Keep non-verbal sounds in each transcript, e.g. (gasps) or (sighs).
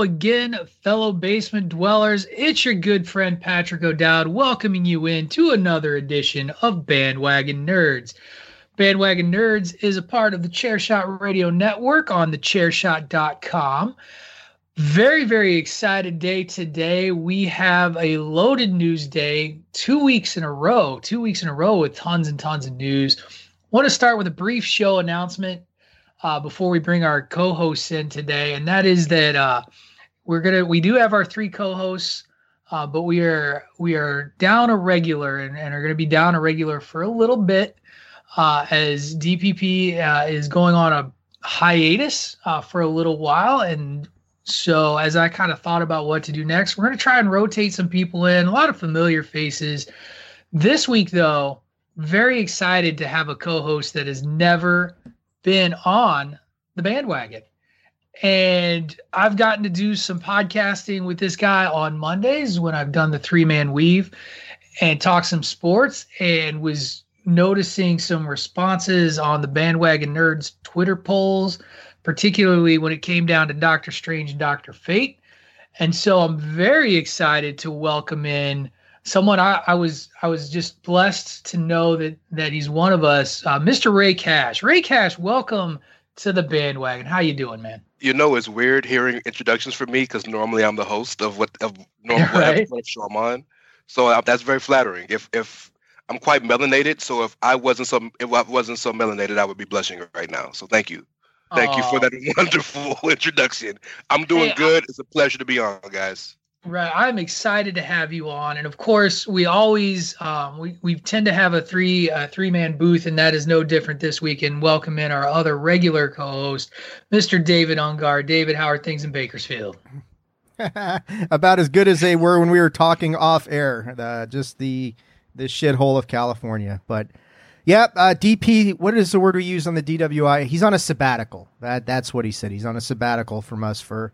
Again, fellow basement dwellers. It's your good friend Patrick O'Dowd welcoming you in to another edition of Bandwagon Nerds. Bandwagon Nerds is a part of the Chairshot Radio Network on the thechairshot.com. Very, very excited day today. We have a loaded news day, two weeks in a row, two weeks in a row with tons and tons of news. Want to start with a brief show announcement uh, before we bring our co-hosts in today, and that is that uh, we're gonna we do have our three co-hosts, uh, but we are we are down a regular and, and are gonna be down a regular for a little bit uh, as DPP uh, is going on a hiatus uh, for a little while, and so as I kind of thought about what to do next, we're gonna try and rotate some people in, a lot of familiar faces. This week, though, very excited to have a co-host that has never been on the bandwagon. And I've gotten to do some podcasting with this guy on Mondays when I've done the three man weave and talk some sports and was noticing some responses on the bandwagon nerds Twitter polls, particularly when it came down to Doctor Strange and Doctor Fate. And so I'm very excited to welcome in someone I, I, was I was just blessed to know that that he's one of us, uh, Mr. Rey Cash. Rey Cash, welcome to the bandwagon. How you doing, man? You know, it's weird hearing introductions from me because normally I'm the host of what of normal (laughs) right. show I'm on. So uh, that's very flattering. If if I'm quite melanated, so if I wasn't so if I wasn't so melanated, I would be blushing right now. So thank you. Thank you for that (laughs) wonderful (laughs) introduction. I'm doing hey, good. I, it's a pleasure to be on, guys. Right, I'm excited to have you on, and of course, we always um, we we tend to have a three uh, three man booth, and that is no different this week. And welcome in our other regular co-host, Mr. David Ungar. David, how are things in Bakersfield? (laughs) About as good as they were when we were talking off air. Uh, just the the shithole of California, but yeah, uh, DP. What is the word we use on the DWI? He's on a sabbatical. That that's what he said. He's on a sabbatical from us for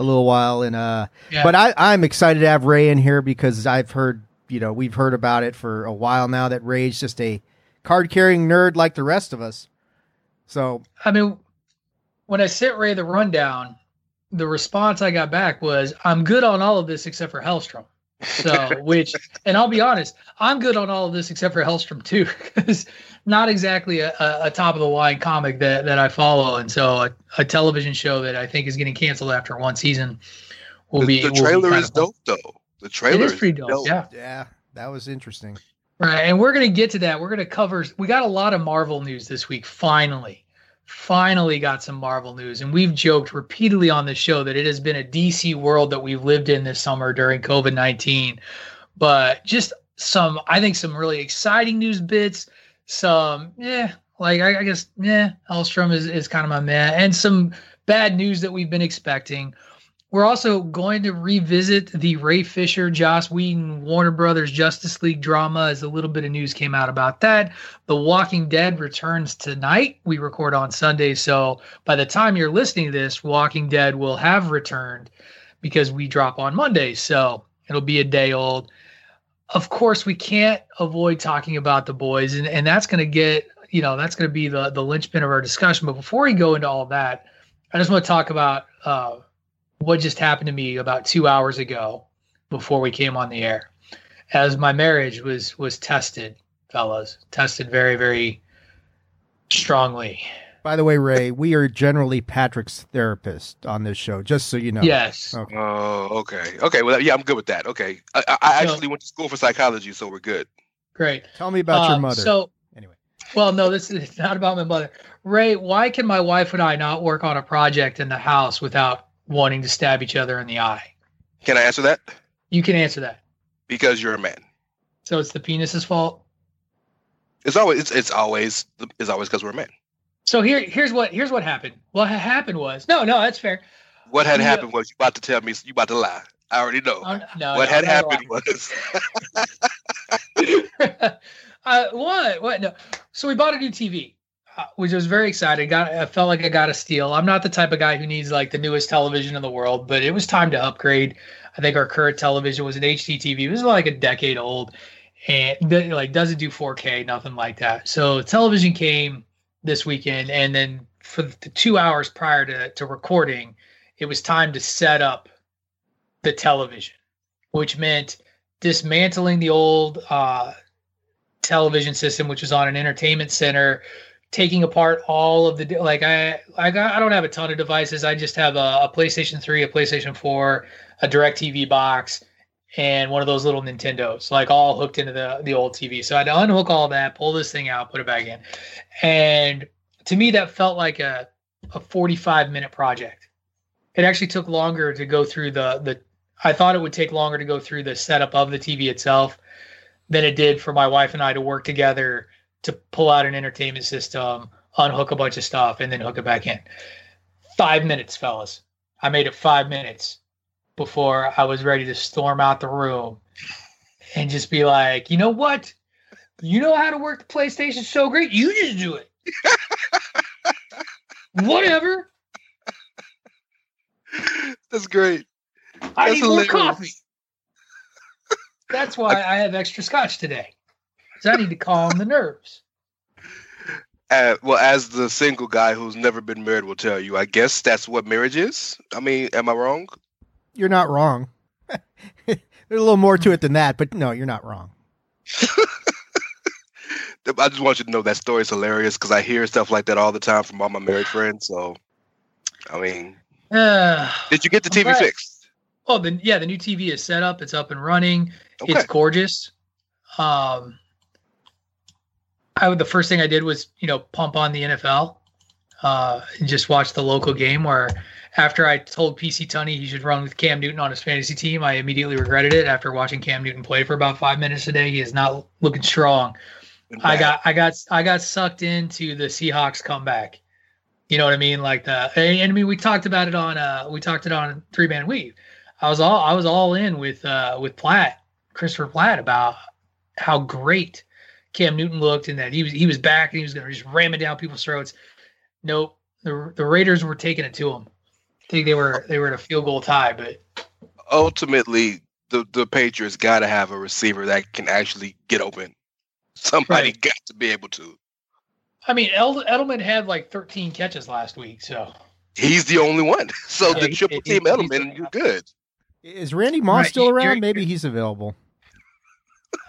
a little while. And uh, yeah. but I, I'm excited to have Rey in here because I've heard, you know, we've heard about it for a while now that Rey's just a card carrying nerd like the rest of us. So I mean, when I sent Rey the rundown, the response I got back was, "I'm good on all of this except for Helstrom." So, (laughs) which, and I'll be honest, I'm good on all of this except for Helstrom too, (laughs) because not exactly a, a, top of the line comic that, that I follow. And so a, a television show that I think is getting canceled after one season will the, be. The trailer is dope though. The trailer is pretty dope. dope. Yeah. Yeah. That was interesting. Right. And we're going to get to that. We're going to cover, we got a lot of Marvel news this week, finally. Finally got some Marvel news. And we've joked repeatedly on this show that it has been a DC world that we've lived in this summer during COVID 19. But just some, I think, some really exciting news bits some um, yeah, like I, I guess yeah, Helstrom is is kind of my man, and some bad news that we've been expecting. We're also going to revisit the Ray Fisher, Joss Whedon, Warner Brothers Justice League drama as a little bit of news came out about that. The Walking Dead returns tonight. We record on Sunday. So by the time you're listening to this, Walking Dead will have returned because we drop on Monday. So it'll be a day old of course, we can't avoid talking about the boys, and, and that's going to get, you know, that's going to be the, the linchpin of our discussion. But before we go into all that, I just want to talk about uh, what just happened to me about two hours ago before we came on the air. As my marriage was was tested, fellas, tested very, very strongly. By the way, Rey, we are generally Patrick's therapist on this show, just so you know. Yes. Okay. Oh, okay. Okay. Well, yeah, I'm good with that. Okay. I, I actually went to school for psychology, so we're good. Great. Tell me about your um, mother. So, anyway. Well, no, this is not about my mother. Rey, why can my wife and I not work on a project in the house without wanting to stab each other in the eye? Can I answer that? You can answer that. Because you're a man. So it's the penis's fault. It's always it's, it's always it's always because we're men. So here, here's what here's what happened. What happened was no, no, that's fair. What had you happened know, was you about to tell me you about to lie. I already know. Oh, no, what no, had happened was. (laughs) (laughs) uh, what? What? No. So we bought a new TV, uh, which was very excited. Got I felt like I got a steal. I'm not the type of guy who needs like the newest television in the world, but it was time to upgrade. I think our current television was an HD TV. It was like a decade old, and like doesn't do 4K, nothing like that. So television came this weekend, and then for the two hours prior to, to recording, it was time to set up the television, which meant dismantling the old uh, television system, which was on an entertainment center, taking apart all of the like I I got I don't have a ton of devices. I just have a, a PlayStation 3, a PlayStation 4, a DirecTV box, and one of those little Nintendos, like all hooked into the the old TV. So I had to unhook all that, pull this thing out, put it back in. And to me that felt like a a 45 minute project. It actually took longer to go through the the I thought it would take longer to go through the setup of the TV itself than it did for my wife and I to work together to pull out an entertainment system, unhook a bunch of stuff, and then hook it back in. Five minutes, fellas. I made it five minutes before I was ready to storm out the room and just be like, you know what? You know how to work the PlayStation so great. You just do it. (laughs) Whatever. That's great. I That's need hilarious. more coffee. That's why I, I have extra scotch today. Because I need to calm the nerves. Uh, well, as the single guy who's never been married will tell you, I guess that's what marriage is. I mean, am I wrong? You're not wrong. (laughs) There's a little more to it than that, but no, you're not wrong. (laughs) I just want you to know that story is hilarious because I hear stuff like that all the time from all my married friends. So, I mean, (sighs) uh, did you get the TV fixed? Oh, the, yeah, the new TV is set up. It's up and running. Okay. It's gorgeous. Um, I would the first thing I did was you know pump on the NFL, uh, and just watch the local game. Where after I told PC Tunney he should run with Cam Newton on his fantasy team, I immediately regretted it. After watching Cam Newton play for about five minutes a day, he is not looking strong. I got I got I got sucked into the Seahawks comeback. You know what I mean? Like the and I mean we talked about it on uh we talked it on three man weave. I was all I was all in with uh with Platt, Christopher Platt about how great Cam Newton looked and that he was he was back and he was going to just ram it down people's throats. Nope, the the Raiders were taking it to them. I think they were they were in a field goal tie, but ultimately the the Patriots got to have a receiver that can actually get open. Somebody right. got to be able to. I mean, Edelman had like 13 catches last week, so he's the only one. (laughs) So the triple team Edelman, you're good. Is Randy Moss right. still around? You're, Maybe he's available.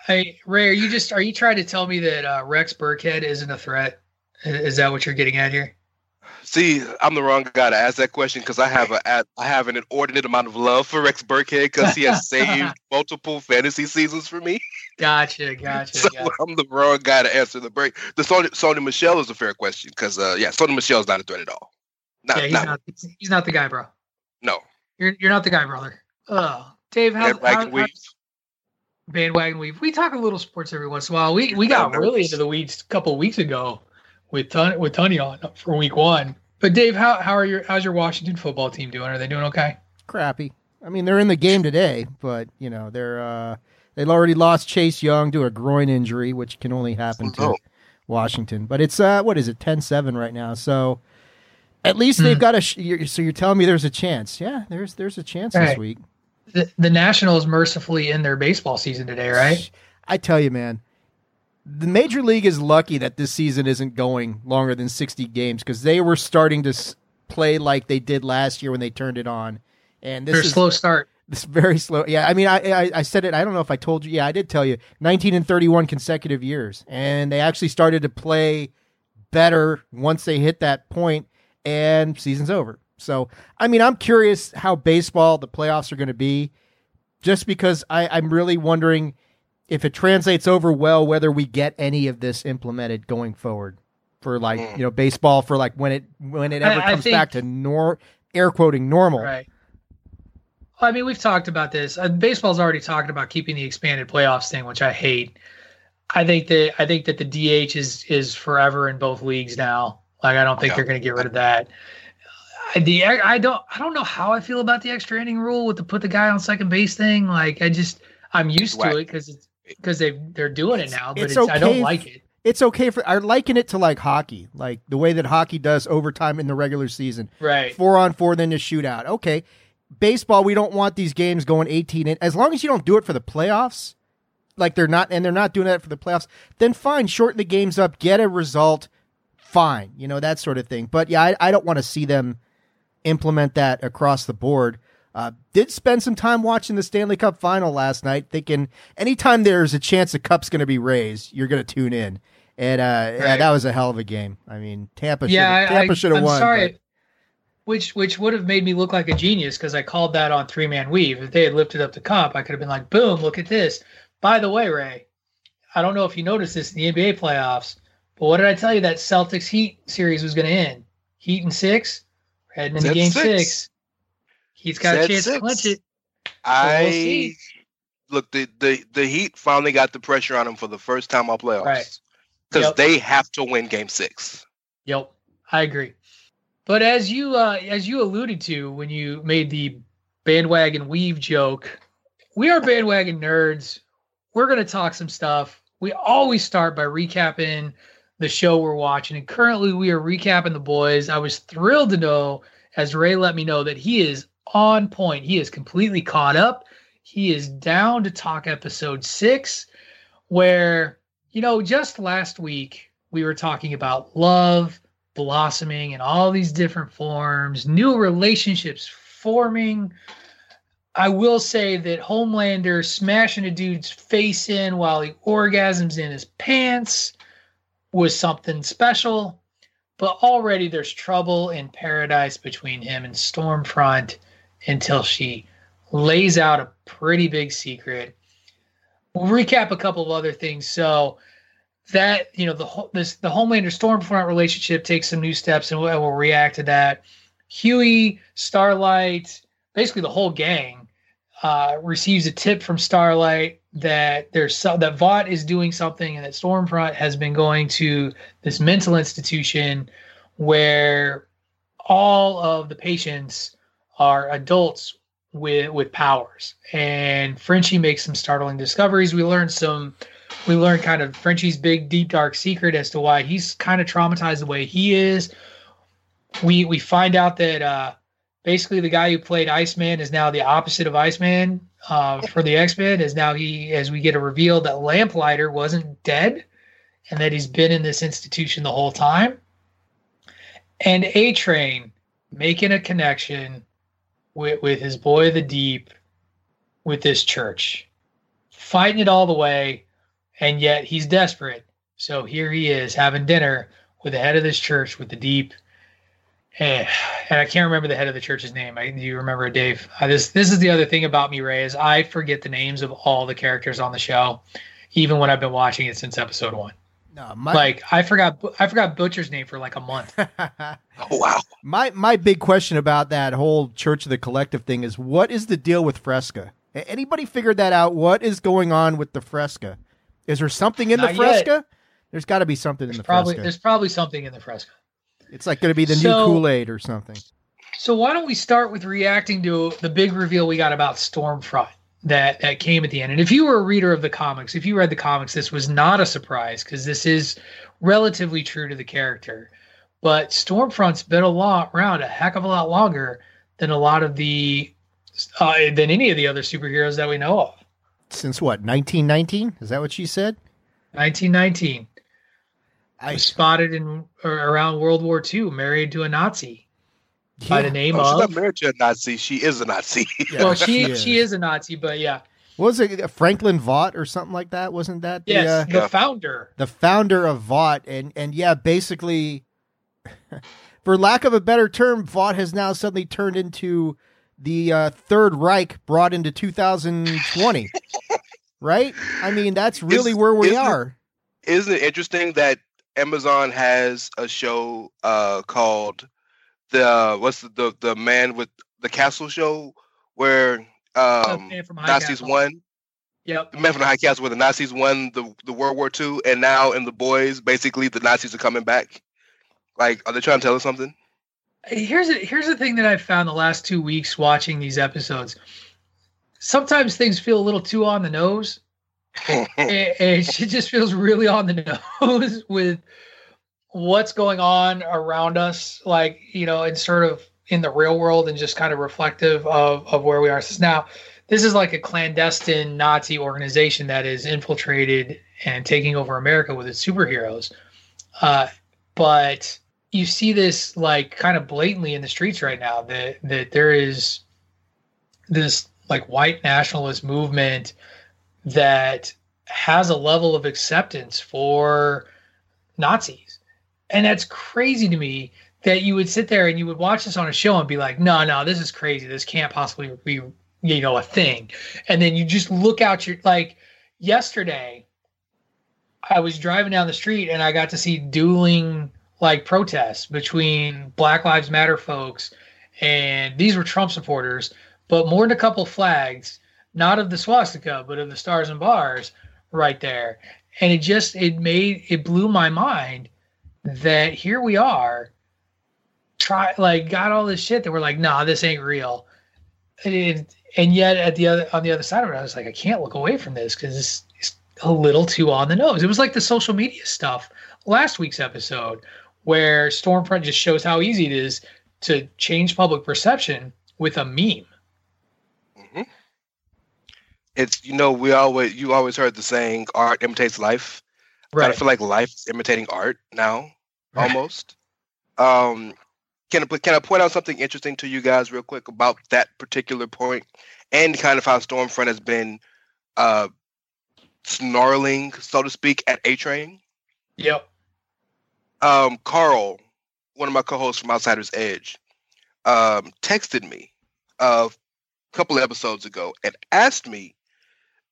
Hey Rey, are you just are you trying to tell me that uh, Rex Burkhead isn't a threat? Is that what you're getting at here? See, I'm the wrong guy to ask that question because I have a I have an inordinate amount of love for Rex Burkhead because he has saved (laughs) multiple fantasy seasons for me. Gotcha, gotcha. so gotcha. I'm the wrong guy to answer the break. The Sony, Sony Michel is a fair question because uh, yeah, Sony is not a threat at all. Not, yeah, he's not, not, he's not the guy, bro. No, you're you're not the guy, brother. Oh, Dave, how, how, how, bandwagon weave. We talk a little sports every once in a while. We we got really into the weeds a couple weeks ago with Ton with Tony on for week one. But Dave, how how are your how's your Washington football team doing? Are they doing okay? Crappy. I mean, they're in the game today, but you know they're uh, they've already lost Chase Young to a groin injury, which can only happen to oh. Washington. But it's uh, what is it, 10-7 right now? So at least they've hmm. got a. Sh- so you're telling me there's a chance? Yeah, there's there's a chance this week the, the Nationals mercifully in their baseball season today, right? I tell you, man, the major league is lucky that this season isn't going longer than 60 games because they were starting to play like they did last year when they turned it on. And this is slow start. This very slow. Yeah, I mean, I, I, I said it. I don't know if I told you. Yeah, I did tell you. 19 and 31 consecutive years, and they actually started to play better once they hit that point, and season's over. So, I mean, I'm curious how baseball, the playoffs are going to be, just because I, I'm really wondering if it translates over well, whether we get any of this implemented going forward for like, mm. you know, baseball for like when it, when it ever I, comes I think, back to nor air quoting normal. Right. I mean, we've talked about this. Uh, baseball's already talking about keeping the expanded playoffs thing, which I hate. I think that I think that the DH is is forever in both leagues now. Like I don't think yeah. they're going to get rid of that the I don't I don't know how I feel about the extra inning rule with the put the guy on second base thing. Like I just I'm used to it because it's because they they're doing it now, but it's, it's okay I don't like it. It's okay for I liken it to like hockey, like the way that hockey does overtime in the regular season. Right, four on four, then a shootout. Okay, baseball we don't want these games going 18 in as long as you don't do it for the playoffs like they're not and they're not doing that for the playoffs then fine shorten the games up get a result fine you know that sort of thing but yeah i, I don't want to see them implement that across the board. Uh, did spend some time watching the Stanley Cup final last night, thinking anytime there's a chance the cup's going to be raised, you're going to tune in. And uh, right. yeah, that was a hell of a game. I mean, Tampa. Yeah, Tampa should have won. Sorry, but... which which would have made me look like a genius because I called that on three man weave. If they had lifted up the cup, I could have been like, boom, look at this. By the way, Rey, I don't know if you noticed this in the NBA playoffs, but what did I tell you that Celtics Heat series was going to end? Heat and six, heading into Game six. six. He's got Said a chance six. to clinch it. I we'll look the, the the Heat finally got the pressure on them for the first time on playoffs. Right. Because yep. they have to win game six. Yep. I agree. But as you uh, as you alluded to when you made the bandwagon weave joke, we are bandwagon nerds. We're gonna talk some stuff. We always start by recapping the show we're watching, and currently we are recapping the boys. I was thrilled to know, as Rey let me know, that he is on point. He is completely caught up. He is down to talk episode six, where, you know, just last week we were talking about love blossoming in all these different forms, new relationships forming. I will say that Homelander smashing a dude's face in while he orgasms in his pants was something special. But already there's trouble in paradise between him and Stormfront until she lays out a pretty big secret. We'll recap a couple of other things. So that you know the this the Homelander Stormfront relationship takes some new steps, and we'll, we'll react to that. Hughie, Starlight, basically the whole gang uh, receives a tip from Starlight that there's so, that Vought is doing something, and that Stormfront has been going to this mental institution where all of the patients are adults with with powers. And Frenchie makes some startling discoveries. We learn some we learn kind of Frenchie's big deep dark secret as to why he's kind of traumatized the way he is. We we find out that uh basically the guy who played Iceman is now the opposite of Iceman uh, for the X Men. Is now he as we get a reveal that Lamplighter wasn't dead, and that he's been in this institution the whole time. And A Train making a connection with, with his boy the deep with this church. Fighting it all the way and yet he's desperate. So here he is having dinner with the head of this church with the deep. And, and i can't remember the head of the church's name. I, do you remember it dave? I, this this is the other thing about me rey is i forget the names of all the characters on the show even when i've been watching it since episode one no, my, like I forgot, I forgot Butcher's name for like a month. (laughs) oh wow! My my big question about that whole Church of the Collective thing is what is the deal with Fresca? Anybody figured that out? What is going on with the Fresca? Is there something in Not the Fresca? Yet. There's got to be something there's in the probably, Fresca. There's probably something in the Fresca. It's like going to be the so, new Kool Aid or something. So why don't we start with reacting to the big reveal we got about Stormfront? That that came at the end. And if you were a reader of the comics, if you read the comics, this was not a surprise because this is relatively true to the character. But Stormfront's been a lot around a heck of a lot longer than a lot of the uh, than any of the other superheroes that we know of. Since what, 1919? Is that what she said? 1919. I was spotted in around World War II, married to a Nazi yeah. by the name oh, of. She's not married to a Nazi. She is a Nazi. (laughs) Yeah, well, she she is. she is. a Nazi, but yeah. What was it Franklin Vought or something like that? Wasn't that the, yes, uh, the yeah. founder? The founder of Vought, and and yeah, basically, (laughs) for lack of a better term, Vought has now suddenly turned into the uh, Third Reich brought into 2020. (laughs) right? I mean, that's really is, where we isn't, are. Isn't it interesting that Amazon has a show uh, called the uh, what's the, the, the man with the castle show where um Nazis won. Yep. The man from the High Castle where the Nazis won the, the World War II and now in the boys basically the Nazis are coming back. Like are they trying to tell us something? Here's a, here's the thing that I've found the last two weeks watching these episodes. Sometimes things feel a little too on the nose. (laughs) and, and it just feels really on the (laughs) nose with what's going on around us, like, you know, and sort of in the real world and just kind of reflective of, of where we are. So now, this is like a clandestine Nazi organization that is infiltrated and taking over America with its superheroes. Uh, but you see this like kind of blatantly in the streets right now that that there is this like white nationalist movement that has a level of acceptance for Nazis. And that's crazy to me that you would sit there and you would watch this on a show and be like, no, no, this is crazy. This can't possibly be, you know, a thing. And then you just look out your, like yesterday, I was driving down the street and I got to see dueling like protests between Black Lives Matter folks and these were Trump supporters, but more than a couple flags, not of the swastika, but of the stars and bars right there. And it just it made it blew my mind that here we are try like got all this shit that we're like, nah, this ain't real. And, yet at the other on the other side of it, I was like, I can't look away from this because it's, it's a little too on the nose. It was like the social media stuff last week's episode where Stormfront just shows how easy it is to change public perception with a meme. Mm-hmm. It's you know we always you always heard the saying art imitates life. Right. I feel like life is imitating art now, right. almost. Um, can I, can I point out something interesting to you guys real quick about that particular point and kind of how Stormfront has been uh, snarling, so to speak, at A Train? Yep. Um, Carl, one of my co-hosts from Outsiders Edge, um, texted me a couple of episodes ago and asked me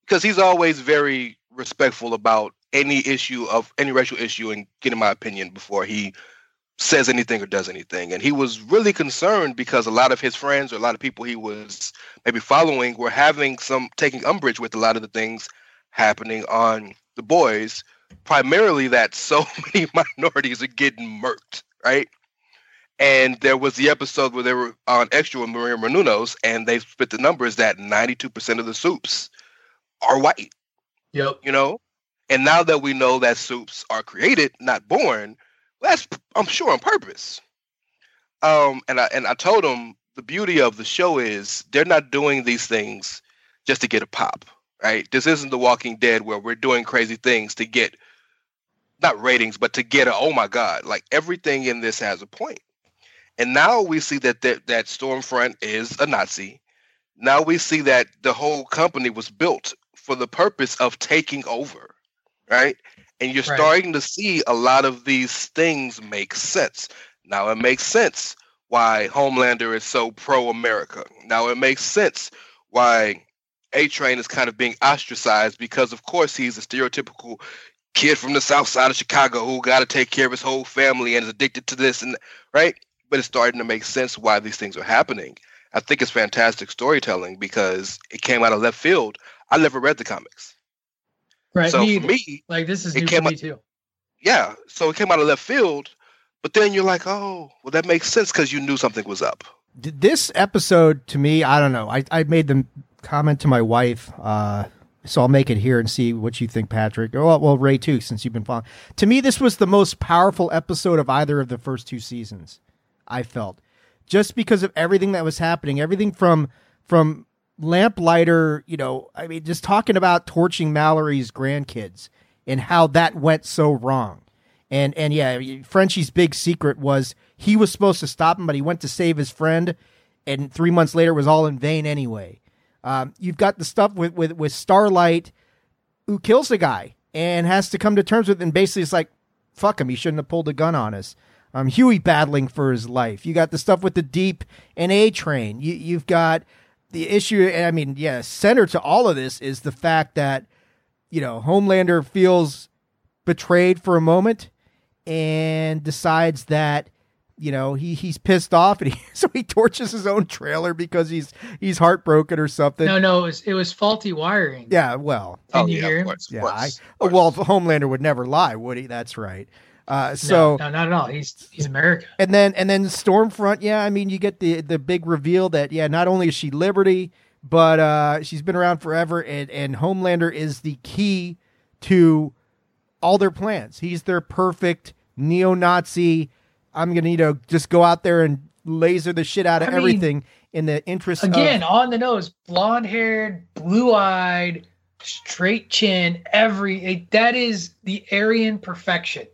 because he's always very respectful about any issue of any racial issue and getting my opinion before he says anything or does anything. And he was really concerned because a lot of his friends or a lot of people he was maybe following were having some taking umbrage with a lot of the things happening on the boys, primarily that so (laughs) many minorities are getting murked, right? And there was the episode where they were on extra with Maria Menounos, and they spit the numbers that 92% of the soups are white. Yep. You know? And now that we know that soups are created, not born, that's I'm sure on purpose. Um, and I and I told him the beauty of the show is they're not doing these things just to get a pop, right? This isn't The Walking Dead where we're doing crazy things to get not ratings, but to get a oh my god, like everything in this has a point. And now we see that that, that Stormfront is a Nazi. Now we see that the whole company was built for the purpose of taking over, right? And you're right. starting to see a lot of these things make sense. Now it makes sense why Homelander is so pro America. Now it makes sense why A Train is kind of being ostracized because, of course, he's a stereotypical kid from the south side of Chicago who got to take care of his whole family and is addicted to this and right but it's starting to make sense why these things are happening. I think it's fantastic storytelling because it came out of left field. I never read the comics. Right. So me, for me, like this is new for me too. Yeah. So it came out of left field, but then you're like, oh, well, that makes sense because you knew something was up. This episode, to me, I don't know. I, I made the comment to my wife, uh, so I'll make it here and see what you think, Patrick. Well, well, Rey too, since you've been following. To me, this was the most powerful episode of either of the first two seasons. I felt just because of everything that was happening, everything from from lamplighter, you know, I mean, just talking about torching Mallory's grandkids and how that went so wrong. And and yeah, Frenchie's big secret was he was supposed to stop him, but he went to save his friend, and three months later it was all in vain anyway. Um, you've got the stuff with, with with Starlight, who kills the guy and has to come to terms with, and basically it's like, fuck him, he shouldn't have pulled a gun on us. Um, Hughie battling for his life. You got the stuff with the deep and A train. You, you've got the issue. I mean, yeah, center to all of this is the fact that you know Homelander feels betrayed for a moment and decides that you know he he's pissed off and (laughs) he so he torches his own trailer because he's he's heartbroken or something. No, no, it was it was faulty wiring. Yeah, well, can oh, you yeah, hear him? Course, yeah, I, well, Homelander would never lie, would he? That's right. Uh, so no, no, not at all. He's he's America. And then and then Stormfront, yeah. I mean, you get the the big reveal that yeah, not only is she Liberty, but uh, she's been around forever, and and Homelander is the key to all their plans. He's their perfect neo-Nazi. I'm gonna you know just go out there and laser the shit out of I everything mean, in the interest again of, on the nose, blonde haired, blue eyed, straight chin. Every that is the Aryan perfection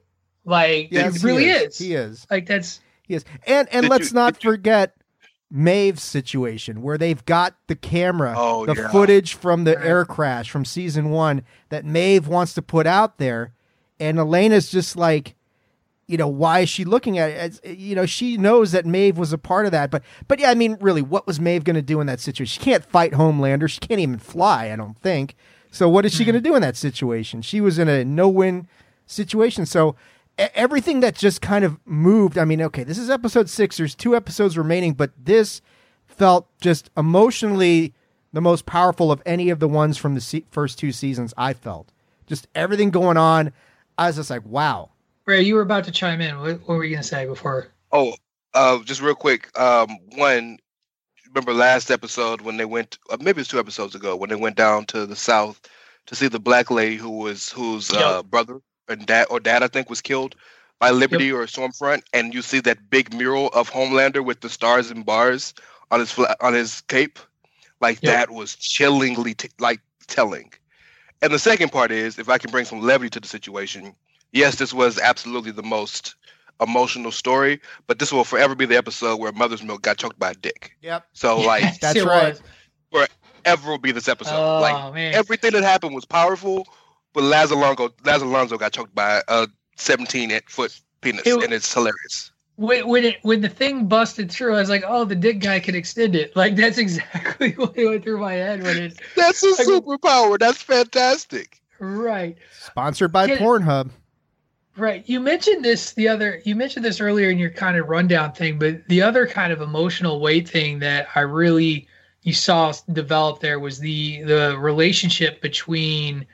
Like yes, it really he is. is. He is. Like that's he is. And and did let's you, not forget Maeve's situation where they've got the camera, oh, the yeah. footage from the air crash from season one that Maeve wants to put out there, and Elena's just like, you know, why is she looking at it? As, you know, she knows that Maeve was a part of that, but but yeah, I mean, really, what was Maeve going to do in that situation? She can't fight Homelander. She can't even fly. I don't think. So what is she going to hmm. do in that situation? She was in a no-win situation. So everything that just kind of moved. I mean, okay, this is episode six. There's two episodes remaining, but this felt just emotionally the most powerful of any of the ones from the se- first two seasons. I felt just everything going on. I was just like, wow. Rey, you were about to chime in. What, what were you going to say before? Oh, uh, just real quick. Um, one, remember last episode when they went, uh, maybe it's two episodes ago, when they went down to the south to see the black lady who was whose uh, yep. brother and dad or dad I think was killed by Liberty yep. or Stormfront, and you see that big mural of Homelander with the stars and bars on his on his cape, like yep. that was chillingly t- like telling. And the second part is, if I can bring some levity to the situation, yes, this was absolutely the most emotional story, but this will forever be the episode where Mother's Milk got choked by a dick. Yep. So (laughs) like that's right. Forever will be this episode. Oh, like man. everything that happened was powerful, but Laz Alonso, Laz Alonso got choked by a 17 foot penis, it, and it's hilarious. When when, it, when the thing busted through, I was like, "Oh, the dick guy can extend it." Like that's (laughs) exactly what went through my head when it. (laughs) that's a like, superpower. That's fantastic. Right. Sponsored by Get Pornhub. Right. You mentioned this the other. You mentioned this earlier in your kind of rundown thing, but the other kind of emotional weight thing that I really you saw develop there was the the relationship between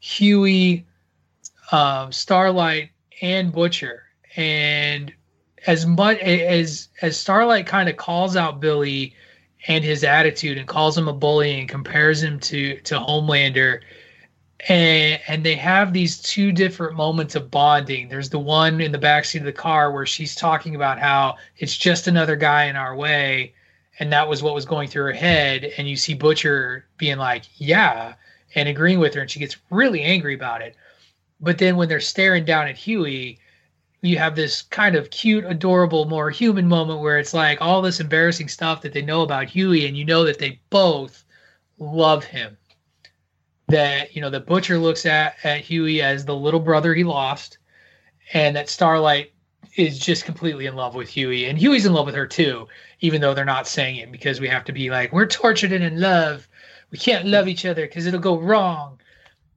Hughie, um, Starlight, and Butcher. And as much as as Starlight kind of calls out Billy and his attitude and calls him a bully and compares him to to Homelander, and and they have these two different moments of bonding. There's the one in the backseat of the car where she's talking about how it's just another guy in our way, and that was what was going through her head. And you see Butcher being like, "Yeah," and agreeing with her, and she gets really angry about it. But then when they're staring down at Hughie, you have this kind of cute, adorable, more human moment where it's like all this embarrassing stuff that they know about Hughie, and you know that they both love him. That you know, the butcher looks at at Hughie as the little brother he lost, and that Starlight is just completely in love with Hughie, and Hughie's in love with her too, even though they're not saying it because we have to be like we're tortured and in love we can't love each other because it'll go wrong.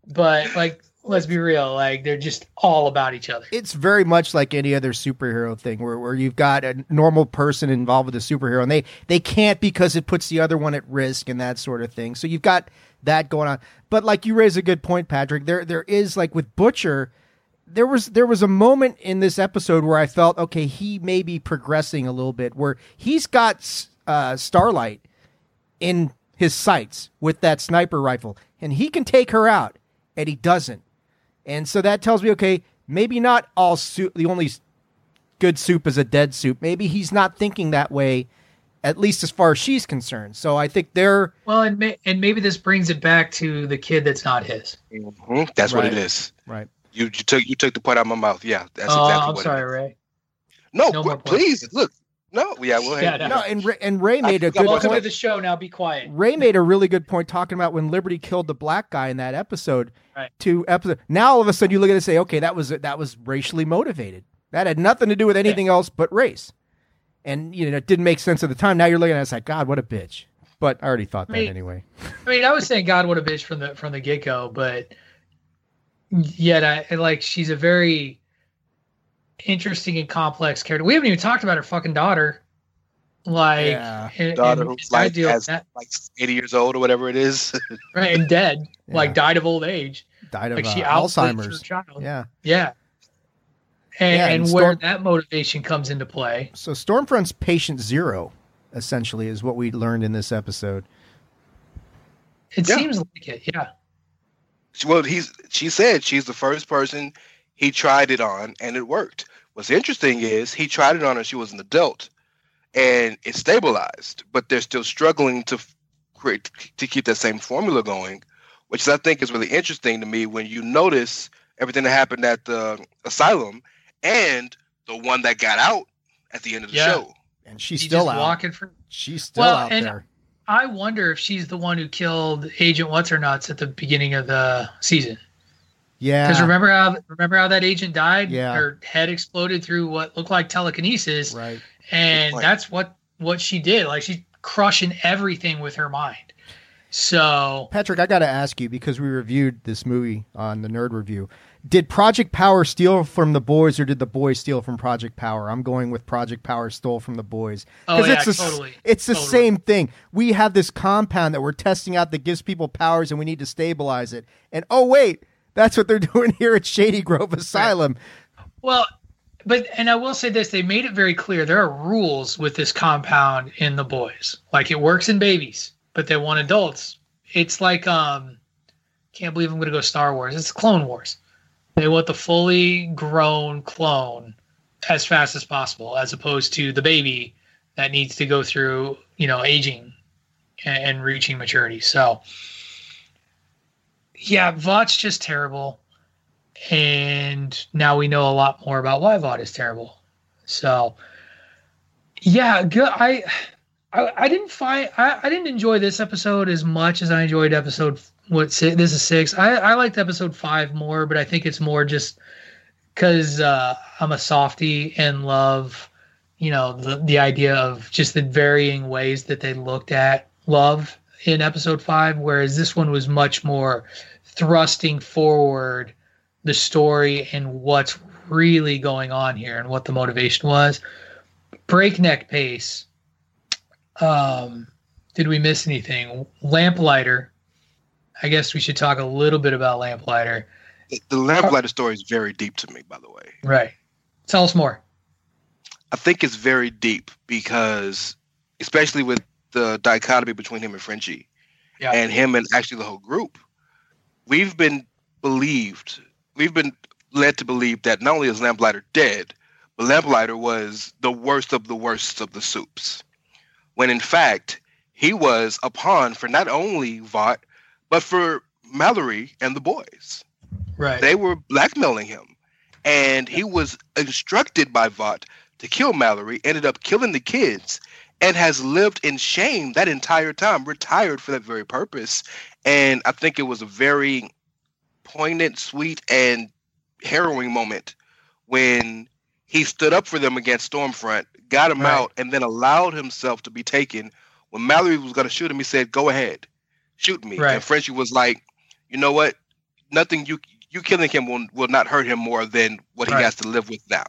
But like, let's be real, like they're just all about each other. It's very much like any other superhero thing where, where you've got a normal person involved with a superhero and they, they can't because it puts the other one at risk and that sort of thing. So you've got that going on. But like you raise a good point, Patrick, there there is like with Butcher, there was there was a moment in this episode where I felt okay, he may be progressing a little bit where he's got uh, Starlight in his sights with that sniper rifle, and he can take her out, and he doesn't. And so that tells me, okay, maybe not all soup. The only good soup is a dead soup. Maybe he's not thinking that way, at least as far as she's concerned. So I think they're well, and may, and maybe this brings it back to the kid that's not his. Mm-hmm. That's right. what it is. Right. You, you took you took the point out of my mouth. Yeah, that's oh, exactly I'm what sorry, Rey. No, no please look. No, yeah, well, yeah, no. no, and and Rey made I, a good welcome point. to the show. Now, be quiet. Rey made a really good point talking about when Liberty killed the black guy in that episode. Right. To episode. Now all of a sudden you look at it and say, okay, that was that was racially motivated. That had nothing to do with anything yeah. else but race. And you know, it didn't make sense at the time. Now you're looking at it, it's like, God, what a bitch. But I already thought I mean, that anyway. I mean, I was saying God, what a bitch from the from the get go, but yet I like she's a very interesting and complex character. We haven't even talked about her fucking daughter. Like yeah. and, daughter and who's like, has, like 80 years old or whatever it is. (laughs) right, and dead. Yeah. Like died of old age. Died of like she uh, Alzheimer's. child. Yeah. Yeah. And, yeah, and, and Storm- where that motivation comes into play. So Stormfront's patient zero, essentially, is what we learned in this episode. It yeah. seems like it, yeah. Well, he's she said she's the first person he tried it on and it worked. What's interesting is he tried it on her, she was an adult and it stabilized, but they're still struggling to create to keep that same formula going, which I think is really interesting to me when you notice everything that happened at the asylum and the one that got out at the end of the yeah. show. And she's still out. Walking for... She's still well, out there. I wonder if she's the one who killed Agent What's Her Nuts at the beginning of the season. Yeah. Because remember how remember how that agent died? Yeah. Her head exploded through what looked like telekinesis. Right. And that's what what she did. Like she's crushing everything with her mind. So Patrick, I gotta ask you, because we reviewed this movie on the nerd review. Did Project Power steal from the boys or did the boys steal from Project Power? I'm going with Project Power stole from the boys. Because oh, yeah, it's the, totally. It's the totally. same thing. We have this compound that we're testing out that gives people powers and we need to stabilize it. And oh wait, that's what they're (laughs) doing here at Shady Grove Asylum. Well, but and I will say this: they made it very clear there are rules with this compound in the boys. Like it works in babies, but they want adults. It's like um, can't believe I'm going to go Star Wars. It's Clone Wars. They want the fully grown clone as fast as possible, as opposed to the baby that needs to go through, you know, aging and, and reaching maturity. So yeah, Vought's just terrible. And now we know a lot more about why Vought is terrible. So, yeah, good. I, I, I didn't find I, I didn't enjoy this episode as much as I enjoyed episode what six, this is six. I I liked episode five more, but I think it's more just because uh, I'm a softy and love, you know, the the idea of just the varying ways that they looked at love in episode five, whereas this one was much more thrusting forward the story and what's really going on here and what the motivation was. Breakneck pace. Um, did we miss anything? Lamplighter. I guess we should talk a little bit about Lamplighter. The Lamplighter story is very deep to me, by the way. Right. Tell us more. I think it's very deep because, especially with the dichotomy between him and Frenchie, yeah. and him and actually the whole group, we've been believed, we've been led to believe that not only is Lamplighter dead, but Lamplighter was the worst of the worst of the soups. When in fact, he was a pawn for not only Vought, but for Mallory and the boys. Right. They were blackmailing him. And he was instructed by Vought to kill Mallory, ended up killing the kids, and has lived in shame that entire time, retired for that very purpose, and I think it was a very poignant, sweet, and harrowing moment when he stood up for them against Stormfront, got him right. out, and then allowed himself to be taken. When Mallory was going to shoot him, he said, "Go ahead, shoot me." Right. And Frenchie was like, "You know what? Nothing you you killing him will will not hurt him more than what he has to live with now."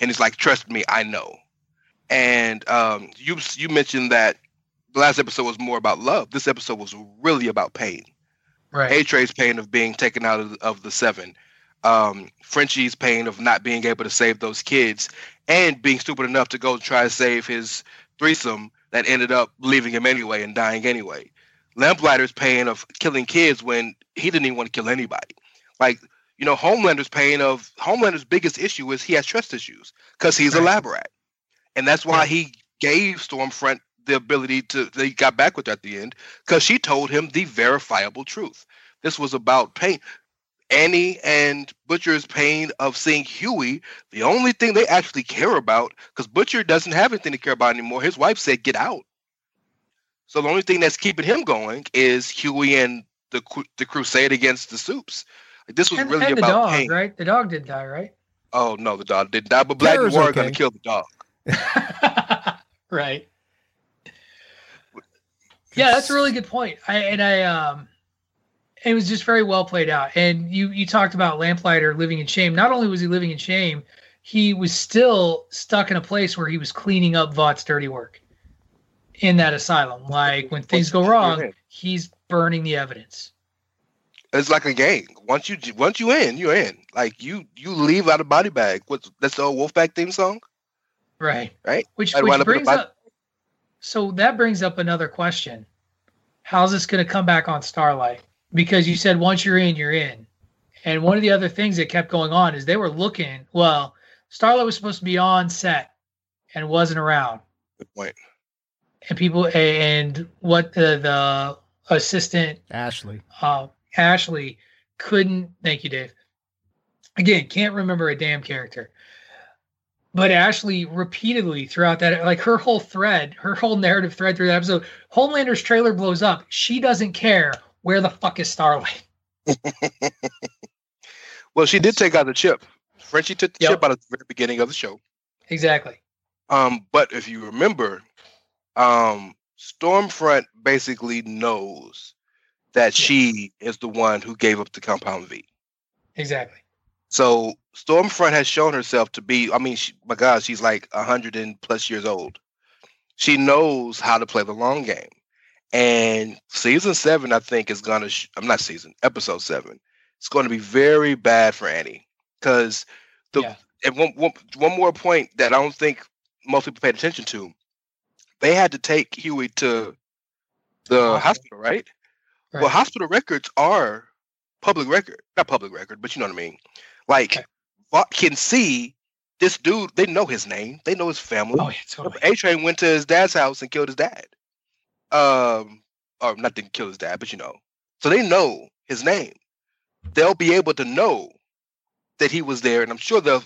And he's like, "Trust me, I know." And um, you you mentioned that the last episode was more about love. This episode was really about pain. Right. A Train's pain of being taken out of, of the seven. Um, Frenchie's pain of not being able to save those kids and being stupid enough to go try to save his threesome that ended up leaving him anyway and dying anyway. Lamplighter's pain of killing kids when he didn't even want to kill anybody. Like, you know, Homelander's pain of Homelander's biggest issue is he has trust issues because he's right. a lab rat. And that's why yeah. he gave Stormfront the ability to they got back with her at the end because she told him the verifiable truth. This was about pain. Annie and Butcher's pain of seeing Hughie, the only thing they actually care about, because Butcher doesn't have anything to care about anymore. His wife said, "Get out." So the only thing that's keeping him going is Hughie and the the crusade against the Soups. Like, this was and, really and about the dog, pain. right? The dog did die, right? Oh no, the dog didn't die, but Black Noir okay. gonna kill the dog. (laughs) right. Yeah, that's a really good point. I and I um it was just very well played out. And you you talked about Lamplighter living in shame. Not only was he living in shame, he was still stuck in a place where he was cleaning up Vought's dirty work in that asylum. Like when things go wrong, he's burning the evidence. It's like a gang. Once you once you in, you're in. Like you you leave out a body bag. What's that's the old Wolfpack theme song? Right. Right. Which, which brings up so that brings up another question. How's this going to come back on Starlight? Because you said once you're in, you're in. And one of the other things that kept going on is they were looking. Well, Starlight was supposed to be on set and wasn't around. Good point. And people and what the, the assistant Ashley uh, Ashley couldn't. Thank you, Dave. Again, can't remember a damn character. But Ashley repeatedly throughout that, like her whole thread, her whole narrative thread through that episode, Homelander's trailer blows up. She doesn't care where the fuck is Starlight. (laughs) well, she did take out the chip. Frenchie took the yep. chip out at the very beginning of the show. Exactly. Um, but if you remember, um, Stormfront basically knows that she is the one who gave up the Compound V. Exactly. So Stormfront has shown herself to be. I mean, she, my God, she's like a hundred and plus years old. She knows how to play the long game, and season seven, I think, is gonna. Sh- I'm not season episode seven. It's going to be very bad for Annie because the yeah. and one, one, one more point that I don't think most people paid attention to. They had to take Hughie to the hospital, right? right? Well, hospital records are public record, not public record, but you know what I mean. Like, okay. can see this dude. They know his name. They know his family. Oh, yeah, totally. A Train went to his dad's house and killed his dad. Um, or not didn't kill his dad, but you know, so they know his name. They'll be able to know that he was there, and I'm sure they'll.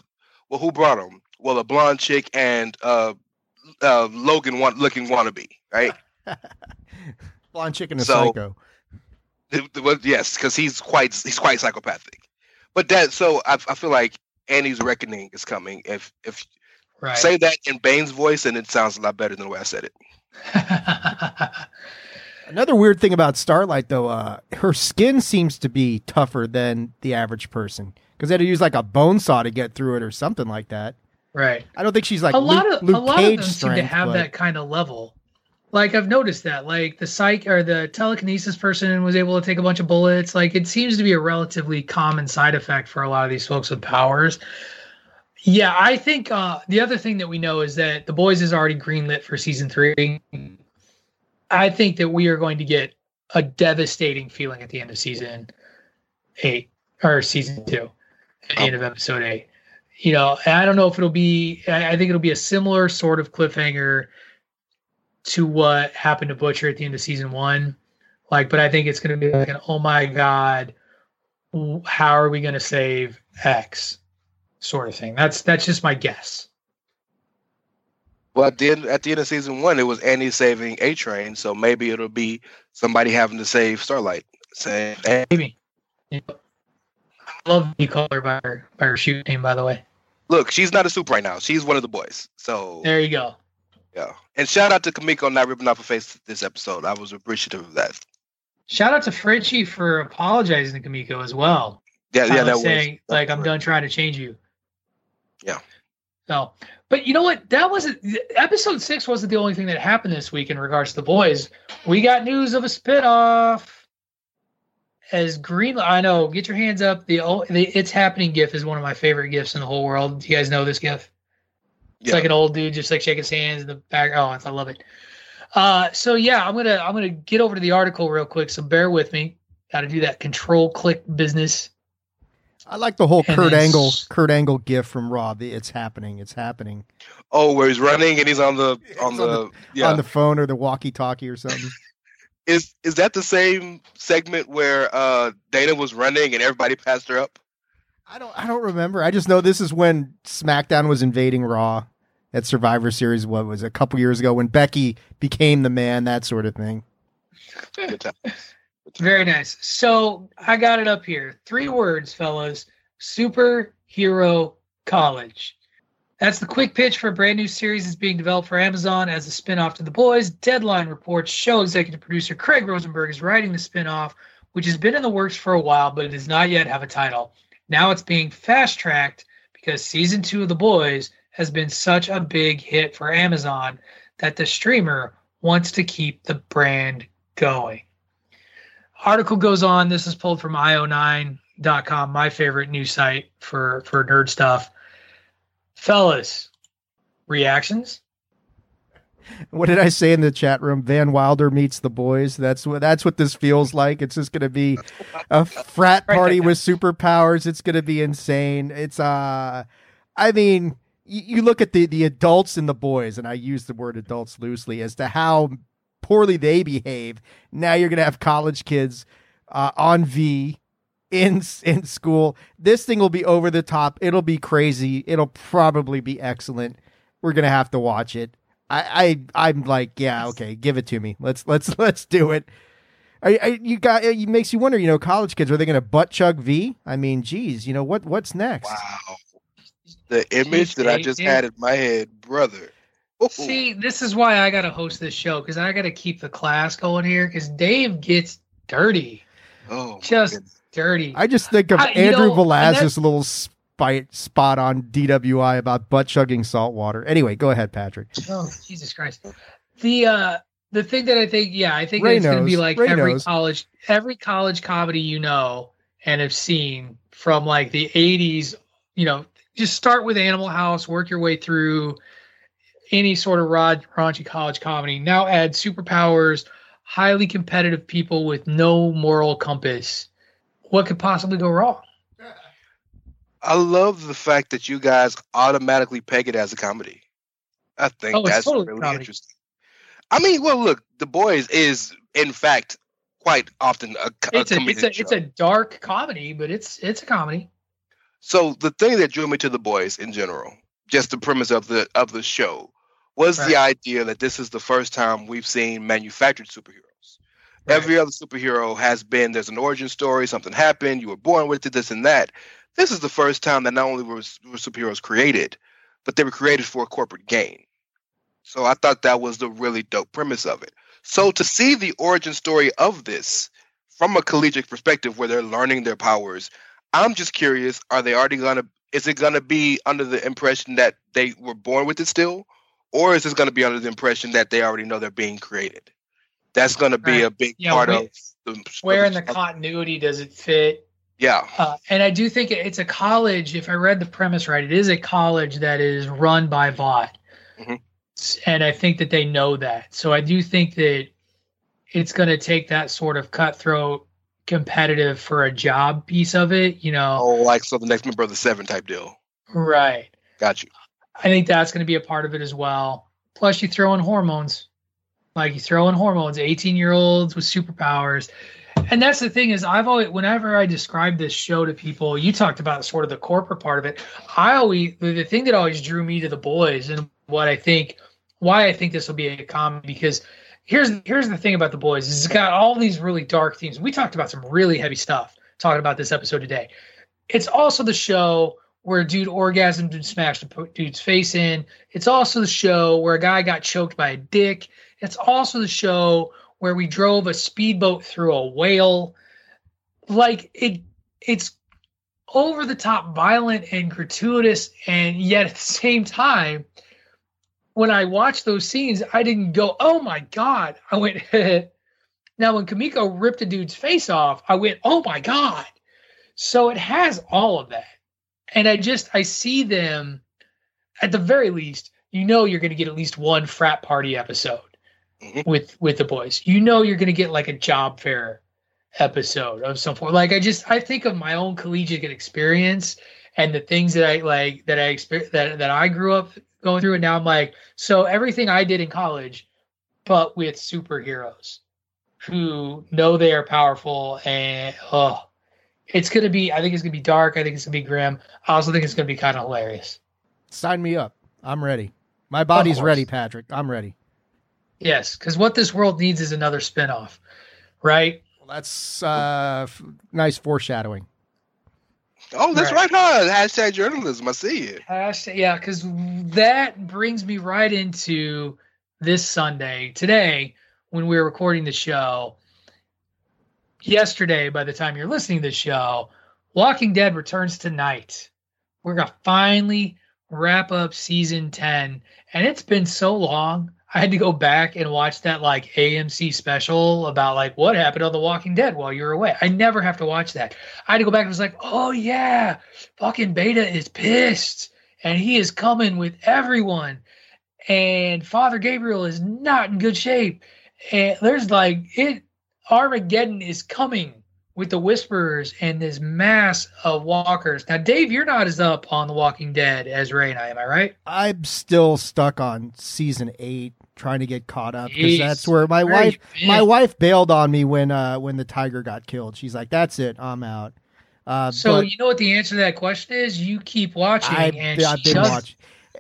Well, who brought him? Well, a blonde chick and uh, uh Logan want looking wannabe, right? (laughs) blonde chick and a so, psycho. well, yes, because he's quite he's quite psychopathic. But that so I, I feel like Annie's reckoning is coming. If if right. say that in Bane's voice, and it sounds a lot better than the way I said it. (laughs) Another weird thing about Starlight, though, uh, her skin seems to be tougher than the average person because they had to use like a bone saw to get through it or something like that. Right. I don't think she's like a lot Luke, of Luke a lot Cage of them strength, seem to have but... that kind of level. Like I've noticed that, like the psych or the telekinesis person was able to take a bunch of bullets. Like it seems to be a relatively common side effect for a lot of these folks with powers. Yeah, I think uh, the other thing that we know is that the boys is already greenlit for season three. I think that we are going to get a devastating feeling at the end of season eight or season two, at the end of episode eight. You know, I don't know if it'll be. I think it'll be a similar sort of cliffhanger to what happened to Butcher at the end of season one. Like, but I think it's going to be like an oh my god, how are we going to save X sort of thing. That's that's just my guess. Well, at the end at the end of season one, it was Annie saving A Train, so maybe it'll be somebody having to save Starlight. Say maybe. I love you call her by her by her shoot name, by the way. Look, she's not a soup right now. She's one of the boys. So there you go. Yeah. And shout out to Kimiko not ripping off her face this episode. I was appreciative of that. Shout out to Frenchie for apologizing to Kimiko as well. Yeah, yeah, that saying was, like I'm done trying to change you. Yeah. So, but you know what? That wasn't episode six. Wasn't the only thing that happened this week in regards to the boys. We got news of a spinoff. As Green, I know. Get your hands up. The, the "It's Happening" gif is one of my favorite gifs in the whole world. Do you guys know this gif? It's yeah. like an old dude just like shaking his hands in the back. Oh, I love it. Uh, so yeah, I'm gonna I'm gonna get over to the article real quick. So bear with me. Got to do that control click business. I like the whole and Kurt Angle Kurt Angle gif from Raw. The, it's happening. It's happening. Oh, where he's running and he's on the on, the, on the, yeah. on the phone or the walkie-talkie or something. (laughs) is is that the same segment where uh Dana was running and everybody passed her up? I don't I don't remember. I just know this is when SmackDown was invading Raw at Survivor Series. What was it, a couple years ago when Becky became the man, that sort of thing. Very nice. So I got it up here. Three words, fellas. Superhero College. That's the quick pitch for a brand new series that's being developed for Amazon as a spinoff to The Boys. Deadline reports show executive producer Craig Rosenberg is writing the spinoff, which has been in the works for a while, but it does not yet have a title. Now it's being fast tracked because season two of The Boys has been such a big hit for Amazon that the streamer wants to keep the brand going. Article goes on. This is pulled from io9.com, my favorite news site for, for nerd stuff. Fellas, reactions? (laughs) what did I say in the chat room? Van Wilder meets the boys. That's what that's what this feels like. It's just going to be a frat (laughs) party with superpowers. It's going to be insane. It's uh, I mean, you, you look at the the adults and the boys, and I use the word adults loosely as to how poorly they behave. Now you're going to have college kids uh, on V in in school. This thing will be over the top. It'll be crazy. It'll probably be excellent. We're gonna have to watch it. I, I I'm like, yeah, okay, give it to me. Let's let's (laughs) let's do it. I, I, you got it makes you wonder. You know, college kids are they going to butt chug V? I mean, geez, you know what what's next? Wow, the image that I just had in my head, brother. Ooh. See, this is why I got to host this show because I got to keep the class going here because Dave gets dirty. Oh, just dirty. I just think of I, Andrew know, Velazquez's little spot on DWI about butt chugging salt water. Anyway, go ahead, Patrick. Oh, Jesus Christ. The uh the thing that I think, yeah, I think Rey it's going to be like Rey every knows. college, every college comedy you know and have seen from like the '80s. You know, just start with Animal House, work your way through any sort of rod, raunchy college comedy. Now add superpowers, highly competitive people with no moral compass. What could possibly go wrong? I love the fact that you guys automatically peg it as a comedy. I think oh, that's totally really comedy. interesting. I mean, well, look, The Boys is in fact quite often a, a it's a it's a, it's a dark comedy, but it's it's a comedy. So the thing that drew me to The Boys in general, just the premise of the of the show, was right. the idea that this is the first time we've seen manufactured superheroes. Right. Every other superhero has been there's an origin story, something happened, you were born with it, this and that. This is the first time that not only were, were superheroes created, but they were created for a corporate gain. So I thought that was the really dope premise of it. So to see the origin story of this from a collegiate perspective where they're learning their powers, I'm just curious, are they already gonna is it gonna be under the impression that they were born with it still? Or is this gonna be under the impression that they already know they're being created? That's gonna be right. a big yeah, part of the, where in the continuity does it fit? Yeah. Uh, and I do think it's a college, if I read the premise right, it is a college that is run by Vought. Mm-hmm and I think that they know that. So I do think that it's going to take that sort of cutthroat, competitive for a job piece of it. You know, oh, like so the next member of the seven type deal. Right. Got you. I think that's going to be a part of it as well. Plus, you throw in hormones. Like you throw in hormones, 18 year olds with superpowers. And that's the thing is I've always whenever I describe this show to people, you talked about sort of the corporate part of it. I always the thing that always drew me to the boys and what I think why I think this will be a comedy because here's here's the thing about the boys is it's got all these really dark themes. We talked about some really heavy stuff talking about this episode today. It's also the show where a dude orgasmed and smashed a dude's face in. It's also the show where a guy got choked by a dick. It's also the show where we drove a speedboat through a whale. Like it it's over the top violent and gratuitous and yet at the (laughs) same time when I watched those scenes, I didn't go, "Oh my god!" I went. (laughs) now, when Kimiko ripped a dude's face off, I went, "Oh my god!" So it has all of that, and I just I see them at the very least. You know, you're going to get at least one frat party episode mm-hmm. with with the boys. You know, you're going to get like a job fair episode of some form. Like I just I think of my own collegiate experience and the things that I like that I exper- that that I grew up going through and now. I'm like, so everything I did in college, but with superheroes who know they are powerful and oh, it's gonna be. I think it's gonna be dark. I think it's gonna be grim. I also think it's gonna be kind of hilarious. Sign me up. I'm ready. My body's ready, Patrick. I'm ready. Yes, because what this world needs is another spinoff, right? Well, that's uh, f- nice foreshadowing. Oh, that's right, right huh? Hashtag journalism. I see it. Hashtag, yeah, because that brings me right into this Sunday, today, when we were recording the show. Yesterday, by the time you're listening to the show, Walking Dead returns tonight. We're going to finally wrap up season 10. And it's been so long. I had to go back and watch that like AMC special about like what happened on The Walking Dead while you were away. I never have to watch that. I had to go back and was like, oh yeah, fucking Beta is pissed and he is coming with everyone. And Father Gabriel is not in good shape. And there's like it Armageddon is coming with the Whisperers and this mass of walkers. Now, Dave, you're not as up on The Walking Dead as Rey and I, am I right? I'm still stuck on season eight, trying to get caught up because that's where my wife my wife bailed on me when uh when the tiger got killed. She's like, "That's it, I'm out." Uh, so but you know what the answer to that question is? You keep watching, I, and I've she been doesn't. watching.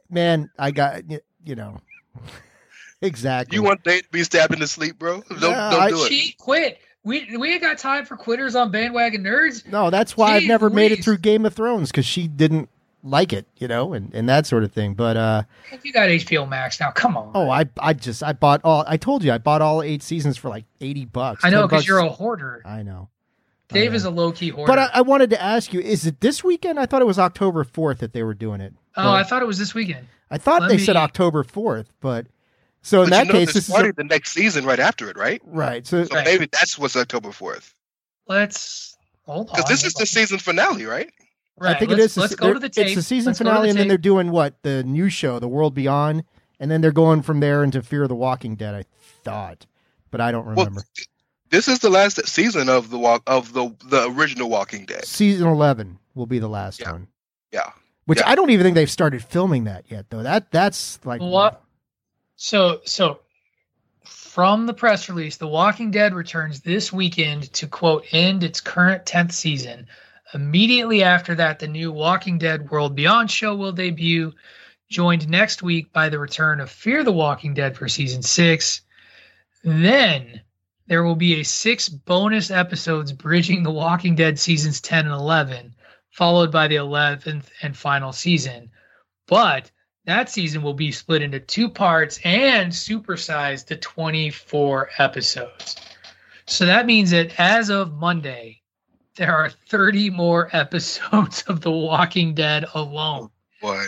Man, I got you know (laughs) exactly. You want Dave to be stabbed in the sleep, bro? Don't, Yeah, don't I- do it. She quit. We we ain't got time for quitters on bandwagon nerds. No, that's why I've Jeez never made it through Game of Thrones because she didn't like it, you know, and, and that sort of thing. But uh, You got HBO Max now. Come on. oh, I I just I bought all. I told you I bought all eight seasons for like eighty bucks. I know because you're a hoarder. I know. I Dave know. is a low key hoarder. But I, I wanted to ask you: Is it this weekend? I thought it was October fourth that they were doing it. oh, But I thought it was this weekend. I thought let they said October fourth, but so in But that you know, case, there's this is a, the next season right after it, right? right. So So Right. maybe that's what's October fourth. Let's hold on. Because this is the season finale, right? Right, I think let's, it is. Let's go to the tape. It's the season Let's finale, the and then they're doing what the new show, The World Beyond, and then they're going from there into Fear of the Walking Dead. I thought, but I don't remember. Well, this is the last season of the walk of the the original Walking Dead. season eleven will be the last Yeah. one. Yeah. Which Yeah. I don't even think they've started filming that yet, though. That that's like What? So so from the press release, The Walking Dead returns this weekend to quote end its current tenth season. Immediately after that, the new Walking Dead World Beyond show will debut, joined next week by the return of Fear the Walking Dead for season six. Then there will be a six bonus episodes bridging The Walking Dead seasons 10 and 11, followed by the 11th and final season. But that season will be split into two parts and supersized to 24 episodes. So that means that as of Monday, there are 30 more (laughs) episodes of The Walking Dead alone oh, Boy.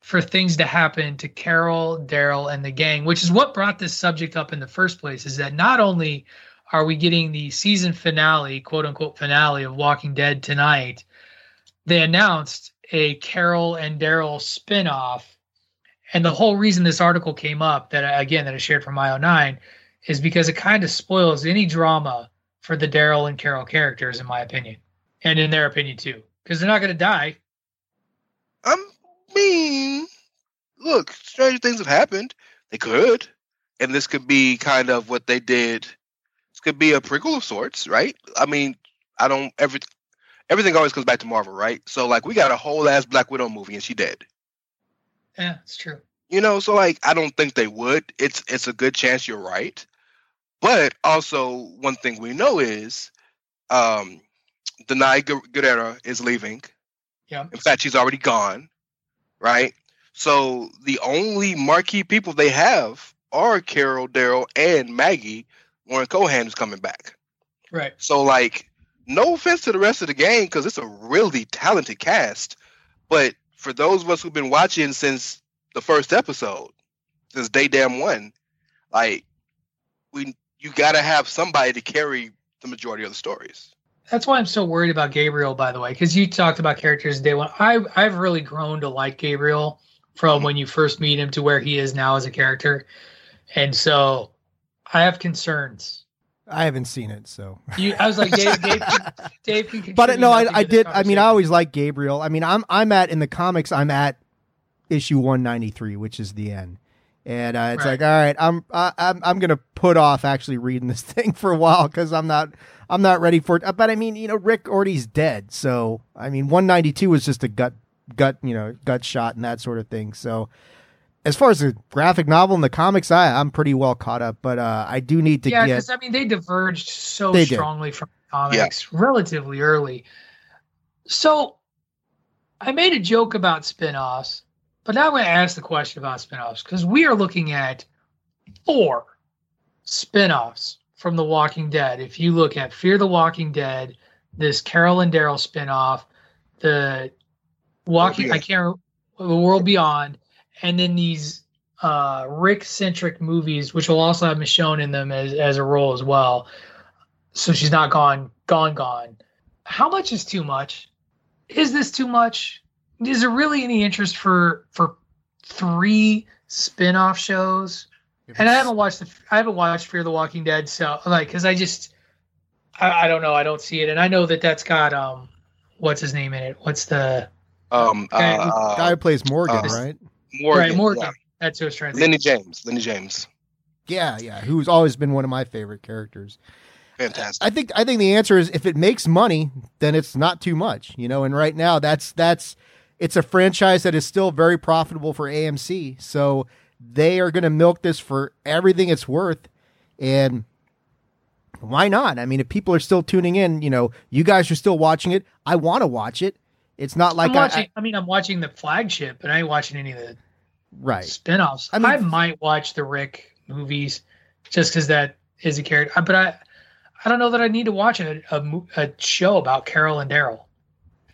for things to happen to Carol, Daryl, and the gang, which is what brought this subject up in the first place. Is that not only are we getting the season finale, quote unquote finale of Walking Dead tonight, they announced a Carol and Daryl spinoff. And the whole reason this article came up, that again that I shared from IO9, is because it kind of spoils any drama for the Daryl and Carol characters, in my opinion, and in their opinion too, because they're not going to die. I mean, look, stranger things have happened. They could, and this could be kind of what they did. This could be a prequel of sorts, right? I mean, I don't every everything always comes back to Marvel, right? So like, we got a whole ass Black Widow movie, and she dead. Yeah, it's true. You know, so like, I don't think they would. It's it's a good chance you're right, but also one thing we know is, um, Danai is leaving. Yeah. In fact, she's already gone, right? So the only marquee people they have are Carol, Daryl, and Maggie. Lauren Cohan is coming back. Right. So, like, no offense to the rest of the game because it's a really talented cast. But for those of us who've been watching since the first episode, since day damn one, like, we you got to have somebody to carry the majority of the stories. That's why I'm so worried about Gabriel, by the way, because you talked about characters day one. I I've really grown to like Gabriel from mm-hmm. when you first meet him to where he is now as a character, and so I have concerns. I haven't seen it, so. You, I was like, Dave, Dave, (laughs) Dave can. But no, I, I did. I mean, I always like Gabriel. I mean, I'm I'm at in the comics. I'm at issue 193, which is the end, and uh, it's Right. like, all right, I'm I, I'm I'm gonna put off actually reading this (laughs) thing for a while because I'm not I'm not ready for it. Uh, But I mean, you know, Rick Orty's dead, so I mean, 192 was just a gut gut you know gut shot and that sort of thing. So. As far as the graphic novel and the comics, I I'm pretty well caught up, but uh, I do need to yeah, get because I mean they diverged so They did. strongly from comics relatively early. So I made a joke about spin-offs, but now I'm going to ask the question about spin-offs because we are looking at four spin-offs from The Walking Dead. If you look at Fear the Walking Dead, this Carol and Daryl spin-off, the Walking I can't the World Beyond, and then these uh, Rick centric movies, which will also have Michonne in them as, as a role as well. So she's not gone, gone, gone. How much is too much? Is this too much? Is there really any interest for for three spin off shows? And I haven't watched the I haven't watched Fear the Walking Dead, so like because I just I, I don't know I don't see it, and I know that that's got um what's his name in it? What's the Um, Okay. uh, guy who plays Morgan, uh, right? Morgan, right Morgan? yeah. That's what I was trying to think. Lennie James, Lennie James. Yeah, yeah, who's always been one of my favorite characters. Fantastic. I think I think the answer is if it makes money, then it's not too much, you know. And right now, that's that's it's a franchise that is still very profitable for AMC, so they are going to milk this for everything it's worth, and why not? I mean, if people are still tuning in, you know, you guys are still watching it. I want to watch it. It's not like I'm watching. I, I, mean, I'm watching the flagship, but I ain't watching any of the right spinoffs. I, I mean- I might watch the Rick movies just because that is a character. Uh, but I, I don't know that I need to watch a a, a show about Carol and Daryl.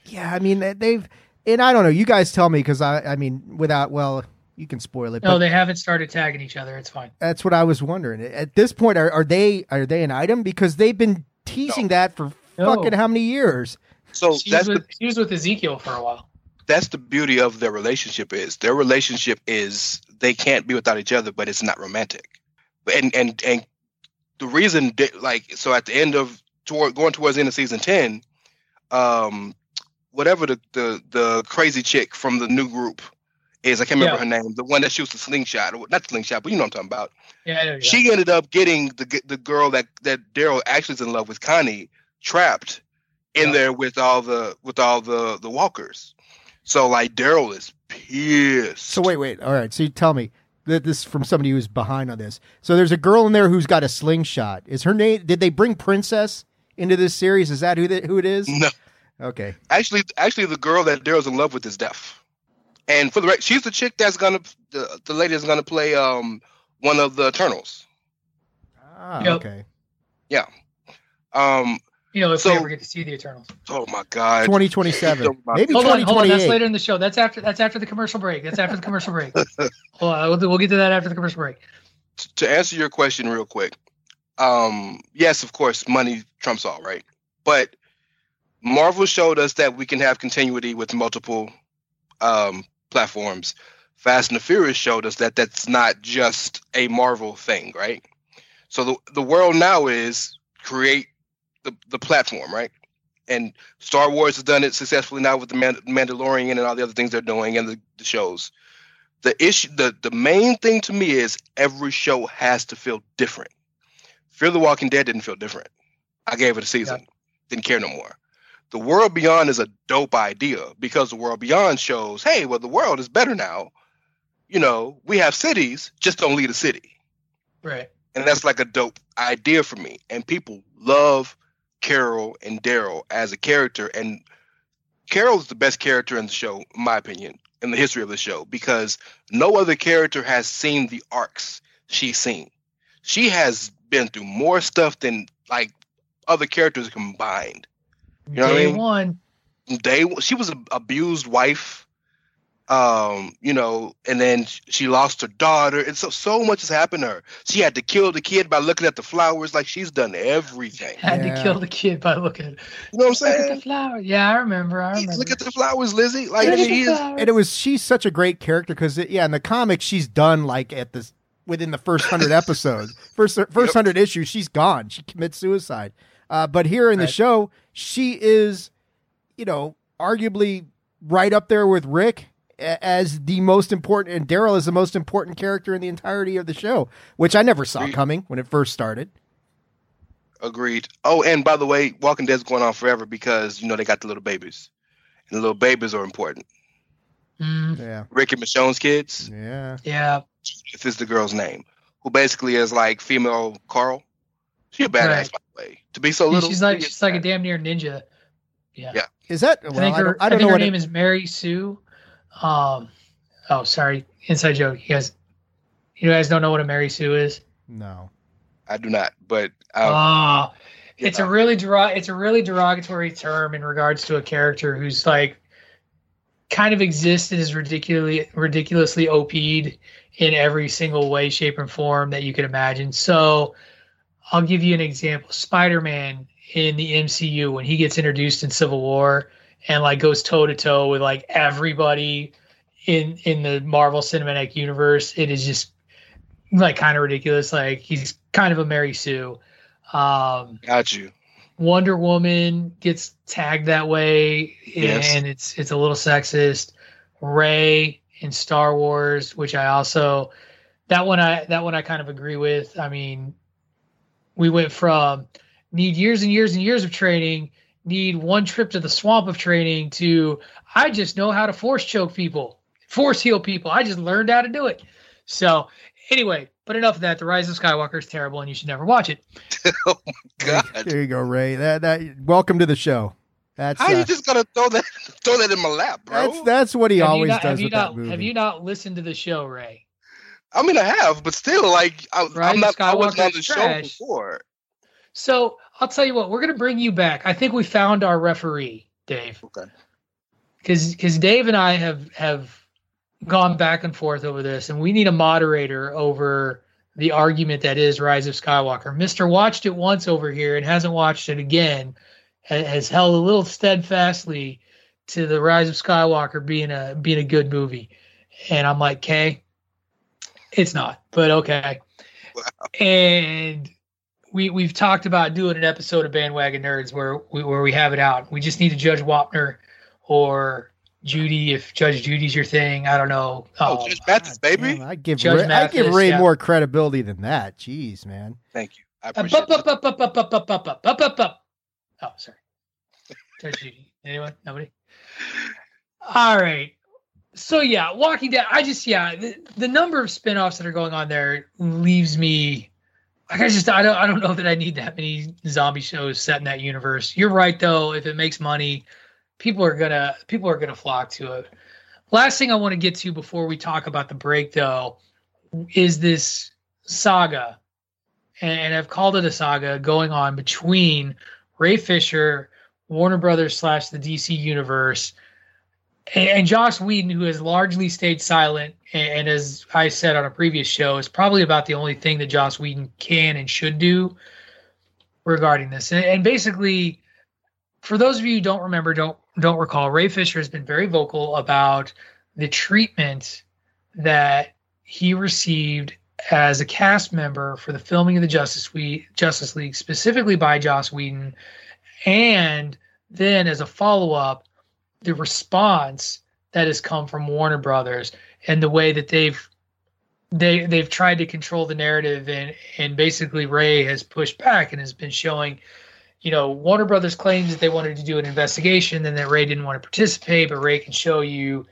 Yeah, I mean they've, and I don't know. You guys tell me because I, I mean, without well, you can spoil it. No, but they haven't started tagging each other. It's fine. that's what I was wondering. At this point, are, are they are they an item because they've been teasing that for No. fucking how many years? So She that's was, the with, she was with Ezekiel for a while. that's the beauty of their relationship is their relationship is they can't be without each other, but it's not romantic. And and and the reason da- like so at the end of toward going towards the end of season ten, um, whatever the the the crazy chick from the new group is, I can't remember Yeah. her name, the one that shoots the slingshot, or not the slingshot, but you know what I'm talking about. Yeah, I know, yeah. She ended up getting the the girl that that Daryl actually is in love with, Connie, trapped in Yeah. there with all the with all the the walkers. So like Daryl is pissed. So wait, wait. All right. So you tell me that this is from somebody who's behind on this. So there's a girl in there who's got a slingshot. Is her name? Did they bring Princess into this series? Is that who the, who it is? No, Okay. actually, actually, the girl that Daryl's in love with is deaf. And for the rec- she's the chick that's gonna the, the lady that's gonna play um one of the Eternals. Ah, Yep. okay. Yeah. Um, You know, if we So- ever get to see the Eternals. oh my god, 2027. Oh, my- Maybe Hold on, hold on. That's later in the show. That's after. That's after the commercial break. That's after the commercial break. (laughs) hold on, we'll, we'll get to that after the commercial break. to answer your question real quick, um, yes, of course, money trumps all, right? But Marvel showed us that we can have continuity with multiple um, platforms. Fast and the Furious showed us that that's not just a Marvel thing, right? So the the world now is create the the platform, right? And Star Wars has done it successfully now with the Mand- Mandalorian and all the other things they're doing and the, the shows the issue the, the main thing to me is every show has to feel different fear the walking dead didn't feel different i gave it a season didn't care no more the world beyond is a dope idea because the world beyond shows hey well the world is better now. You know we have cities just don't lead a city. Right. and that's like a dope idea for me. And people love carol and daryl as a character. And carol's the best character in the show in my opinion in the history of the show because no other character has seen the arcs she's seen. She has been through more stuff than like other characters combined know what I Day mean? one. they she was an abused wife um you know and then she lost her daughter and so so much has happened to her she had to kill the kid by looking at the flowers like she's done everything Had Yeah. to kill the kid by looking at, you know what i'm look at the flowers. Yeah, I remember. I remember. look at the flowers lizzie like she is and it was she's such a great character because yeah, in the comics she's done like at this within the first hundred (laughs) episodes, first first Yep. hundred issues, she's gone. She commits suicide. Uh, but here in the Right. show, she is, you know, arguably right up there with Rick as the most important, and Daryl is the most important character in the entirety of the show, which I never saw Agreed. coming when it first started. agreed oh and by the way walking dead's going on forever because you know they got the little babies and the little babies are important Mm, Yeah, rick and michonne's kids yeah. yeah. if is the girl's name who basically is like female carl she a badass Right. by the way to be so little she's like she she's like a damn near ninja. Yeah. Yeah. Is that? Well, I think I her, don't, I I don't think know her name it- is Mary Sue. Um, oh, sorry, inside joke. You guys, you guys don't know what a Mary Sue is? no. I do not, but um, Ah, you it's know, a really derog- it's a really derogatory term in regards to a character who's like kind of existed as ridiculously ridiculously OP'd in every single way, shape, and form that you could imagine. So I'll give you an example. Spider-Man in the MCU when he gets introduced in Civil War and like goes toe to toe with like everybody in in the Marvel Cinematic Universe, it is just like kind of ridiculous. Like he's kind of a Mary Sue. Um, got you. Wonder Woman gets tagged that way, Yes. and it's it's a little sexist. Rey in Star Wars, which I also that one I that one I kind of agree with. I mean, we went from need years and years and years of training, need one trip to the swamp of training to I just know how to force choke people, force heal people. I just learned how to do it. So anyway, but enough of that. The Rise of Skywalker is terrible, and you should never watch it. (laughs) oh my god! There you go, Rey. That that. Welcome to the show. That's how uh, you just gonna throw that (laughs) throw that in my lap, bro? That's that's what he have always not, does have with not, that movie. Have you not listened to the show, Rey? I mean, I have, but still, like, I, I'm not. I wasn't on the trash. show before. So I'll tell you what, we're gonna bring you back. I think we found our referee, Dave. Okay. Because because Dave and I have have gone back and forth over this, and we need a moderator over the argument that is Rise of Skywalker. Mister watched it once over here and hasn't watched it again. Has held a little steadfastly to the Rise of Skywalker being a being a good movie, and I'm like, okay, it's not, but okay. Wow. And we we've talked about doing an episode of Bandwagon Nerds where we, where we have it out. We just need to Judge Wapner or Judy if Judge Judy's your thing. I don't know. Oh, Um, Judge Mathis, baby. Damn, I give Judge Rey, I give Mathis, Rey yeah. more credibility than that. Jeez, man. Thank you. I Uh, appreciate bup. Oh, sorry. Judge Judy. Anyone? Nobody? All right. So yeah, Walking Dead. I just yeah, the, the number of spin-offs that are going on there leaves me like I just I don't I don't know that I need that many zombie shows set in that universe. You're right though. If it makes money, people are gonna people are gonna flock to it. Last thing I want to get to before we talk about the break though is this saga, and I've called it a saga going on between Ray Fisher, Warner Brothers slash the DC universe, and, Joss Whedon, who has largely stayed silent, and, as I said on a previous show, is probably about the only thing that Joss Whedon can and should do regarding this. And, basically, for those of you who don't remember, don't don't recall, Ray Fisher has been very vocal about the treatment that he received as a cast member for the filming of the Justice League, Justice League, specifically by Joss Whedon, and then as a follow up, the response that has come from Warner Brothers and the way that they've they they've tried to control the narrative and and basically Ray has pushed back and has been showing you know Warner Brothers claims that they wanted to do an investigation and that Ray didn't want to participate but Ray can show you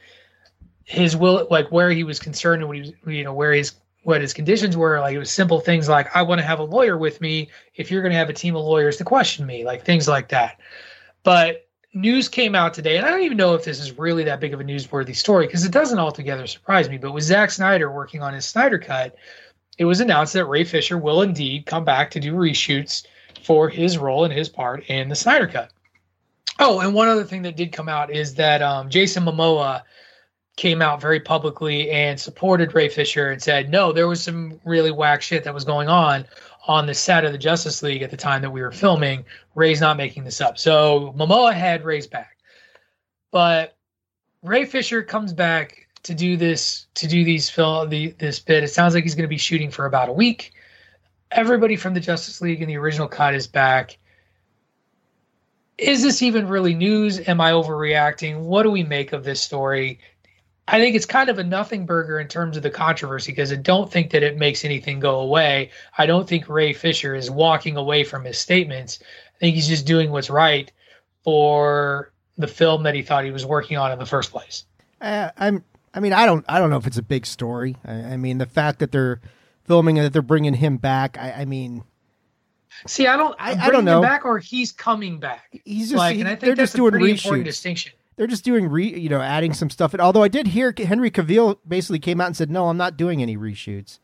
his will like where he was concerned and what he was you know where his what his conditions were. Like it was simple things like I want to have a lawyer with me. If you're going to have a team of lawyers to question me like things like that. But news came out today, and I don't even know if this is really that big of a newsworthy story because it doesn't altogether surprise me. But with Zack Snyder working on his Snyder Cut, it was announced that Ray Fisher will indeed come back to do reshoots for his role and his part in the Snyder Cut. Oh, and one other thing that did come out is that um, Jason Momoa came out very publicly and supported Ray Fisher and said, no, there was some really whack shit that was going on on the set of the Justice League at the time that we were filming. Ray's not making this up. So Momoa had Ray's back. But Ray Fisher comes back to do this to do these film the this bit. It sounds like he's going to be shooting for about a week. Everybody from the Justice League in the original cut is back. Is this even really news? Am I overreacting? What do we make of this story? I think it's kind of a nothing burger in terms of the controversy because I don't think that it makes anything go away. I don't think Ray Fisher is walking away from his statements. I think he's just doing what's right for the film that he thought he was working on in the first place. Uh, I'm. I mean, I don't. I don't know if it's a big story. I, I mean, the fact that they're filming and that they're bringing him back. I, I mean, See, I don't. I- I don't know. back or he's coming back. he's just. like, he- and I think they're that's just a doing pretty important reshoots. distinction. They're just doing re. You know, adding some stuff. And Although I did hear Henry Cavill basically came out and said, "No, I'm not doing any reshoots."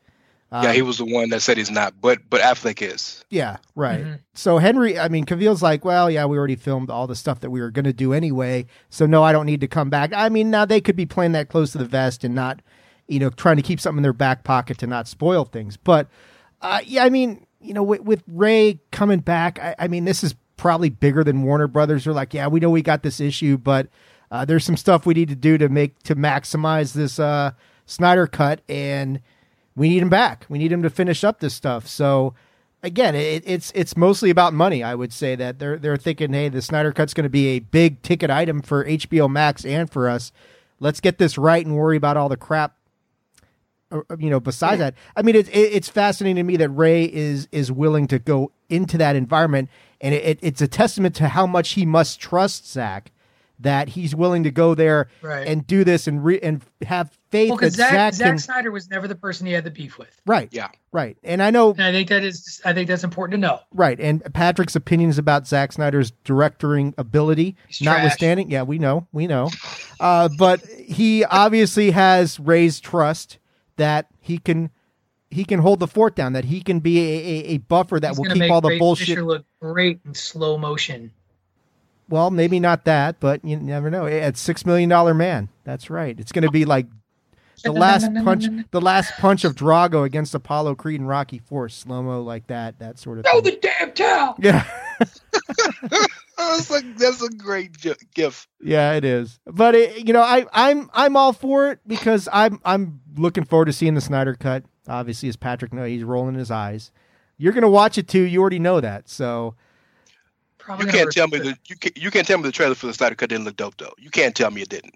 yeah, Um, he was the one that said he's not, but but Affleck is. Yeah, right. Mhm. So Henry, I mean, Cavill's like, well, yeah, we already filmed all the stuff that we were going to do anyway, so no, I don't need to come back. I mean, now they could be playing that close to the vest and not, you know, trying to keep something in their back pocket to not spoil things. But uh, yeah, I mean, you know, with, with Ray coming back, I, I mean, this is probably bigger than Warner Brothers. They're like, yeah, we know we got this issue, but uh, there's some stuff we need to do to make to maximize this uh, Snyder cut and we need him back. We need him to finish up this stuff. So again, it, it's it's mostly about money. I would say that they're they're thinking, hey, the Snyder Cut's going to be a big ticket item for HBO Max and for us. Let's get this right and worry about all the crap you know, besides that, I mean, it's it's fascinating to me that Ray is is willing to go into that environment, and it, it's a testament to how much he must trust Zack that he's willing to go there right. and do this and re- and have faith well, that Zack, Zack, Zack can, Snyder was never the person he had the beef with. right, Yeah. right. And I know And I think that is I think that's important to know. Right, and Patrick's opinions about Zack Snyder's directing ability, He's notwithstanding, yeah, we know, we know, uh, but he obviously has Ray's trust that he can he can hold the fort down, that he can be a, a, a buffer that He's will keep make all the Ray bullshit. Fisher look great in slow motion. Well, maybe not that, but you never know. At six million dollar man, that's right. It's going to be like the last punch, the last punch of Drago against Apollo Creed and Rocky Four, slow mo like that, that sort of Throw thing. the damn towel. Yeah. (laughs) (laughs) That's a that's a great gi- gift. Yeah, it is. But it, you know, I I'm I'm all for it because I'm I'm looking forward to seeing the Snyder cut. Obviously, as Patrick knows, he's rolling his eyes. You're gonna watch it too. You already know that. So Probably You can't tell me rip the you can't, you can't tell me the trailer for the Snyder Cut didn't look dope though. You can't tell me it didn't.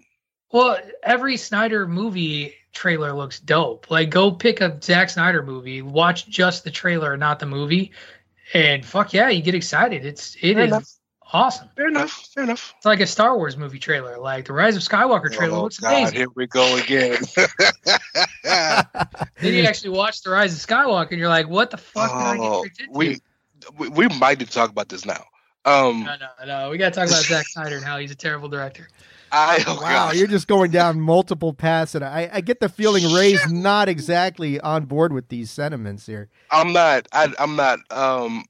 Well, every Snyder movie trailer looks dope. Like, go pick a Zack Snyder movie, watch just the trailer, not the movie, and fuck yeah, you get excited. It's it Fair is enough. Awesome. Fair enough. Fair enough. It's like a Star Wars movie trailer. Like the Rise of Skywalker trailer oh looks God, amazing. here we go again. (laughs) (laughs) Then you actually watch the Rise of Skywalker, and you're like, "What the fuck did I get oh, tricked we, we we might need to talk about this now. Um, no, no, no. We gotta talk about Zack Snyder and how he's a terrible director. I oh wow, gosh. you're just going down multiple paths, and I I get the feeling Rey's not exactly on board with these sentiments here. I'm not. I, I'm not. Um,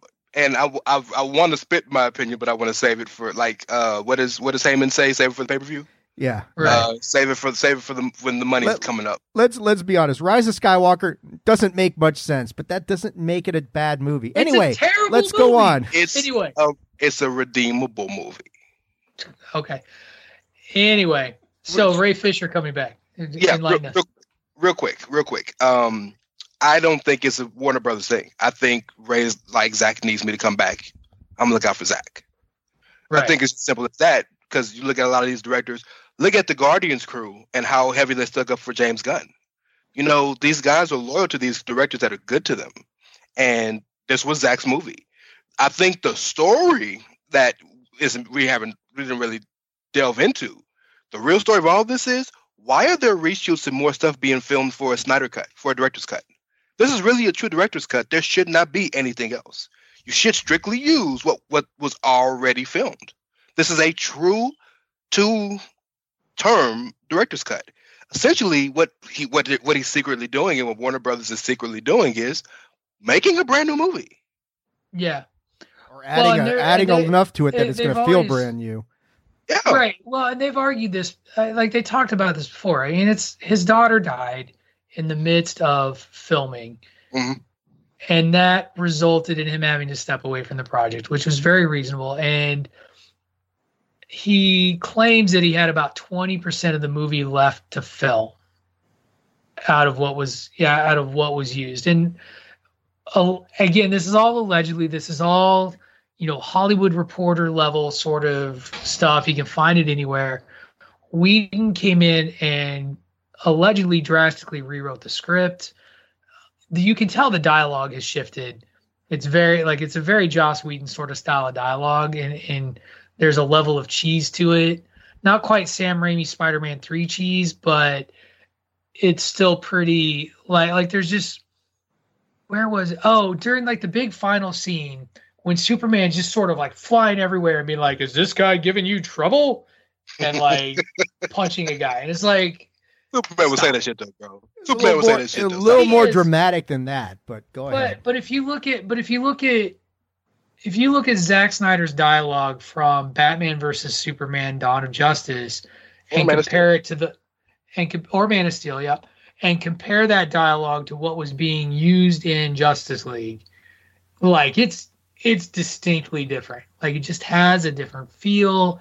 and I, I, I want to spit my opinion, but I want to save it for like, uh, what is what does Heyman say? Save it for the pay per view. Yeah. Right. Uh, save it for save it for the when the money's Let- coming up. Let's let's be honest. Rise of Skywalker doesn't make much sense, but that doesn't make it a bad movie. It's a Anyway, terrible let's go on. It's Anyway, it's a redeemable movie. okay. Anyway, so Ray Fisher coming back. Yeah, real, real, real quick, real quick. Um, I don't think it's a Warner Brothers thing. I think Ray's like Zack needs me to come back. I'm gonna look out for Zack. Right. I think it's simple as that because you look at a lot of these directors. Look at the Guardians crew and how heavy they stuck up for James Gunn. You know, these guys are loyal to these directors that are good to them, and this was Zack's movie. I think the story that isn't we haven't we didn't really delve into. The real story of all this is why are there reshoots and more stuff being filmed for a Snyder cut, for a director's cut? This is really a true director's cut. There should not be anything else. You should strictly use what, what was already filmed. This is a true two term director's cut. Essentially, what he what what he's secretly doing and what Warner Brothers is secretly doing is making a brand new movie. yeah. Or adding and a, adding they- enough to it that it's going to feel brand new. Yeah. Right. Well, and they've argued this, uh, like they talked about this before. I mean, it's his daughter died in the midst of filming, Mhm. and that resulted in him having to step away from the project, which was very reasonable. And he claims that he had about twenty percent of the movie left to film out of what was yeah out of what was used and uh, again this is all allegedly this is all you know Hollywood reporter level sort of stuff. You can find it anywhere. Whedon came in and allegedly drastically rewrote the script. You can tell the dialogue has shifted. It's very like it's a very Joss Whedon sort of style of dialogue, and and there's a level of cheese to it. Not quite Sam Raimi Spider-Man three cheese, but it's still pretty like like there's just where was it? Oh, during like the big final scene when Superman's just sort of like flying everywhere and being like, "Is this guy giving you trouble?" and like (laughs) punching a guy, and it's like, Superman would say that shit though, bro. A Superman little would say more, that shit a though. little He more is- dramatic than that, but go but ahead. but if you look at but if you look at if you look at Zack Snyder's dialogue from Batman versus Superman: Dawn of Justice and Man compare it to the and or Man of Steel, yeah, and compare that dialogue to what was being used in Justice League, like it's it's distinctly different. Like it just has a different feel,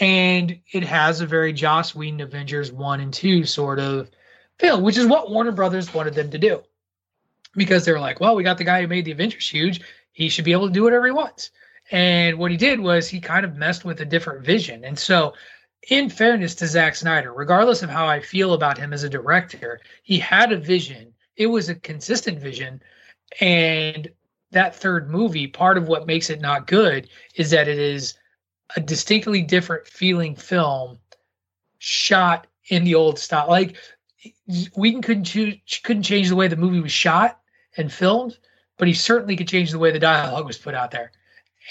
and it has a very Joss Whedon Avengers one and two sort of feel, which is what Warner Brothers wanted them to do, because they were like, well, we got the guy who made the Avengers huge, he should be able to do whatever he wants. And what he did was he kind of messed with a different vision, and so in fairness to Zack Snyder, regardless of how I feel about him as a director, he had a vision. It was a consistent vision. And that third movie, part of what makes it not good is that it is a distinctly different feeling film shot in the old style. Like we couldn't choose, couldn't change the way the movie was shot and filmed, but he certainly could change the way the dialogue was put out there.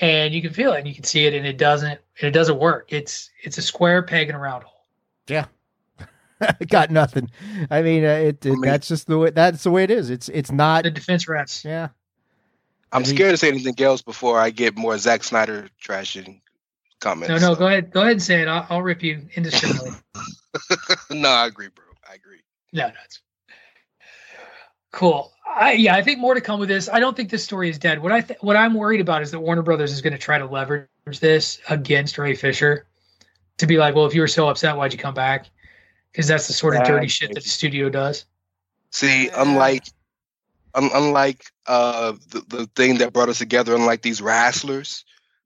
And you can feel it and you can see it and it doesn't and it doesn't work. It's it's a square peg in a round hole. Yeah. (laughs) Got nothing. I mean uh, it, it I mean, that's just the way that's the way it is. It's it's not the defense rests. Yeah. I'm I mean, scared to say anything else before i get more Zack snyder trashing comments no no so. go ahead go ahead and say it i'll, I'll rip you indiscriminately (laughs) no i agree bro i agree no no it's cool I, yeah, I think more to come with this. I don't think this story is dead. What I th- what I'm worried about is that Warner Brothers is going to try to leverage this against Ray Fisher to be like, well, if you were so upset, why'd you come back? Because that's the sort of dirty shit that the studio does. See, unlike un- unlike uh, the the thing that brought us together, unlike these wrestlers,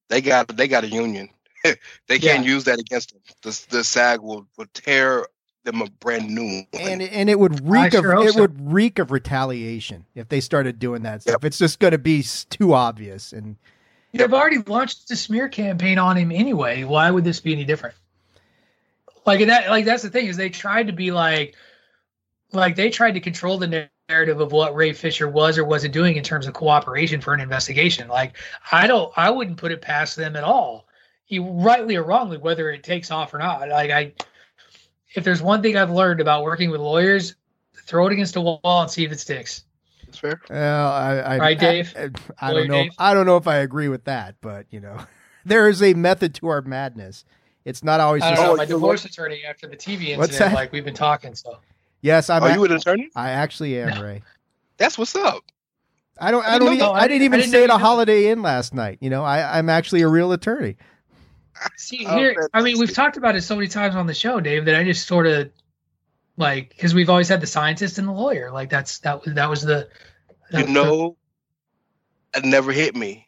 they got they got a union. (laughs) they can't yeah. use that against them. The the SAG will will tear them a brand new one. And and it would reek I of sure it so. would reek of retaliation if they started doing that stuff. Yep. It's just going to be too obvious and They've already launched a smear campaign on him anyway. Why would this be any different? Like that like that's the thing is they tried to be like like they tried to control the narrative of what Ray Fisher was or wasn't doing in terms of cooperation for an investigation. Like I don't I wouldn't put it past them at all. You rightly or wrongly, whether it takes off or not. Like I if there's one thing I've learned about working with lawyers, throw it against a wall and see if it sticks. That's fair. Well, I, I right, Dave. I, I, I don't know. Dave? I don't know if I agree with that, but you know, (laughs) there is a method to our madness. It's not always. I just, know, oh, my divorce attorney after the TV incident, like we've been talking. So. Yes, I'm. Are you an attorney? I actually am, (laughs) Rey. That's what's up. I don't. I, don't. Even, I, didn't even stay at a Holiday Inn last night. You know, I, I'm actually a real attorney. See (laughs) oh, here, I mean, we've talked about it so many times on the show, Dave, that I just sort of like because we've always had the scientist and the lawyer. Like that's that was that was the. That you know, the, it never hit me.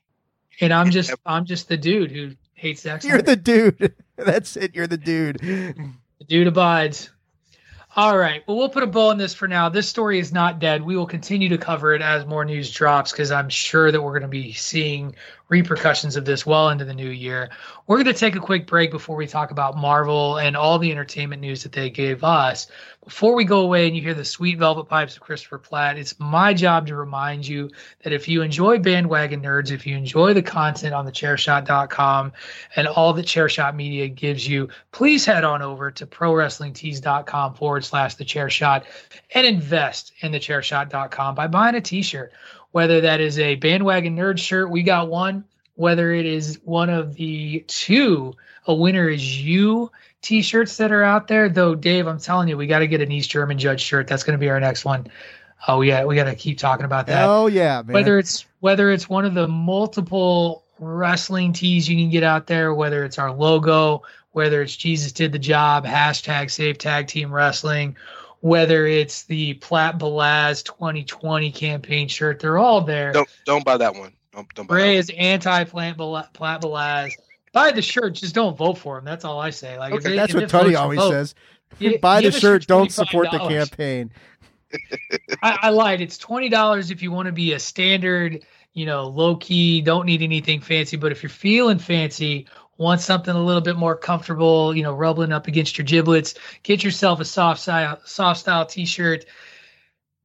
And I'm just I'm just the dude who hates that. You're the dude. (laughs) That's it. You're the dude. The dude abides. All right. Well, we'll put a bow on this for now. This story is not dead. We will continue to cover it as more news drops because I'm sure that we're going to be seeing repercussions of this well into the new year. We're going to take a quick break before we talk about Marvel and all the entertainment news that they gave us. Before we go away and you hear the sweet velvet pipes of Christopher Platt, it's my job to remind you that if you enjoy Bandwagon Nerds, if you enjoy the content on the chairshot.com and all that Chairshot Media gives you, please head on over to prowrestlingtees.com forward slash the chairshot and invest in the chairshot.com by buying a t shirt whether that is a bandwagon nerd shirt, we got one. Whether it is one of the two, a winner is you t-shirts that are out there. Though, Dave, I'm telling you, we got to get an East German Judge shirt. That's going to be our next one. Oh yeah, we got to keep talking about that. Oh yeah, man. Whether it's whether it's one of the multiple wrestling tees you can get out there, whether it's our logo, whether it's Jesus did the job, hashtag Save Tag Team Wrestling, whether it's the Platt Belaz 2020 campaign shirt, they're all there. Don't don't buy that one. Don't, don't buy Rey is anti Platt Belaz. Buy the shirt, just don't vote for him. That's all I say. Like okay, it, that's what Tony always vote, says. buy the shirt, don't support the campaign. (laughs) I, I lied. It's twenty dollars if you want to be a standard, you know, low key, don't need anything fancy. But if you're feeling fancy, want something a little bit more comfortable, you know, rubbling up against your giblets, get yourself a soft style soft style t-shirt.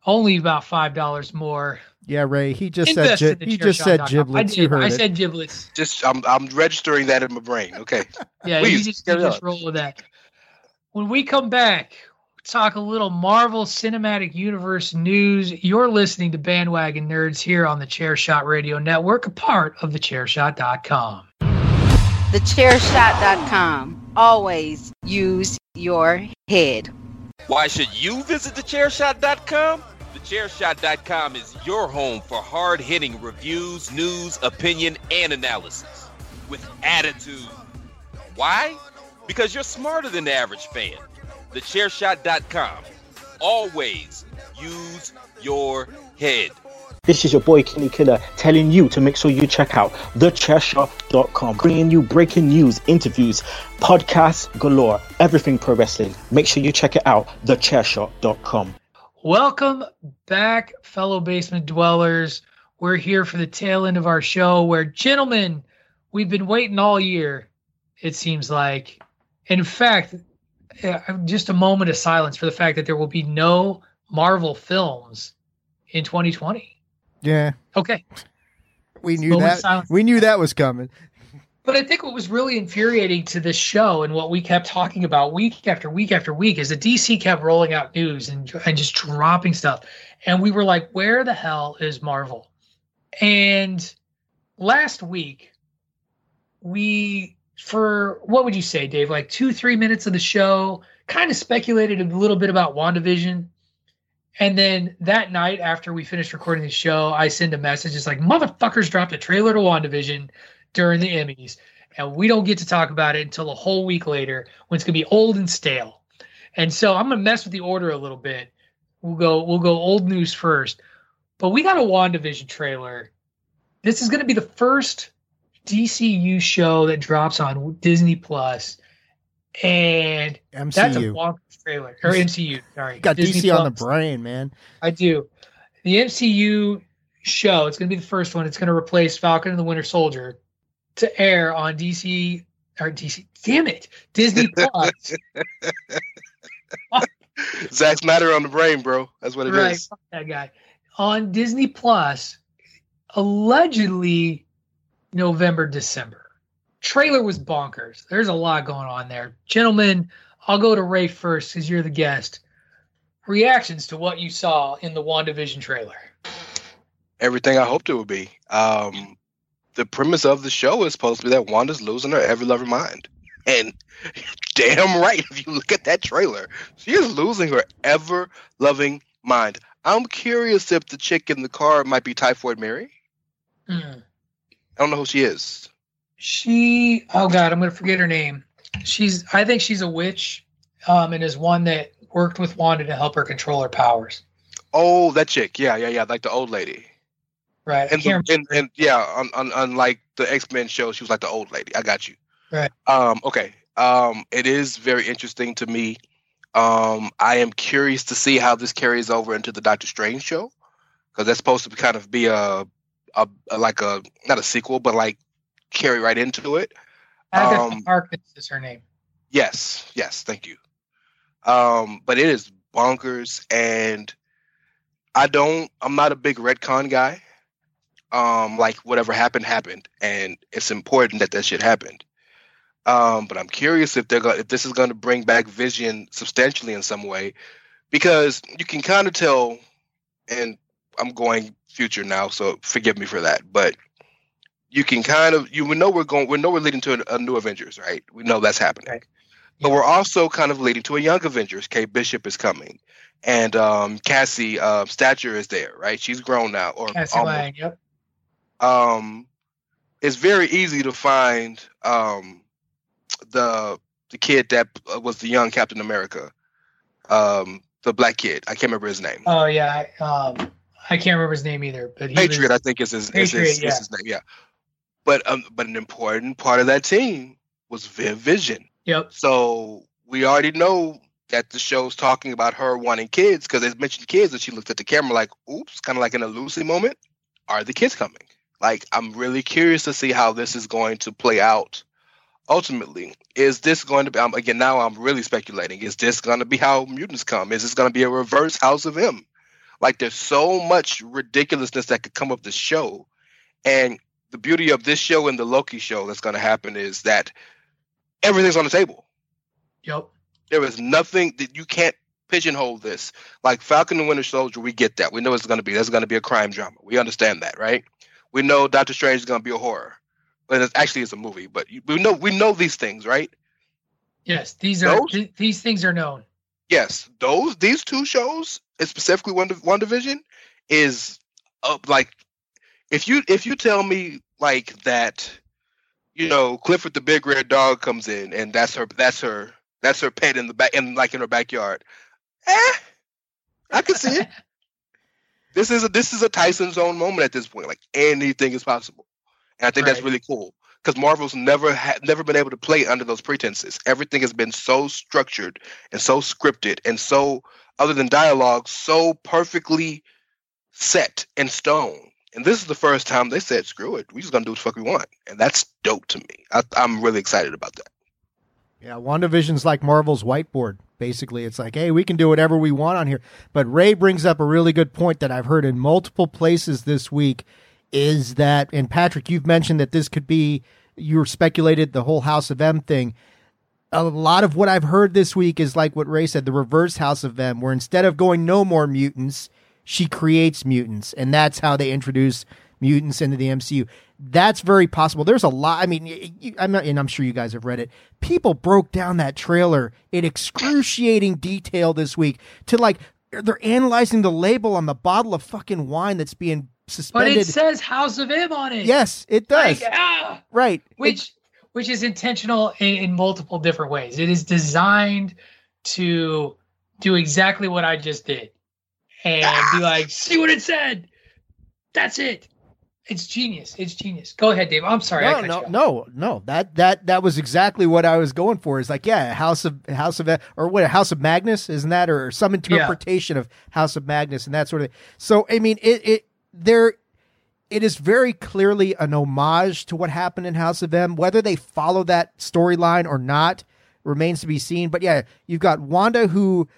Only about five dollars more. Yeah, Rey. He just Invest said gi- he just said giblets. I did. You heard I it. said giblets. Just I'm I'm registering that in my brain. Okay. (laughs) yeah, Please, you just, you just roll with that. When we come back, talk a little Marvel Cinematic Universe news. You're listening to Bandwagon Nerds here on the Chairshot Radio Network, a part of the Chairshot.com thechairshot.com. Always use your head. Why should you visit thechairshot.com? Thechairshot.com is your home for hard hitting reviews, news, opinion, and analysis with attitude. Why? Because you're smarter than the average fan. Thechairshot.com. Always use your head. This is your boy Kenny Killer telling you to make sure you check out thechairshot.com, bringing you breaking news, interviews, podcasts galore, everything pro wrestling. Make sure you check it out, thechairshot.com. Welcome back, fellow basement dwellers. We're here for the tail end of our show where, gentlemen, we've been waiting all year, it seems like. In fact, eh, just a moment of silence for the fact that there will be no Marvel films in 2020. Yeah. Okay. We knew that. We knew that was coming. But I think what was really infuriating to this show and what we kept talking about week after week after week is that DC kept rolling out news and, and just dropping stuff. And we were like, where the hell is Marvel? And last week, we, for what would you say, Dave, like two, three minutes of the show, kind of speculated a little bit about WandaVision and then that night, after we finished recording the show, I send a message. It's like, motherfuckers dropped a trailer to WandaVision during the Emmys. And we don't get to talk about it until a whole week later when it's going to be old and stale. And so I'm going to mess with the order a little bit. We'll go, we'll go old news first. But we got a WandaVision trailer. This is going to be the first DCU show that drops on Disney Plus and MCU. that's a bonkers trailer or MCU. Sorry, got Disney DC Plus. on the brain, man. I do. The MCU show. It's going to be the first one. It's going to replace Falcon and the Winter Soldier to air on DC or DC. Damn it, Disney (laughs) Plus. Zack Snyder on the brain, bro. That's what it right, is. That guy on Disney Plus, allegedly November, December trailer was bonkers. There's a lot going on there. Gentlemen, I'll go to Rey first because you're the guest. Reactions to what you saw in the WandaVision trailer. Everything I hoped it would be. Um, the premise of the show is supposed to be that Wanda's losing her ever loving mind. And (laughs) damn right, if you look at that trailer, she is losing her ever loving mind. I'm curious if the chick in the car might be Typhoid Mary. Mm. I don't know who she is. She, oh god, I'm gonna forget her name. She's, I think she's a witch, um, and is one that worked with Wanda to help her control her powers. Oh, that chick, yeah, yeah, yeah, like the old lady. Right. And, the, and, and, yeah, on, on, unlike the X Men show, she was like the old lady. I got you. Right. Um. Okay. Um. It is very interesting to me. Um. I am curious to see how this carries over into the Doctor Strange show, because that's supposed to kind of be a, a, a like a not a sequel, but like carry right into it. Agatha um, Harkness is her name. Yes, yes, thank you. Um, but it is bonkers, and I don't. I'm not a big retcon guy. Um, like whatever happened happened, and it's important that that shit happened. Um, but I'm curious if they're going if this is going to bring back Vision substantially in some way, because you can kind of tell. And I'm going future now, so forgive me for that. But you can kind of you know we're going we know we're leading to a, a new Avengers, right? We know that's happening. Right. But we're also kind of leading to a young Avengers. Kate Bishop is coming, and um, Cassie uh, Stature is there, right? She's grown now, or Cassie almost. Lang, yep. Um, it's very easy to find um, the the kid that was the young Captain America, um, the black kid. I can't remember his name. Oh yeah, um, I can't remember his name either. But Patriot, was, I think is his, Patriot, is his, yeah. is his name. Yeah, but um, but an important part of that team was Viv Vision. Yep. So we already know that the show's talking about her wanting kids because they mentioned kids, and she looked at the camera like, "Oops," kind of like in a Lucy moment. Are the kids coming? Like, I'm really curious to see how this is going to play out. Ultimately, is this going to be? Um, again, now I'm really speculating. Is this going to be how mutants come? Is this going to be a reverse House of M? Like, there's so much ridiculousness that could come of the show, and the beauty of this show and the Loki show that's going to happen is that everything's on the table. Yep. There is nothing that you can't pigeonhole this. Like Falcon and Winter Soldier, we get that. We know it's going to be. There's going to be a crime drama. We understand that, right? We know Doctor Strange is going to be a horror, but it actually is a movie. But we know we know these things, right? Yes, these are th- these things are known. Yes, those these two shows, specifically WandaVision, is up like if you if you tell me like that, you know, Clifford the big red dog comes in and that's her that's her that's her pet in the back in like in her backyard. Eh, I can see it. (laughs) this is a this is a Tyson's own moment at this point. Like anything is possible, and I think right. that's really cool because Marvel's never had never been able to play under those pretenses. Everything has been so structured and so scripted and so other than dialogue, so perfectly set in stone. And this is the first time they said, "Screw it, we're just gonna do what the fuck we want," and that's dope to me. I, I'm really excited about that. Yeah, WandaVision's like Marvel's whiteboard. Basically, it's like, hey, we can do whatever we want on here. But Rey brings up a really good point that I've heard in multiple places this week is that, and Patrick, you've mentioned that this could be, you speculated the whole House of M thing. A lot of what I've heard this week is like what Rey said, the reverse House of M, where instead of going no more mutants, she creates mutants. And that's how they introduce mutants into the MCU. That's very possible. There's a lot. I mean, you, I'm not, and I'm sure you guys have read it. People broke down that trailer in excruciating detail this week to like they're analyzing the label on the bottle of fucking wine that's being suspended. But it says House of M on it. Yes, it does. Like, ah, right. Which it, which is intentional in, in multiple different ways. It is designed to do exactly what I just did and be like, see what it said. That's it. It's genius. It's genius. Go ahead, Dave. I'm sorry. No, no, no, no. That that that was exactly what I was going for. Is like, yeah, House of House of or what House of Magnus isn't that, or some interpretation yeah. of House of Magnus and that sort of. Thing. So I mean, it it there, it is very clearly an homage to what happened in House of M. Whether they follow that storyline or not remains to be seen. But yeah, you've got Wanda who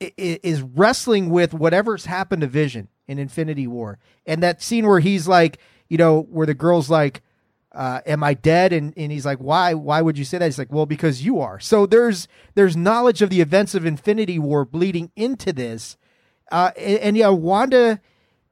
is wrestling with whatever's happened to Vision in Infinity War. And that scene where he's like, you know, where the girl's like, uh, am I dead? And, and he's like, why, why would you say that? He's like, well, because you are. So there's, there's knowledge of the events of Infinity War bleeding into this. Uh, and, and yeah, Wanda,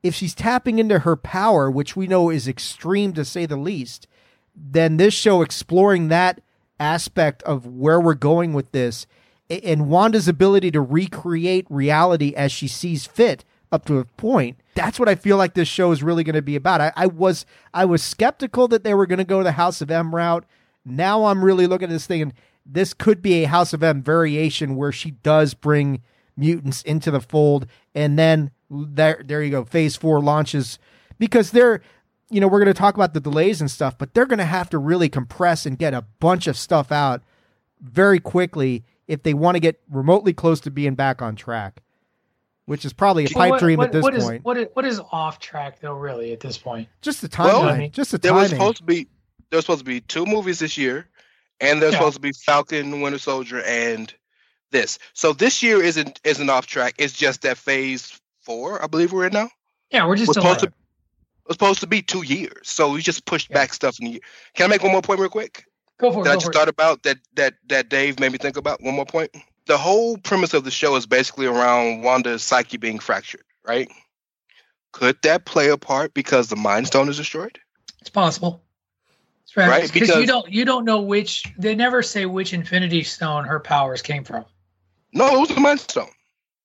if she's tapping into her power, which we know is extreme to say the least, then this show exploring that aspect of where we're going with this and Wanda's ability to recreate reality as she sees fit up to a point. That's what I feel like this show is really going to be about. I, I was I was skeptical that they were going to go the House of M route. Now I'm really looking at this thing, and this could be a House of M variation where she does bring mutants into the fold, and then there there you go. Phase four launches because they're you know we're going to talk about the delays and stuff, but they're going to have to really compress and get a bunch of stuff out very quickly if they want to get remotely close to being back on track which is probably a pipe what, dream what, at this what point. Is, what is what is off track though? Really, at this point, just the timeline. Well, just the timing. There was supposed to be there was supposed to be two movies this year, and there's yeah. supposed to be Falcon, Winter Soldier, and this. So this year isn't isn't off track. It's just that Phase Four, I believe we're in now. Yeah, we're just we're supposed to. was supposed to be two years, so we just pushed yeah. back stuff in the year. Can I make one more point real quick? Go for it. That I just thought about that that that Dave made me think about one more point the whole premise of the show is basically around Wanda's psyche being fractured, right? Could that play a part because the Mind Stone is destroyed? It's possible. It's right. right? Because you don't you don't know which they never say which Infinity Stone her powers came from. No, it was the Mind Stone.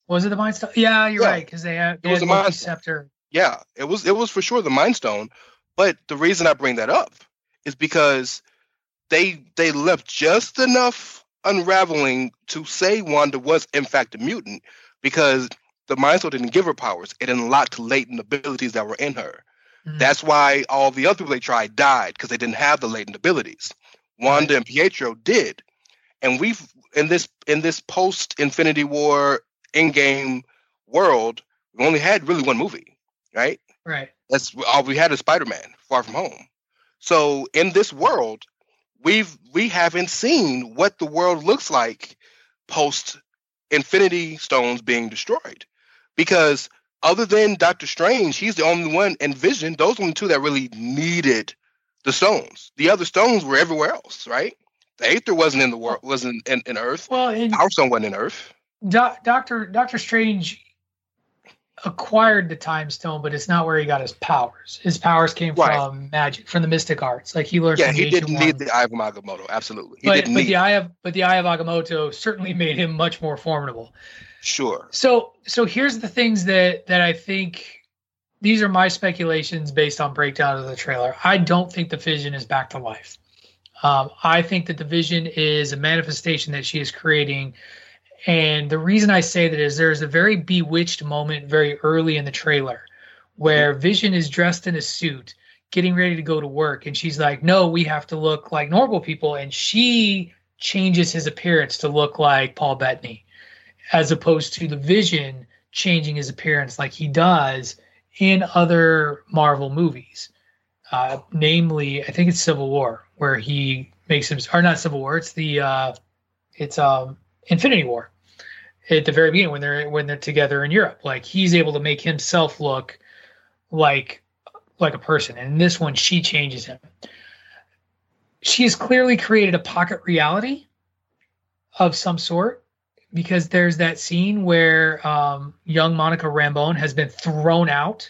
Was it the Mind Stone? Yeah, you're yeah. right because they had, they it was the Mind Scepter. Yeah, it was it was for sure the Mind Stone. But the reason I bring that up is because they they left just enough unraveling to say Wanda was in fact a mutant because the Mind Stone didn't give her powers. It unlocked latent abilities that were in her. Mm-hmm. That's why all the other people they tried died because they didn't have the latent abilities. Wanda right. and Pietro did, and we've in this in this post Infinity War Endgame world, we only had really one movie, right? Right. That's all we had is Spider Man Far From Home. So in this world, we've we haven't seen what the world looks like post Infinity Stones being destroyed, because other than Doctor Strange, he's the only one and Vision. Those are the two that really needed the stones. The other stones were everywhere else, right? The Aether wasn't in the world, wasn't in, in Earth. Well, in, Power Stone wasn't in Earth. Do- Doctor Doctor Strange acquired the time stone, but it's not where he got his powers. His powers came right. from magic, from the mystic arts. Like he learned. Yeah, he didn't need the Eye of Agamotto. Absolutely, he but, but the Eye of but the Eye of Agamotto certainly made him much more formidable. Sure. So so here's the things that that I think. These are my speculations based on breakdown of the trailer. I don't think the Vision is back to life. Um, I think that the Vision is a manifestation that she is creating And the reason I say that is there's a very bewitched moment very early in the trailer where Vision is dressed in a suit, getting ready to go to work. And she's like, No, we have to look like normal people. And she changes his appearance to look like Paul Bettany, as opposed to the Vision changing his appearance like he does in other Marvel movies. Uh, namely, I think it's Civil War, where he makes him, or not Civil War, it's the, uh, it's um, Infinity War at the very beginning when they're when they're together in Europe. Like he's able to make himself look like like a person. And in this one, she changes him. She has clearly created a pocket reality of some sort because there's that scene where um, young Monica Rambeau has been thrown out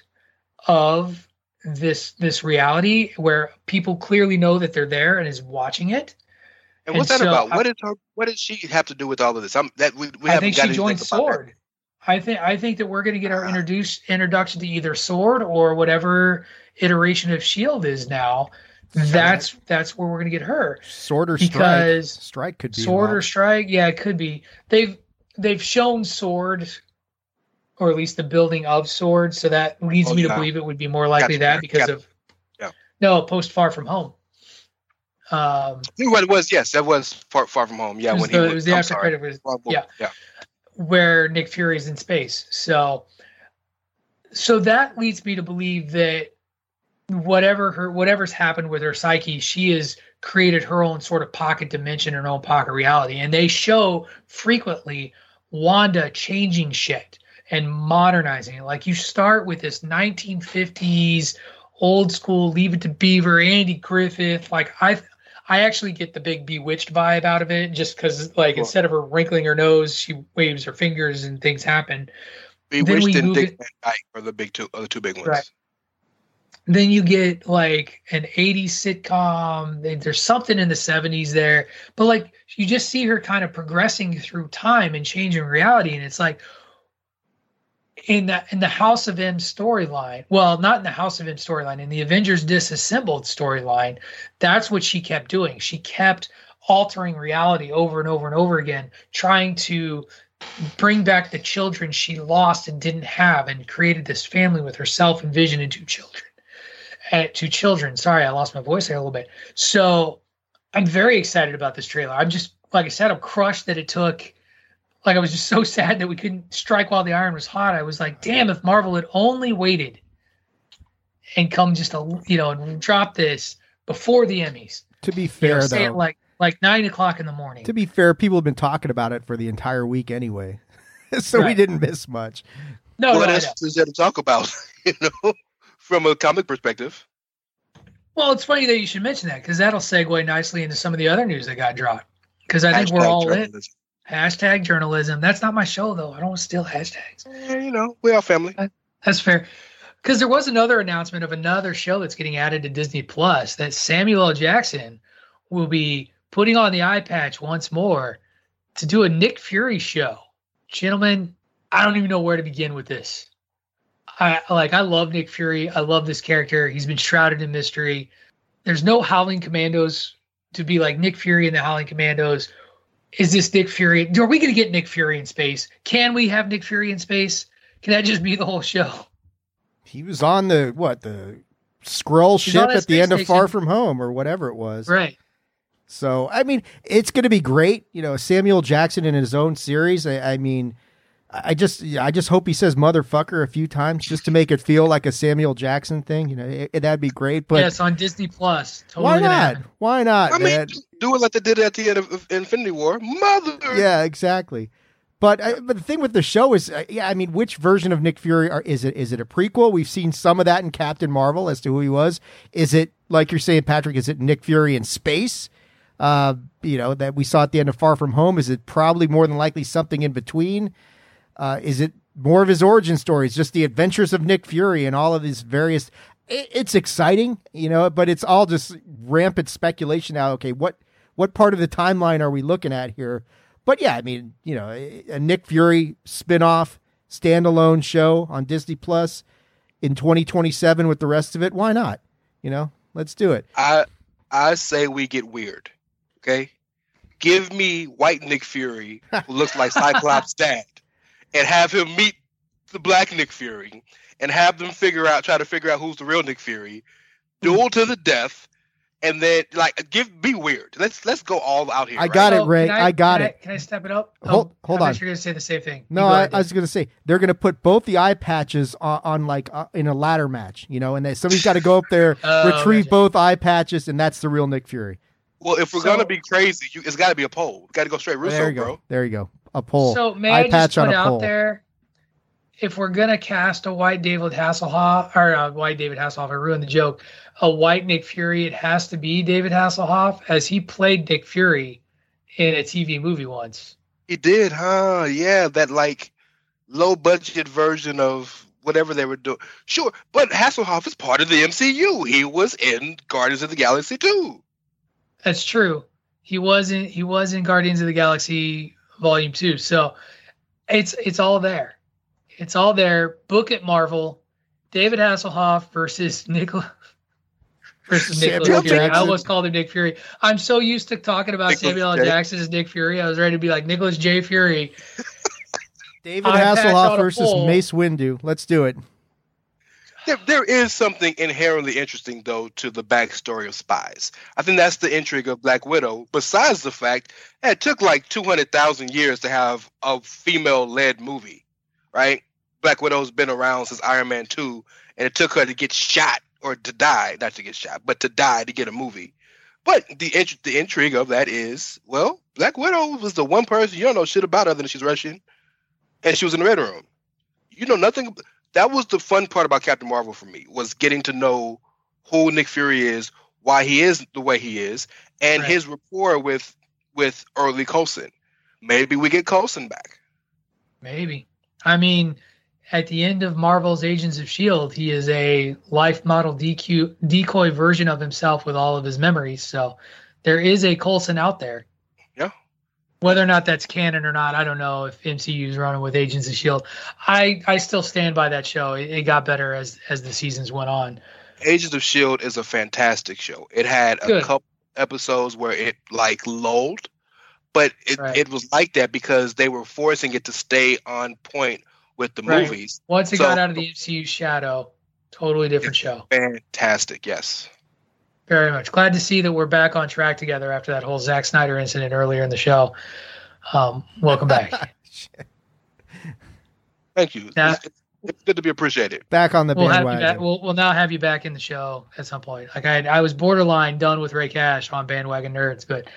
of this this reality where people clearly know that they're there and is watching it. And what's and that so about? I, what is her? What does she have to do with all of this? I'm, that we, we I think she joined Sword. I think I think that we're going to get our uh, introduced introduction to either Sword or whatever iteration of Shield is now. That's that's where we're going to get her. Sword or because strike. Strike could be sword or strike. Yeah, it could be. They've they've shown sword, or at least the building of sword. So that leads oh, me yeah. to believe it would be more likely gotcha. that because gotcha. of yeah. No, post Far From Home. Um, what it was, yes, that was Far Far From Home. Yeah, when the, he was the I'm after credit was yeah yeah where Nick Fury's in space. So so that leads me to believe that whatever her whatever's happened with her psyche, she has created her own sort of pocket dimension, her own pocket reality. And they show frequently Wanda changing shit and modernizing it. Like you start with this 1950s old school Leave It to Beaver, Andy Griffith. Like I I actually get the big bewitched vibe out of it just because like cool. instead of her wrinkling her nose, she waves her fingers and things happen. Bewitched and Dick Van Dyke are the big two are the two big ones. Right. Then you get like an 80s sitcom. There's something in the 70s there, but like you just see her kind of progressing through time and changing reality, and it's like, in the in the House of M storyline, well, not in the House of M storyline, in the Avengers Disassembled storyline, that's what she kept doing. She kept altering reality over and over and over again, trying to bring back the children she lost and didn't have, and created this family with herself and Vision and two children. Uh, two children. Sorry, I lost my voice there a little bit. So I'm very excited about this trailer. I'm just like I said, I'm crushed that it took like I was just so (laughs) sad that we couldn't strike while the iron was hot. I was like, damn, if Marvel had only waited and come just a you know and drop this before the Emmys. To be fair, you know, say though, it like like nine o'clock in the morning. To be fair, people have been talking about it for the entire week anyway, (laughs) so right. we didn't miss much. No, what no, else is there to talk about? (laughs) You know, from a comic perspective. Well, it's funny that you should mention that because that'll segue nicely into some of the other news that got dropped. Because I think we're all journalism. in. Hashtag journalism. That's not my show though. I don't steal hashtags. Yeah, you know, we are family. That's fair. Because there was another announcement of another show that's getting added to Disney Plus that Samuel L. Jackson will be putting on the eye patch once more to do a Nick Fury show. Gentlemen, I don't even know where to begin with this. I like I love Nick Fury. I love this character. He's been shrouded in mystery. There's no Howling Commandos to be like Nick Fury and the Howling Commandos is this Nick Fury? Are we going to get Nick Fury in space? Can we have Nick Fury in space? Can that just be the whole show? He was on the what the Skrull ship at the end station. of Far From Home or whatever it was. Right. So I mean, it's going to be great. You know, Samuel Jackson in his own series. I, I mean, I just I just hope he says motherfucker a few times just to make it feel like a Samuel Jackson thing. You know, it, it, that'd be great. But yes, on Disney Plus. Totally why not? Why not? I man? mean, do it like they did at the end of Infinity War, mother. Yeah, exactly. But I, but the thing with the show is, uh, yeah, I mean, which version of Nick Fury are, is it? Is it a prequel? We've seen some of that in Captain Marvel as to who he was. Is it like you're saying, Patrick? Is it Nick Fury in space? Uh, you know that we saw at the end of Far From Home. Is it probably more than likely something in between? Uh, is it more of his origin stories, just the adventures of Nick Fury and all of these various? It, it's exciting, you know, but it's all just rampant speculation now. Okay, what what part of the timeline are we looking at here? But yeah, I mean, you know, a Nick Fury spinoff standalone show on Disney Plus in 2027 with the rest of it. Why not? You know, let's do it. I I say we get weird. Okay, give me white Nick Fury, who looks like Cyclops' (laughs) dad, and have him meet the black Nick Fury, and have them figure out, try to figure out who's the real Nick Fury, duel to the death, and then like give be weird. Let's let's go all out here. I right? got it, Oh, Rey. can I, got can it. I, can I step it up? Hold- Oh, hold I on. You're going to say the same thing. No, I, I was going to say they're going to put both the eye patches on, on like uh, in a ladder match, you know, and they, somebody's got to go up there, (laughs) Oh, retrieve gotcha. both eye patches, and that's the real Nick Fury. Well, if we're So- gonna be crazy, you, it's got to be a pole. Got to go straight there you go. bro. There you go. A pole. So may Eye I just patch on put out pole. there, if we're gonna cast a white David Hasselhoff or a white David Hasselhoff, I ruined the joke. A white Nick Fury, it has to be David Hasselhoff, as he played Nick Fury in a TV movie once. He did, huh? Yeah, that like low budget version of whatever they were doing. Sure, but Hasselhoff is part of the MCU. He was in Guardians of the Galaxy too. That's true. He wasn't. He was in Guardians of the Galaxy Volume Two. So it's it's all there. It's all there. Book it, Marvel. David Hasselhoff versus Nicola versus Samuel Nicholas Fury. I Jackson. almost called him Nick Fury. I'm so used to talking about Nicholas Samuel L. J. Jackson as Nick Fury. I was ready to be like Nicholas J. Fury. David eye patch Hasselhoff versus. Mace Windu. Let's do it. There, there is something inherently interesting though to the backstory of spies. I think that's the intrigue of Black Widow. Besides the fact that it took like two hundred thousand years to have a female-led movie, right? Black Widow's been around since Iron Man two, and it took her to get shot or to die, not to get shot, but to die to get a movie. But the int- the intrigue of that is, well, Black Widow was the one person you don't know shit about other than she's Russian, and she was in the red room. You know nothing. That was the fun part about Captain Marvel for me was getting to know who Nick Fury is, why he is the way he is, and Right. his rapport with with early Coulson. Maybe we get Coulson back. Maybe. I mean, at the end of Marvel's Agents of S.H.I.E.L.D., he is a life model DQ, decoy version of himself with all of his memories. So there is a Coulson out there. Whether or not that's canon or not, I don't know if MCU is running with Agents of S.H.I.E.L.D. I, I still stand by that show. It, it got better as, as the seasons went on. Agents of Shield is a fantastic show. It had a Good. couple episodes where it like lulled, but it, Right. it was like that because they were forcing it to stay on point with the Right. movies. Once it So- got out of the MCU shadow, totally different show. Fantastic, yes. Very much. Glad to see that we're back on track together after that whole Zack Snyder incident earlier in the show. Um, welcome back. (laughs) Thank you. Yeah. It's, it's good to be appreciated. Back on the we'll bandwagon. back. We'll, we'll now have you back in the show at some point. Like I, I was borderline done with Rey Cash on bandwagon nerds, but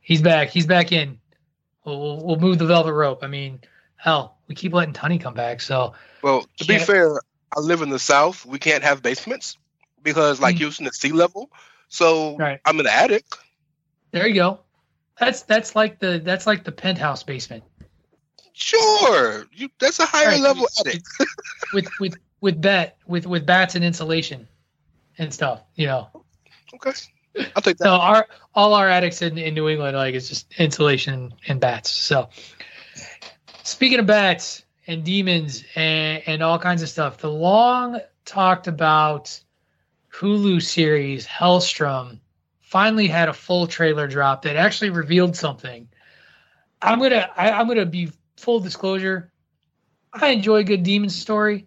he's back. He's back in. We'll, we'll, we'll move the velvet rope. I mean, hell, we keep letting Tunney come back. So Well, to be Can't- fair, I live in the South. We can't have basements because, like Mm. Houston, is sea level. So Right. I'm an attic. there you go. That's that's like the that's like the penthouse basement Sure, you, that's a higher Right. level attic. with with with bat with with bats and insulation and stuff. You know. Okay, I'll take that. So our all our attics in, in New England like it's just insulation and bats. So speaking of bats and demons and, and all kinds of stuff, the long talked about Hulu series Helstrom finally had a full trailer drop that actually revealed something. I'm gonna I, I'm gonna be full disclosure. I enjoy a good demon story.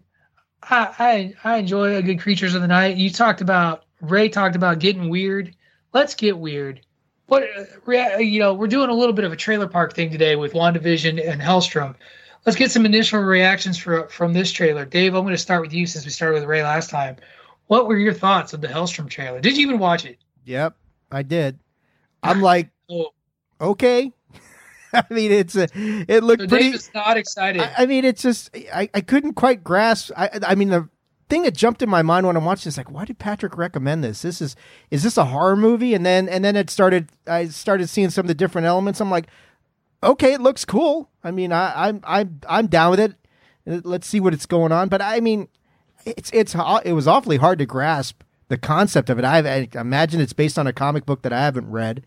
I, I I enjoy a good creatures of the night. You talked about Rey talked about getting weird. Let's get weird. What you know, we're doing a little bit of a trailer park thing today with WandaVision and Helstrom. Let's get some initial reactions for, from this trailer. Dave, I'm going to start with you since we started with Rey last time. What were your thoughts of the Helstrom trailer? Did you even watch it? Yep, I did. I'm like, Oh, okay. (laughs) I mean, it's a, it looked so pretty. Not excited. I, I mean, it's just I, I couldn't quite grasp. I I mean, the thing that jumped in my mind when I'm watching is like, why did Patrick recommend this? This is is this a horror movie? And then and then it started. I started seeing some of the different elements. I'm like, okay, it looks cool. I mean, I, I'm I'm I'm down with it. Let's see what it's going on. But I mean, it's it's it was awfully hard to grasp the concept of it. I've, I imagine it's based on a comic book that I haven't read,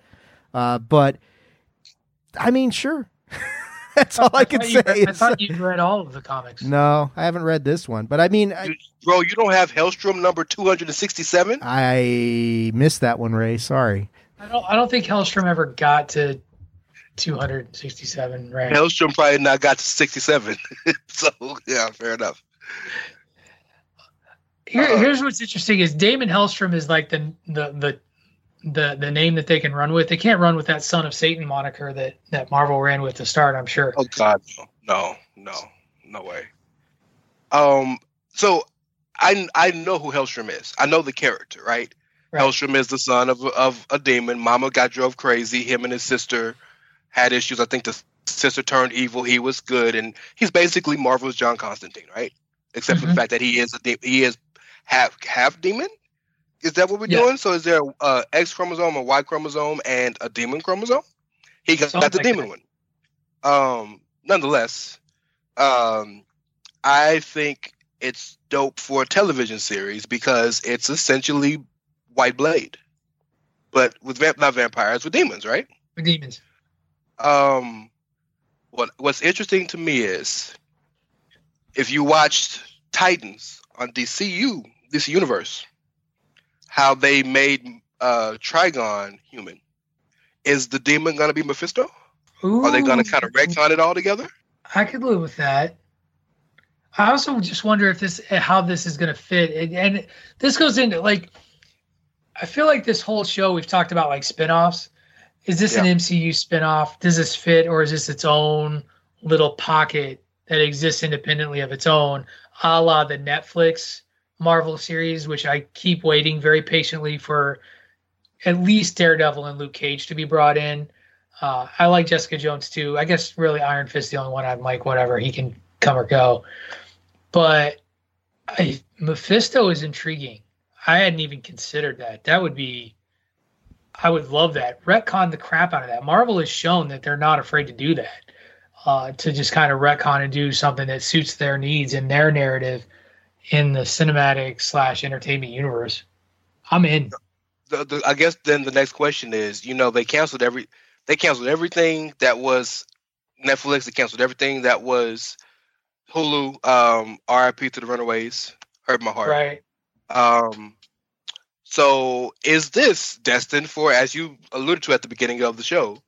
uh, but I mean, sure. (laughs) That's all I can say. read- I thought you'd read all of the comics. no, I haven't read this one, but I mean, I, bro, you don't have Helstrom number 267? I missed that one, Rey. Sorry. I don't. I don't think Helstrom ever got to 267 right Helstrom probably not got to 67 (laughs) so yeah fair enough Here, here's what's interesting is Daimon Helstrom is like the the the the the name that they can run with. They can't run with that son of Satan moniker that that Marvel ran with to start. I'm sure. Oh God, no, no, no, no way. Um, so I I know who Helstrom is. I know the character, right? right. Helstrom is the son of of a demon. Mama got drove crazy. Him and his sister had issues. I think the sister turned evil. He was good, and he's basically Marvel's John Constantine, right? Except mm-hmm. for the mm-hmm. fact that he is a de- he is half half demon. Is that what we're yeah. doing? So is there a X chromosome, a Y chromosome, and a demon chromosome? He got, got the like demon that. one. Um, nonetheless, um, I think it's dope for a television series because it's essentially White Blade, but with vamp- not vampires, with demons, right? With demons. Um, what what's interesting to me is if you watched Titans on DCU this universe, how they made uh, Trigon human. Is the demon going to be Mephisto? Ooh. Are they going to kind of retcon it all together? I could live with that. I also just wonder if this how this is going to fit, and this goes into like I feel like this whole show we've talked about like spinoffs. Is this yeah. an MCU spinoff? Does this fit, or is this its own little pocket that exists independently of its own, a la the Netflix Marvel series, which I keep waiting very patiently for at least Daredevil and Luke Cage to be brought in. Uh, I like Jessica Jones too. I guess really Iron Fist the only one I'd like. Whatever he can come or go, but I, Mephisto is intriguing. I hadn't even considered that. That would be. I would love that. Retcon the crap out of that. Marvel has shown that they're not afraid to do that. Uh, to just kind of retcon and do something that suits their needs and their narrative in the cinematic slash entertainment universe. I'm in. The, the, I guess then the next question is, you know, they canceled every, they canceled everything that was Netflix. They canceled everything that was Hulu. Um, RIP to the Runaways. Hurt my heart. Right. Um, so is this destined for, as you alluded to at the beginning of the show,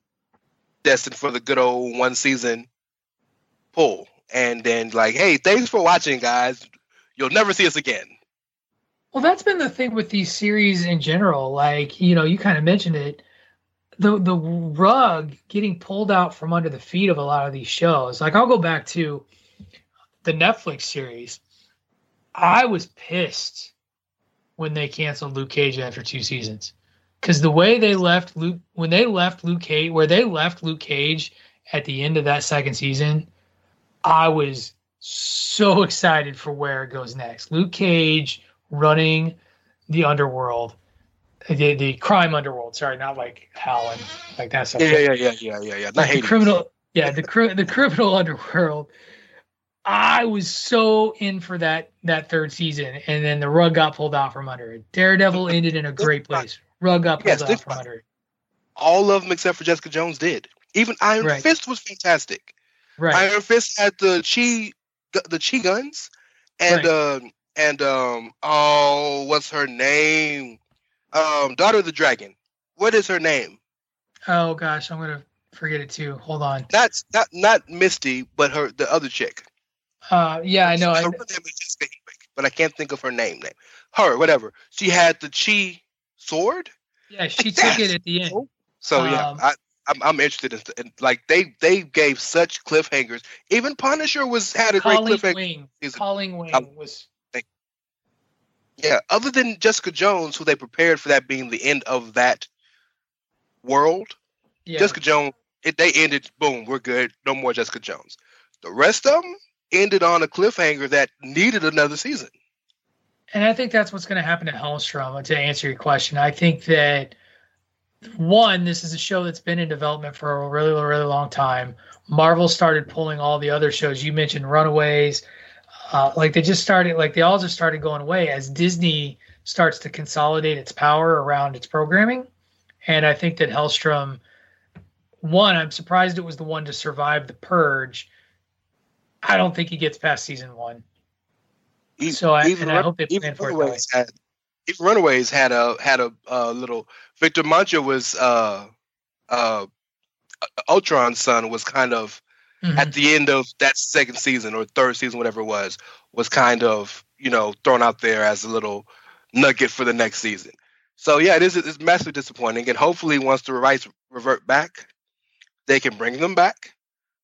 destined for the good old one season pull? And then like, hey, thanks for watching, guys. You'll never see us again. Well, that's been the thing with these series in general. Like, you know, you kind of mentioned it. The the rug getting pulled out from under the feet of a lot of these shows. Like I'll go back to the Netflix series. I was pissed when they canceled Luke Cage after two seasons. Cause the way they left Luke when they left Luke Cage where they left Luke Cage at the end of that second season, I was so excited for where it goes next. Luke Cage running the underworld, the, the crime underworld. Sorry, not like hell like that stuff. Yeah, yeah, yeah, yeah, yeah, yeah. Not the criminal. Yeah, the the criminal (laughs) underworld. I was so in for that that third season, and then the rug got pulled out from under it. Daredevil ended in a great place. Rug got pulled yes, out from under it. All of them except for Jessica Jones did. Even Iron right. Fist was fantastic. Right. Iron Fist had the chi the chi guns, and right. um and um oh what's her name? Um, daughter of the dragon. What is her name? Oh gosh, I'm gonna forget it too. Hold on. Not not not Misty, but her the other chick. Uh, yeah, I know. Her I, name is Jessica but I can't think of her name. Name her, whatever. She had the chi sword. Yeah, she took it at the end. So um, yeah, I, I'm, I'm interested in, in, like they they gave such cliffhangers. Even Punisher was had a great cliffhanger. Wing. Colleen Wing um, was. Yeah, other than Jessica Jones, who they prepared for that being the end of that world. Yeah. Jessica Jones, it, they ended. Boom, we're good. No more Jessica Jones. The rest of them ended on a cliffhanger that needed another season. And I think that's what's going to happen to Helstrom. To answer your question, I think that one, this is a show that's been in development for a really, really long time. Marvel started pulling all the other shows you mentioned, Runaways. Uh, like they just started, like they all just started going away as Disney starts to consolidate its power around its programming. And I think that Helstrom, one, I'm surprised it was the one to survive the purge. I don't think he gets past season one. Even, so I, and I hope they plan for it. Had, even Runaways had a had a, a little Victor Mancha was uh, uh, Ultron's son was kind of mm-hmm. at the end of that second season or third season, whatever it was, was kind of you know thrown out there as a little nugget for the next season. So yeah, it is it's massively disappointing, and hopefully once the rights revert back, they can bring them back.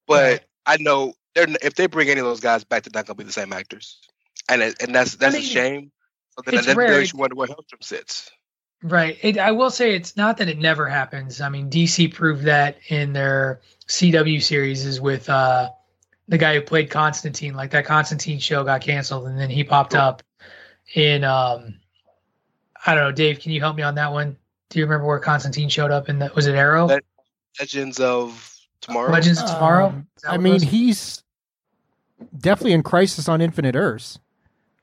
But I know they're if they bring any of those guys back, they're not going to be the same actors, and it, and that's that's I mean, a shame. So then, then rare. you wonder where Helstrom sits. Right. It, I will say it's not that it never happens. I mean, DC proved that in their CW series is with uh, the guy who played Constantine. Like that Constantine show got canceled, and then he popped cool. up in. Um, I don't know, Dave. Can you help me on that one? Do you remember where Constantine showed up? In the was it Arrow? Legends of Tomorrow. Legends of Tomorrow. Um, I mean, he's definitely in Crisis on Infinite Earths.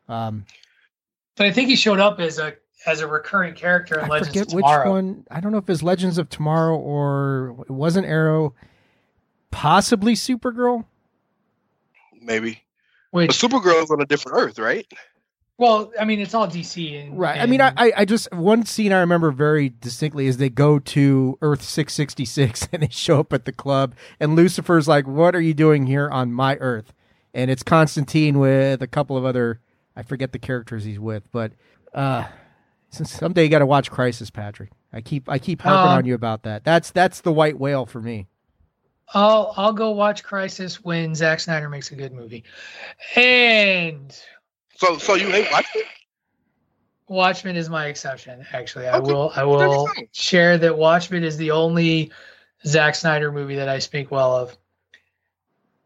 Um, but I think he showed up as a as a recurring character in I Legends forget which one. I don't know if it's Legends of Tomorrow or it wasn't Arrow. Possibly Supergirl. Maybe. Which, but Supergirl is on a different Earth, right? Well, I mean, it's all DC, and, right? And, I mean, I, I just one scene I remember very distinctly is they go to Earth six sixty six (laughs) and they show up at the club, and Lucifer's like, "What are you doing here on my Earth?" And it's Constantine with a couple of other, I forget the characters he's with, but uh, someday you got to watch Crisis, Patrick. I keep I keep harping um, on you about that. That's that's the white whale for me. I'll I'll go watch Crisis when Zack Snyder makes a good movie, and so, so you hate Watchmen? Watchmen is my exception. Actually, I okay. will I will share that Watchmen is the only Zack Snyder movie that I speak well of.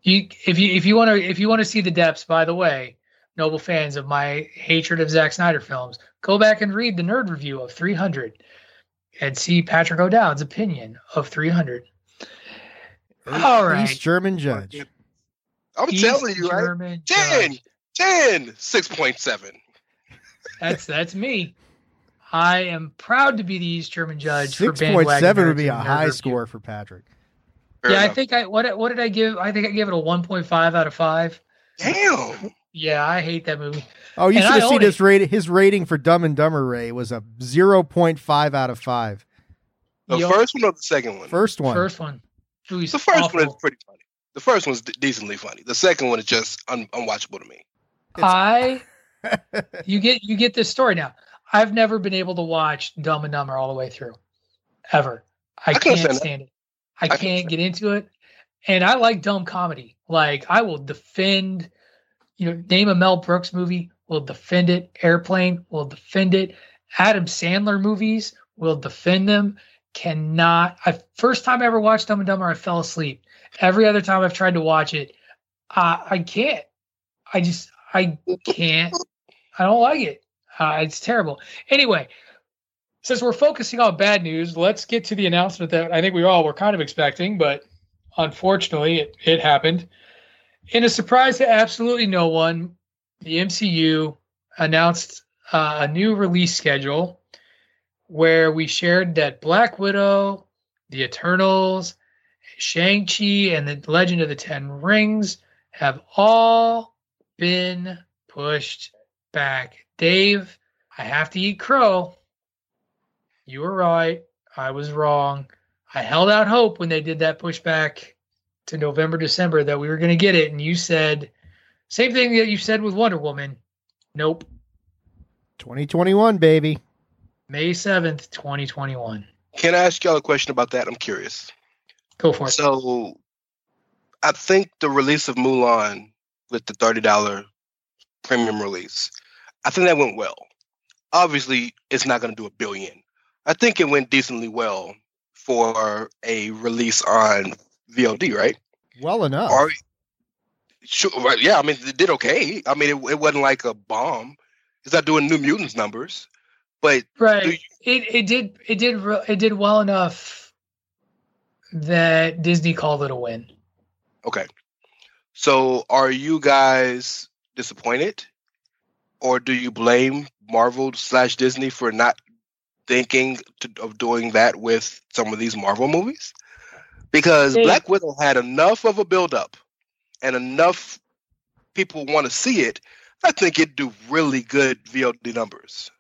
You, if you if you want to if you want to see the depths, by the way, noble fans of my hatred of Zack Snyder films, go back and read the nerd review of 300 and see Patrick O'Dowd's opinion of 300. All right, East German judge. I'm East telling you, German right? Ten, judge. 10, 6.7. That's that's me. I am proud to be the East German judge. Six point seven would be a high review. score for Patrick. Fair yeah, enough. I think I what what did I give? I think I gave it a one point five out of five. Damn. Yeah, I hate that movie. Oh, you and should have seen his rating. His rating for Dumb and Dumber Rey was a zero point five out of five. The Yo, first one or the second one? First one. First one. The first awful. one is pretty funny. The first one's decently funny. The second one is just un- unwatchable to me. I (laughs) you get you get this story now. I've never been able to watch Dumb and Dumber all the way through, ever. I, I can't stand it. I, I can't get into it, and I like dumb comedy. Like I will defend, you know, name a Mel Brooks movie, we'll defend it. Airplane we'll defend it. Adam Sandler movies we'll defend them. Cannot. I first time I ever watched Dumb and Dumber, I fell asleep. Every other time I've tried to watch it, uh, I can't. I just I can't. I don't like it. Uh, it's terrible. Anyway, since we're focusing on bad news, let's get to the announcement that I think we all were kind of expecting, but unfortunately, it, it happened. In a surprise to absolutely no one, the MCU announced a new release schedule where we shared that Black Widow, the Eternals, Shang-Chi, and the Legend of the Ten Rings have all been pushed back. Dave, I have to eat crow. You were right. I was wrong. I held out hope when they did that pushback to November, December that we were going to get it. And you said, same thing that you said with Wonder Woman. Nope. 2021, baby. May 7th, 2021. Can I ask y'all a question about that? I'm curious. Go for it. So, I think the release of Mulan with the $30 premium release. I think that went well. Obviously, it's not going to do a billion. I think it went decently well for a release on VOD, right? Well enough. Or, sure, right, yeah, I mean, it did okay. I mean, it, it wasn't like a bomb. It's not doing New Mutants numbers, but right, you, it it did it did it did well enough that Disney called it a win. Okay, so, are you guys disappointed, or do you blame Marvel slash Disney for not thinking to, of doing that with some of these Marvel movies? Because hey. Black Widow had enough of a build up and enough people want to see it. I think it'd do really good VOD numbers.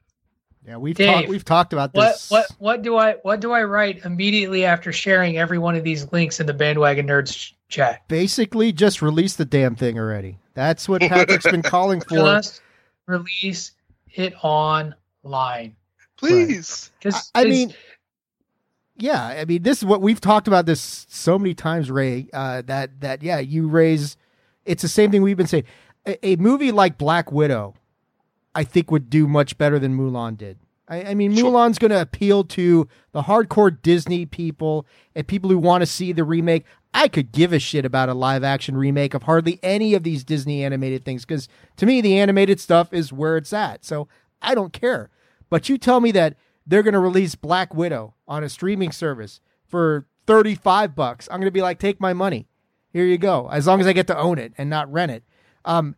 Yeah, we've talked we've talked about this. What what what do I what do I write immediately after sharing every one of these links in the bandwagon nerds chat? Basically, just release the damn thing already. That's what (laughs) Patrick's been calling for. Just release it online, please. Because right. I, I mean, yeah, I mean, this is what we've talked about this so many times, Rey. Uh, that that yeah, you raise. It's the same thing we've been saying. A, a movie like Black Widow I think would do much better than Mulan did. I, I mean, sure. Mulan's going to appeal to the hardcore Disney people and people who want to see the remake. I could give a shit about a live action remake of hardly any of these Disney animated things because to me, the animated stuff is where it's at. So I don't care. But you tell me that they're going to release Black Widow on a streaming service for 35 bucks. I'm going to be like, take my money. Here you go. As long as I get to own it and not rent it. Um,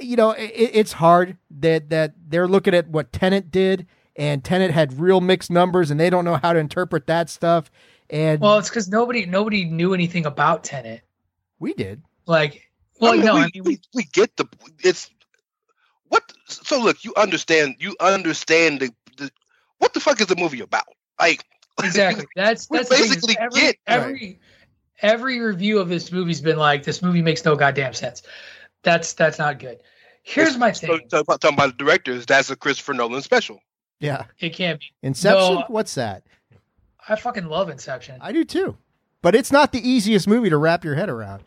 you know, it, it's hard that that they're looking at what Tenet did, and Tenet had real mixed numbers, and they don't know how to interpret that stuff. And well, it's because nobody nobody knew anything about Tenet. We did. Like, well, I mean, no, we, I mean, we, we get the it's what. So look, you understand. You understand the, the what the fuck is the movie about? Like, (laughs) exactly. That's that's basically every, get every right. every review of this movie's been like, this movie makes no goddamn sense. That's that's not good. Here's it's, my thing. So, talking about the directors, that's a Christopher Nolan special. Yeah, it can't be Inception. No, What's that? I fucking love Inception. I do too, but it's not the easiest movie to wrap your head around.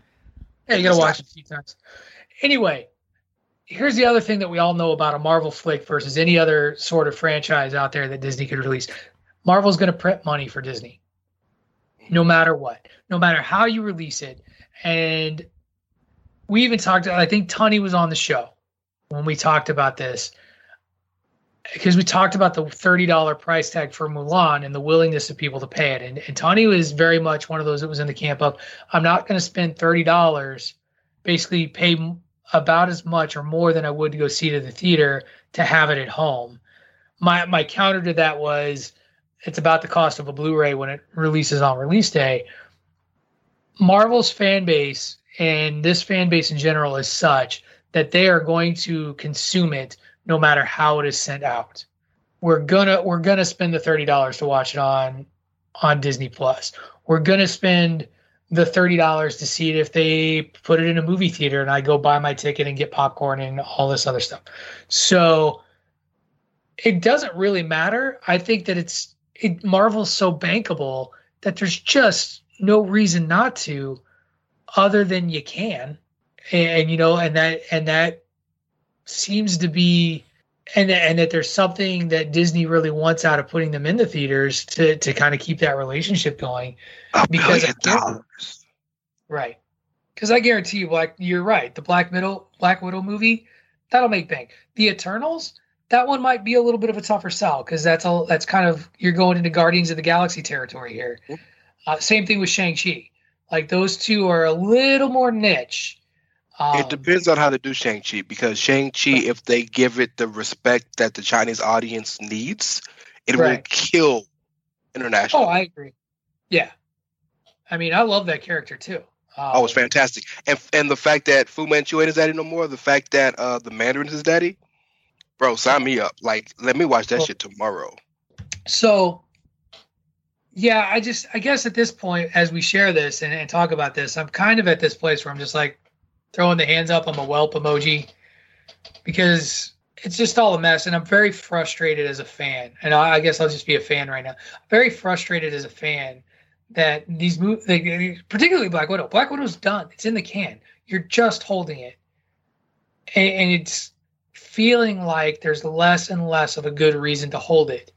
Yeah, you gotta watch it a few times. Anyway, here's the other thing that we all know about a Marvel flick versus any other sort of franchise out there that Disney could release. Marvel's going to print money for Disney, no mm-hmm. matter what, no matter how you release it. And we even talked. I think Tony was on the show when we talked about this because we talked about the thirty dollar price tag for Mulan and the willingness of people to pay it. And, and Tony was very much one of those that was in the camp of I'm not going to spend thirty dollars, basically pay about as much or more than I would to go see at the theater to have it at home. My my counter to that was it's about the cost of a Blu-ray when it releases on release day. Marvel's fan base and this fan base in general is such that they are going to consume it no matter how it is sent out. We're gonna we're gonna spend the thirty dollars to watch it on on Disney Plus. We're gonna spend the thirty dollars to see it if they put it in a movie theater and I go buy my ticket and get popcorn and all this other stuff. So it doesn't really matter. I think that it's it Marvel's so bankable that there's just no reason not to other than you can and, and, you know and that and that seems to be and and that there's something that Disney really wants out of putting them in the theaters to to kind of keep that relationship going A because dollars. right because I guarantee you like you're right the Black Middle Black Widow movie that'll make bank the Eternals that one might be a little bit of a tougher sell because that's all that's kind of you're going into Guardians of the Galaxy territory here. Uh, same thing with Shang Chi. Like those two are a little more niche. Um, it depends on how they do Shang Chi because Shang Chi, if they give it the respect that the Chinese audience needs, it right. will kill international. Oh, I agree. Yeah, I mean, I love that character too. Um, oh, it's fantastic, and and the fact that Fu Manchu ain't his daddy no more, the fact that uh, the Mandarin is his daddy, bro, sign me up. Like, let me watch that well, shit tomorrow. So yeah, I just I guess at this point, as we share this and, and, talk about this, I'm kind of at this place where I'm just like throwing the hands up I'm a whelp emoji because it's just all a mess, and I'm very frustrated as a fan. And I, I guess I'll just be a fan right now. very frustrated as a fan that these movies, particularly Black Widow, Black Widow's done. It's in the can. You're just holding it, and, and it's feeling like there's less and less of a good reason to hold it,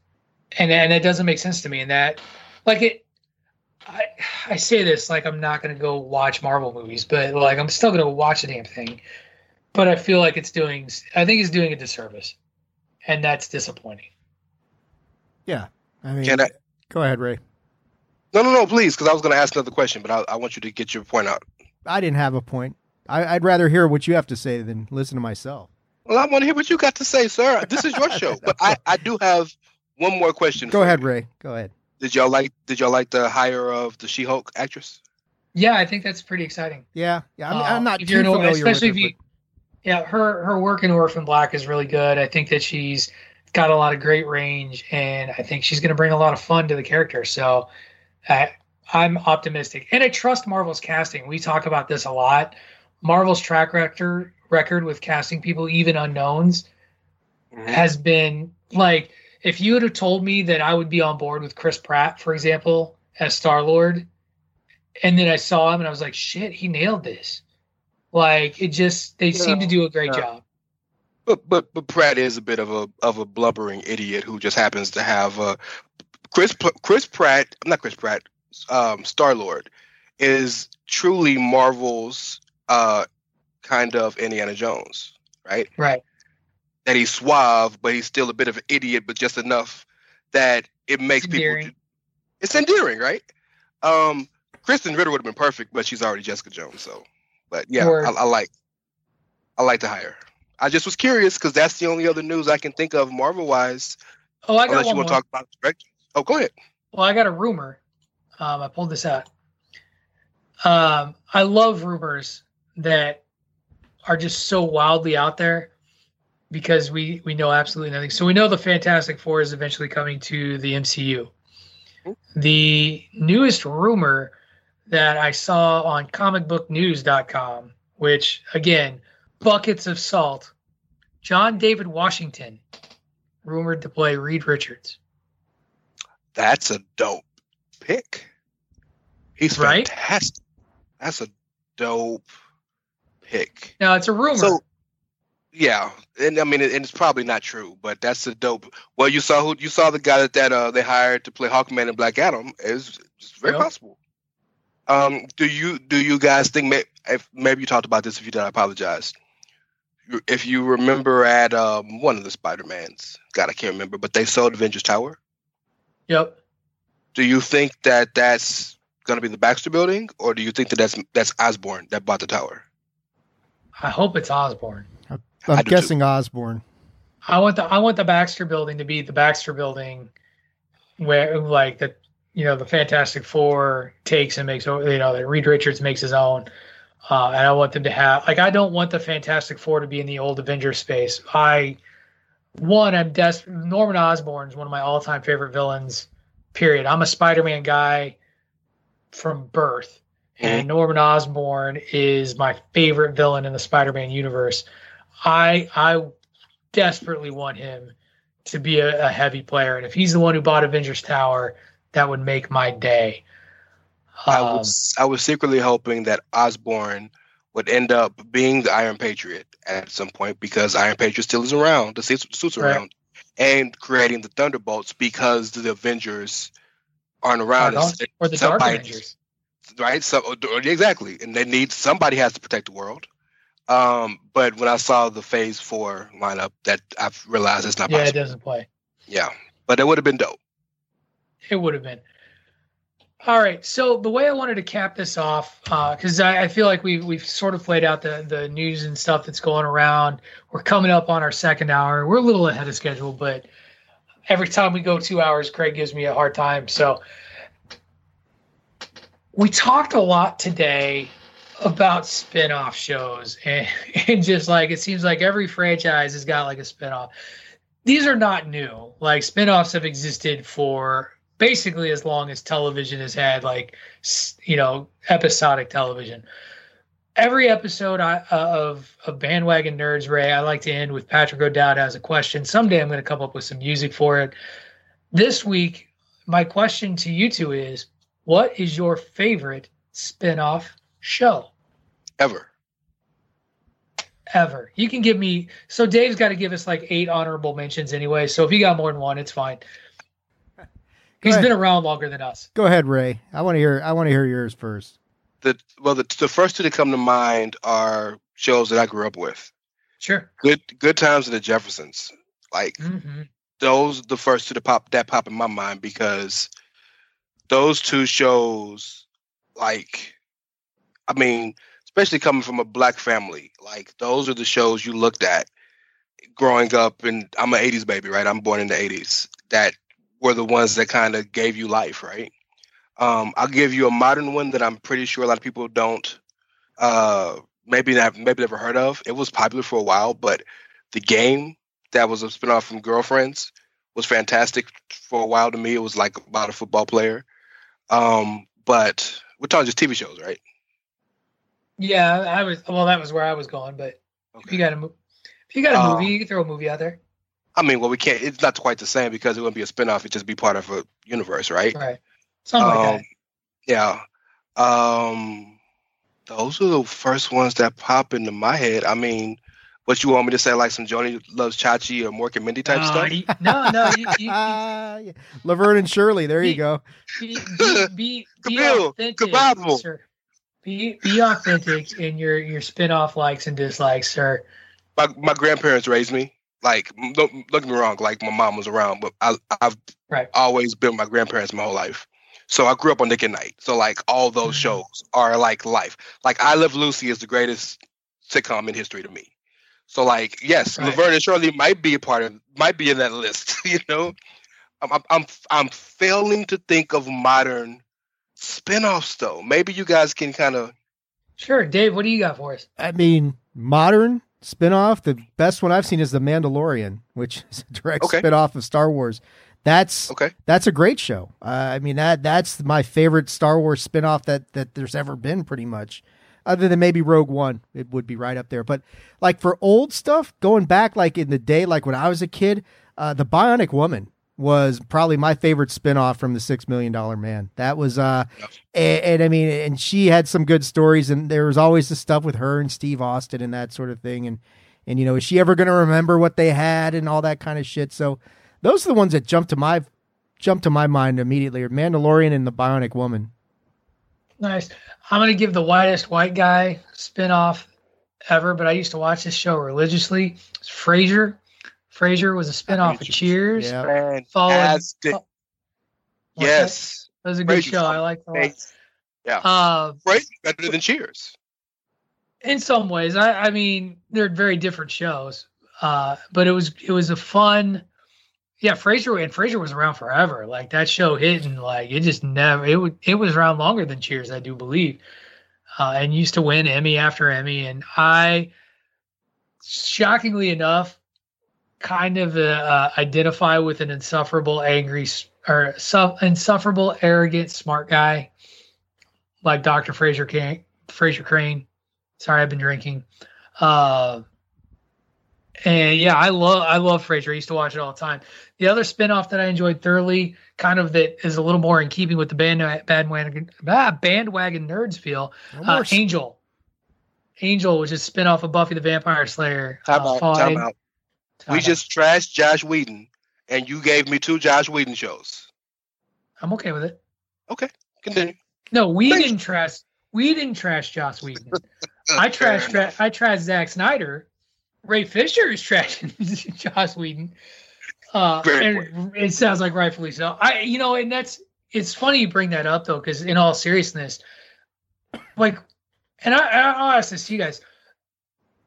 and and it doesn't make sense to me. And that like it I, I say this like I'm not going to go watch Marvel movies, but like I'm still going to watch the damn thing. But I feel like it's doing, I think it's doing a disservice, and that's disappointing. Yeah, I mean, Can I, go ahead, Rey. No, no, no, please, because I was going to ask another question, but I, I, want you to get your point out. I didn't have a point. I, would rather hear what you have to say than listen to myself. Well, I want to hear what you got to say, sir. This is your (laughs) show, but I, I do have one more question. Go ahead, you. Rey. Go ahead. Did y'all like? Did y'all like the hire of the She-Hulk actress? Yeah, I think that's pretty exciting. Yeah, yeah. I'm, uh, I'm not too familiar especially with if you. Yeah, her her work in Orphan Black is really good. I think that she's got a lot of great range, and I think she's going to bring a lot of fun to the character. So I, I'm optimistic, and I trust Marvel's casting. We talk about this a lot. Marvel's track record record with casting people, even unknowns, mm-hmm. has been like if you would have told me that I would be on board with Chris Pratt, for example, as Star Lord, and then I saw him and I was like, shit, he nailed this. Like it just they yeah, seem to do a great yeah. job. But but but Pratt is a bit of a of a blubbering idiot who just happens to have a Chris Chris Pratt, not Chris Pratt, um, Star Lord is truly Marvel's uh, kind of Indiana Jones, right? Right. That he's suave, but he's still a bit of an idiot, but just enough that it makes it's people. It's endearing, right? Um, Krysten Ritter would have been perfect, but she's already Jessica Jones. So, but yeah, I, I, like, I like to hire. Her. I just was curious because that's the only other news I can think of Marvel wise. Oh, I got unless you want to talk about directions. Oh, go ahead. Well, I got a rumor. Um, I pulled this out. Um, I love rumors that are just so wildly out there because we we know absolutely nothing. So we know the Fantastic Four is eventually coming to the MCU. The newest rumor that I saw on comicbooknews.com, which again, buckets of salt. John David Washington rumored to play Reed Richards. That's a dope pick. He's right? fantastic. That's a dope pick. Now it's a rumor. So, yeah, and I mean, and it's probably not true, but that's a dope. Well, you saw who you saw the guy that that uh, they hired to play Hawkman and Black Adam is very yep. possible. Um, do you do you guys think may, if maybe you talked about this? If you did, I apologize. If you remember at um, one of the Spider Mans, God, I can't remember, but they sold Avengers Tower. Yep. Do you think that that's going to be the Baxter Building, or do you think that that's that's Osborn that bought the tower? I hope it's Osborn. I'm guessing too. Osborn. I want the I want the Baxter Building to be the Baxter Building, where like the you know the Fantastic Four takes and makes you know that Reed Richards makes his own. Uh, and I want them to have like I don't want the Fantastic Four to be in the old Avengers space. I one I'm desperate. Norman Osborn is one of my all time favorite villains. Period. I'm a Spider Man guy from birth, and mm-hmm. Norman Osborn is my favorite villain in the Spider Man universe. I I desperately want him to be a, a heavy player, and if he's the one who bought Avengers Tower that would make my day. Um, I was I was secretly hoping that Osborn would end up being the Iron Patriot at some point because Iron Patriot still is around, the suit's right. around, and creating the Thunderbolts because the Avengers aren't around. or the Dark Avengers. Right? So exactly. And they need somebody has to protect the world. Um, but when I saw the phase four lineup, that I realized it's not yeah, possible. it doesn't play. Yeah. But it would have been dope. It would have been. All right. So the way I wanted to cap this off, because uh, I, I, feel like we we've sort of played out the the news and stuff that's going around. We're coming up on our second hour. We're a little ahead of schedule, but every time we go two hours, Craig gives me a hard time. So we talked a lot today about spin-off shows (laughs) and, and just like it seems like every franchise has got like a spin-off. These are not new. Like spin-offs have existed for basically as long as television has had like you know episodic television every episode I, uh, of of bandwagon nerds ray i like to end with patrick o'dowd has a question someday i'm going to come up with some music for it this week my question to you two is what is your favorite spin-off show ever ever you can give me so dave's got to give us like eight honorable mentions anyway so if you got more than one it's fine He's been around longer than us. Go ahead, Rey. I want to hear. I want to hear yours first. The well, the, the first two that come to mind are shows that I grew up with. Sure. Good Good Times and the Jeffersons. Like mm-hmm. those, the first two to pop that pop in my mind because those two shows, like, I mean, especially coming from a black family, like those are the shows you looked at growing up. And I'm an '80s baby, right? I'm born in the '80s. That were the ones that kind of gave you life, right? Um, I'll give you a modern one that I'm pretty sure a lot of people don't, uh, maybe not, maybe never heard of. It was popular for a while, but the game that was a spinoff from Girlfriends was fantastic for a while to me. It was like about a football player. Um, but we're talking just TV shows, right? Yeah, I was. Well, that was where I was going. But okay. if you got a if you got a movie, um, you can throw a movie out there. I mean, well, we can't. It's not quite the same because it wouldn't be a spinoff. It'd just be part of a universe, right? Right. Something um, like that. Yeah. Um, those are the first ones that pop into my head. I mean, what you want me to say, like some Joanie loves Chachi or Mork and Mindy type uh, stuff? no, no. You, you, you, (laughs) Laverne and Shirley. There be, you go. Be, be, be, (laughs) be authentic, sir. Be, be authentic in your your spin-off likes and dislikes, sir. My my grandparents raised me. Like, don't, don't get me wrong. Like, my mom was around, but I, I've right. always been my grandparents my whole life. So I grew up on Nick at Night. So like all those mm-hmm. shows are like life. Like I Love Lucy is the greatest sitcom in history to me. So like yes, right. Laverne and Shirley might be a part of might be in that list. (laughs) You know, I'm I'm I'm failing to think of modern spinoffs though. Maybe you guys can kind of. Sure, Dave. What do you got for us? I mean, modern spinoff. The best one I've seen is The Mandalorian, which is a direct okay. spinoff of Star Wars. That's okay. That's a great show. Uh, I mean that that's my favorite Star Wars spinoff that that there's ever been, pretty much. Other than maybe Rogue One, it would be right up there. But like for old stuff, going back like in the day, like when I was a kid, uh, the Bionic Woman was probably my favorite spinoff from the Six Million Dollar Man. That was, uh, and, and, I mean, and she had some good stories, and there was always the stuff with her and Steve Austin and that sort of thing. And and you know, is she ever going to remember what they had and all that kind of shit? So those are the ones that jump to my jump to my mind immediately. Are Mandalorian and the Bionic Woman. Nice. I'm gonna give the whitest white guy spinoff ever, but I used to watch this show religiously. It's Frasier. Frasier was a spinoff of Cheers. Yeah. Followed, oh, yes. That? was a good Frasier show. I like that. Yeah. Uh, Frasier better than Cheers. In some ways, I, I mean, they're very different shows. Uh, but it was it was a fun yeah, Frasier and Frasier was around forever. Like that show hit and like it just never it would it was around longer than Cheers, I do believe, uh, and used to win Emmy after Emmy. And I, shockingly enough, kind of uh, uh, identify with an insufferable, angry or su- insufferable, arrogant, smart guy like Dr. Frasier Crane. Frasier Crane. Sorry, I've been drinking. Uh, and yeah, I love I love Frasier. I used to watch it all the time. The other spinoff that I enjoyed thoroughly, kind of that is a little more in keeping with the band bandwagon ah, bandwagon nerds feel, uh, Angel. Angel, which is spinoff of Buffy the Vampire Slayer. Time uh, out. Time out. Time we just trashed Josh Whedon, and you gave me two Josh Whedon shows. I'm okay with it. Okay, continue. No, we Thanks. didn't trash. We didn't trash Josh Whedon. I (laughs) trashed. Tra- I trashed Zack Snyder Ray Fisher is trashing (laughs) Joss Whedon. Uh, and it sounds like rightfully so. I, you know, and that's it's funny you bring that up though, because in all seriousness, like, and I, I'll ask this to you guys.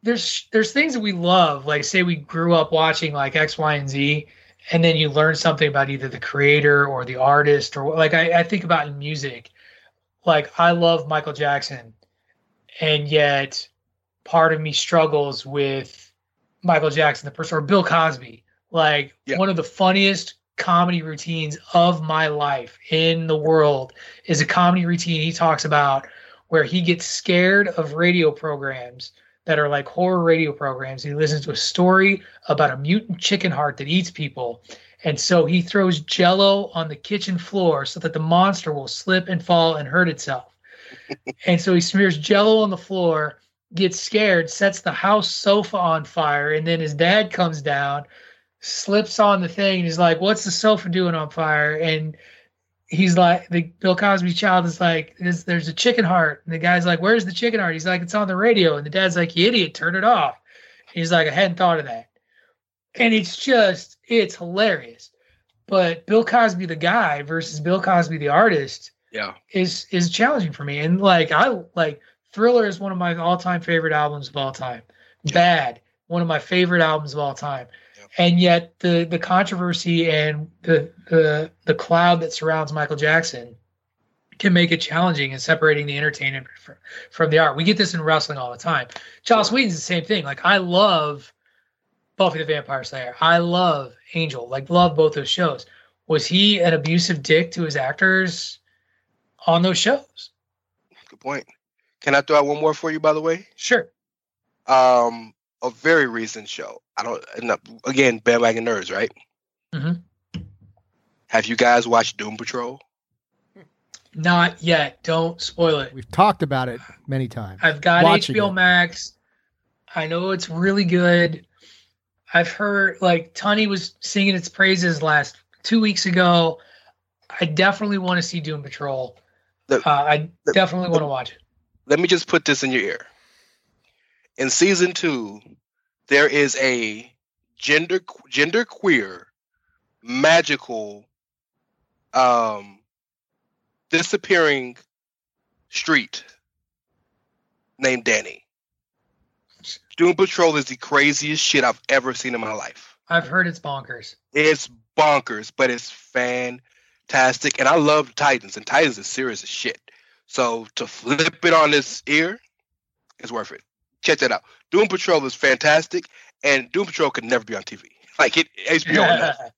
There's there's things that we love, like say we grew up watching like X, Y, and Z, and then you learn something about either the creator or the artist, or like I, I think about in music, like I love Michael Jackson, and yet part of me struggles with Michael Jackson, the person, or Bill Cosby. Like yeah. one of the funniest comedy routines of my life in the world is a comedy routine he talks about where he gets scared of radio programs that are like horror radio programs. He listens to a story about a mutant chicken heart that eats people. And so he throws jello on the kitchen floor so that the monster will slip and fall and hurt itself. (laughs) and so he smears jello on the floor gets scared, sets the house sofa on fire, and then his dad comes down, slips on the thing, and he's like, "What's the sofa doing on fire?" And he's like, the Bill Cosby child is like, there's, there's a chicken heart, and the guy's like, "Where's the chicken heart?" He's like, "It's on the radio," and the dad's like, "You idiot, turn it off." He's like, "I hadn't thought of that," and it's just, it's hilarious. But Bill Cosby the guy versus Bill Cosby the artist, yeah, is is challenging for me, and like I like Thriller is one of my all-time favorite albums of all time. Yeah. Bad, one of my favorite albums of all time. And yet the the controversy and the the the cloud that surrounds Michael Jackson can make it challenging in separating the entertainment from, from the art. We get this in wrestling all the time. Joss Whedon's the same thing. Like I love Buffy the Vampire Slayer. I love Angel, like love both those shows. Was he an abusive dick to his actors on those shows? Good point. Can I throw out one more for you, by the way? Sure. Um, a very recent show. I don't. No, again, bandwagon nerds, right? Mm-hmm. Have you guys watched Doom Patrol? Not yet. Don't spoil it. We've talked about it many times. I've got Watching HBO it. Max. I know it's really good. I've heard like Tony was singing its praises last two weeks ago. I definitely want to see Doom Patrol. The- uh, I the- definitely the- want to watch it. Let me just put this in your ear. In season two, there is a gender gender queer magical um disappearing street named Danny. Doom Patrol is the craziest shit I've ever seen in my life. I've heard it's bonkers. It's bonkers, but it's fantastic. And I love Titans, and Titans is serious as shit. So to flip it on this ear is worth it. Check that out. Doom Patrol is fantastic, and Doom Patrol could never be on TV. (laughs) Like it, HBO. enough. (laughs)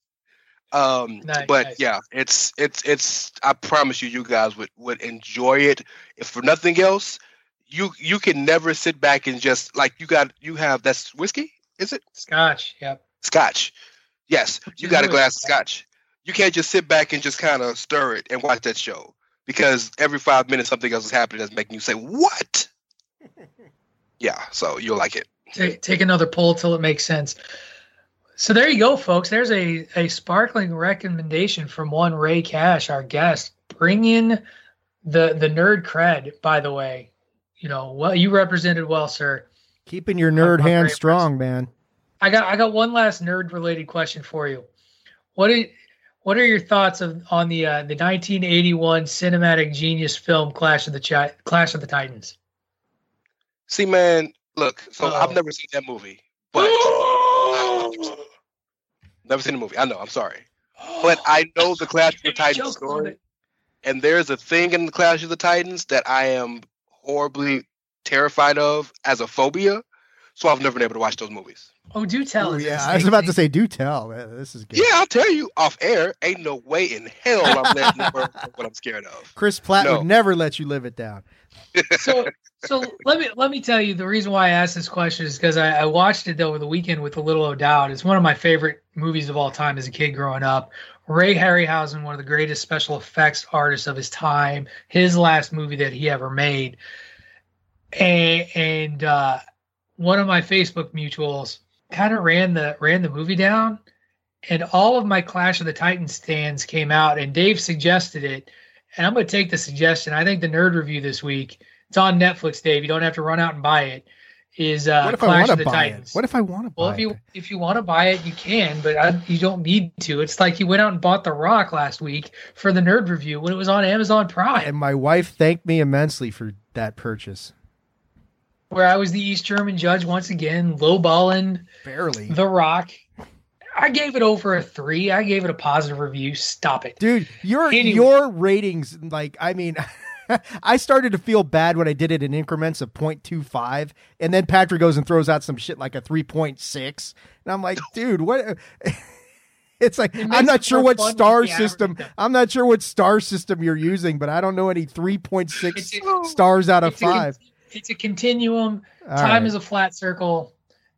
Um, Nice, but nice. yeah, it's it's it's. I promise you, you guys would would enjoy it. If for nothing else, you you can never sit back and just like you got you have that's whiskey. Is it? Scotch. Yep. Scotch. Yes, you got a glass of scotch. scotch. You can't just sit back and just kind of stir it and watch that show because every five minutes something else is happening that's making you say, "What?" (laughs) yeah, so you'll like it. Take, take another pull till it makes sense. So there you go, folks. There's a, a sparkling recommendation from one Rey Cash, our guest. Bring in the the nerd cred, by the way. You know, well you represented well, sir. Keeping your nerd I'm very hand impressed. strong, man. I got I got one last nerd related question for you. What are what are your thoughts of on the uh, the 1981 cinematic genius film Clash of the Chi- Clash of the Titans? See, man, look. So Uh-oh. I've never seen that movie, but (gasps) never seen the movie. I know. I'm sorry, but I know the Clash of the Titans story. and there's a thing in the Clash of the Titans that I am horribly terrified of as a phobia. So I've never been able to watch those movies. Oh, do tell Ooh, yeah, I was about to say, do tell. This is good. Yeah, I'll tell you off air. Ain't no way in hell I'm letting you know what I'm scared of. Chris Platt No. would never let you live it down. so so let me let me tell you the reason why I asked this question is because I, I watched it over the weekend with a little O'Dowd. It's one of my favorite movies of all time as a kid growing up. Ray Harryhausen, one of the greatest special effects artists of his time, his last movie that he ever made, and, and uh, one of my Facebook mutuals kind of ran the ran the movie down, and all of my Clash of the Titans stands came out, and Dave suggested it, and I'm going to take the suggestion. I think the nerd review this week, it's on Netflix, Dave. You don't have to run out and buy it. Is uh, what if I Clash want of to the buy Titans? it? What if I want to buy well, if you it? if you want to buy it, you can, but I, you don't need to. It's like you went out and bought The Rock last week for the nerd review when it was on Amazon Prime, And my wife thanked me immensely for that purchase. Where I was the East German judge once again, lowballing Barely. The Rock. I gave it over a three. I gave it a positive review. Stop it. Dude, your Anyway. your ratings, like, I mean, (laughs) I started to feel bad when I did it in increments of 0.25, and then Patrick goes and throws out some shit like a 3.6, and I'm like, dude, what? (laughs) It's like It I'm not sure what star system. I'm not sure what star system you're using, but I don't know any 3.6 stars out of It's a, five. It's a continuum. All Time right. is a flat circle.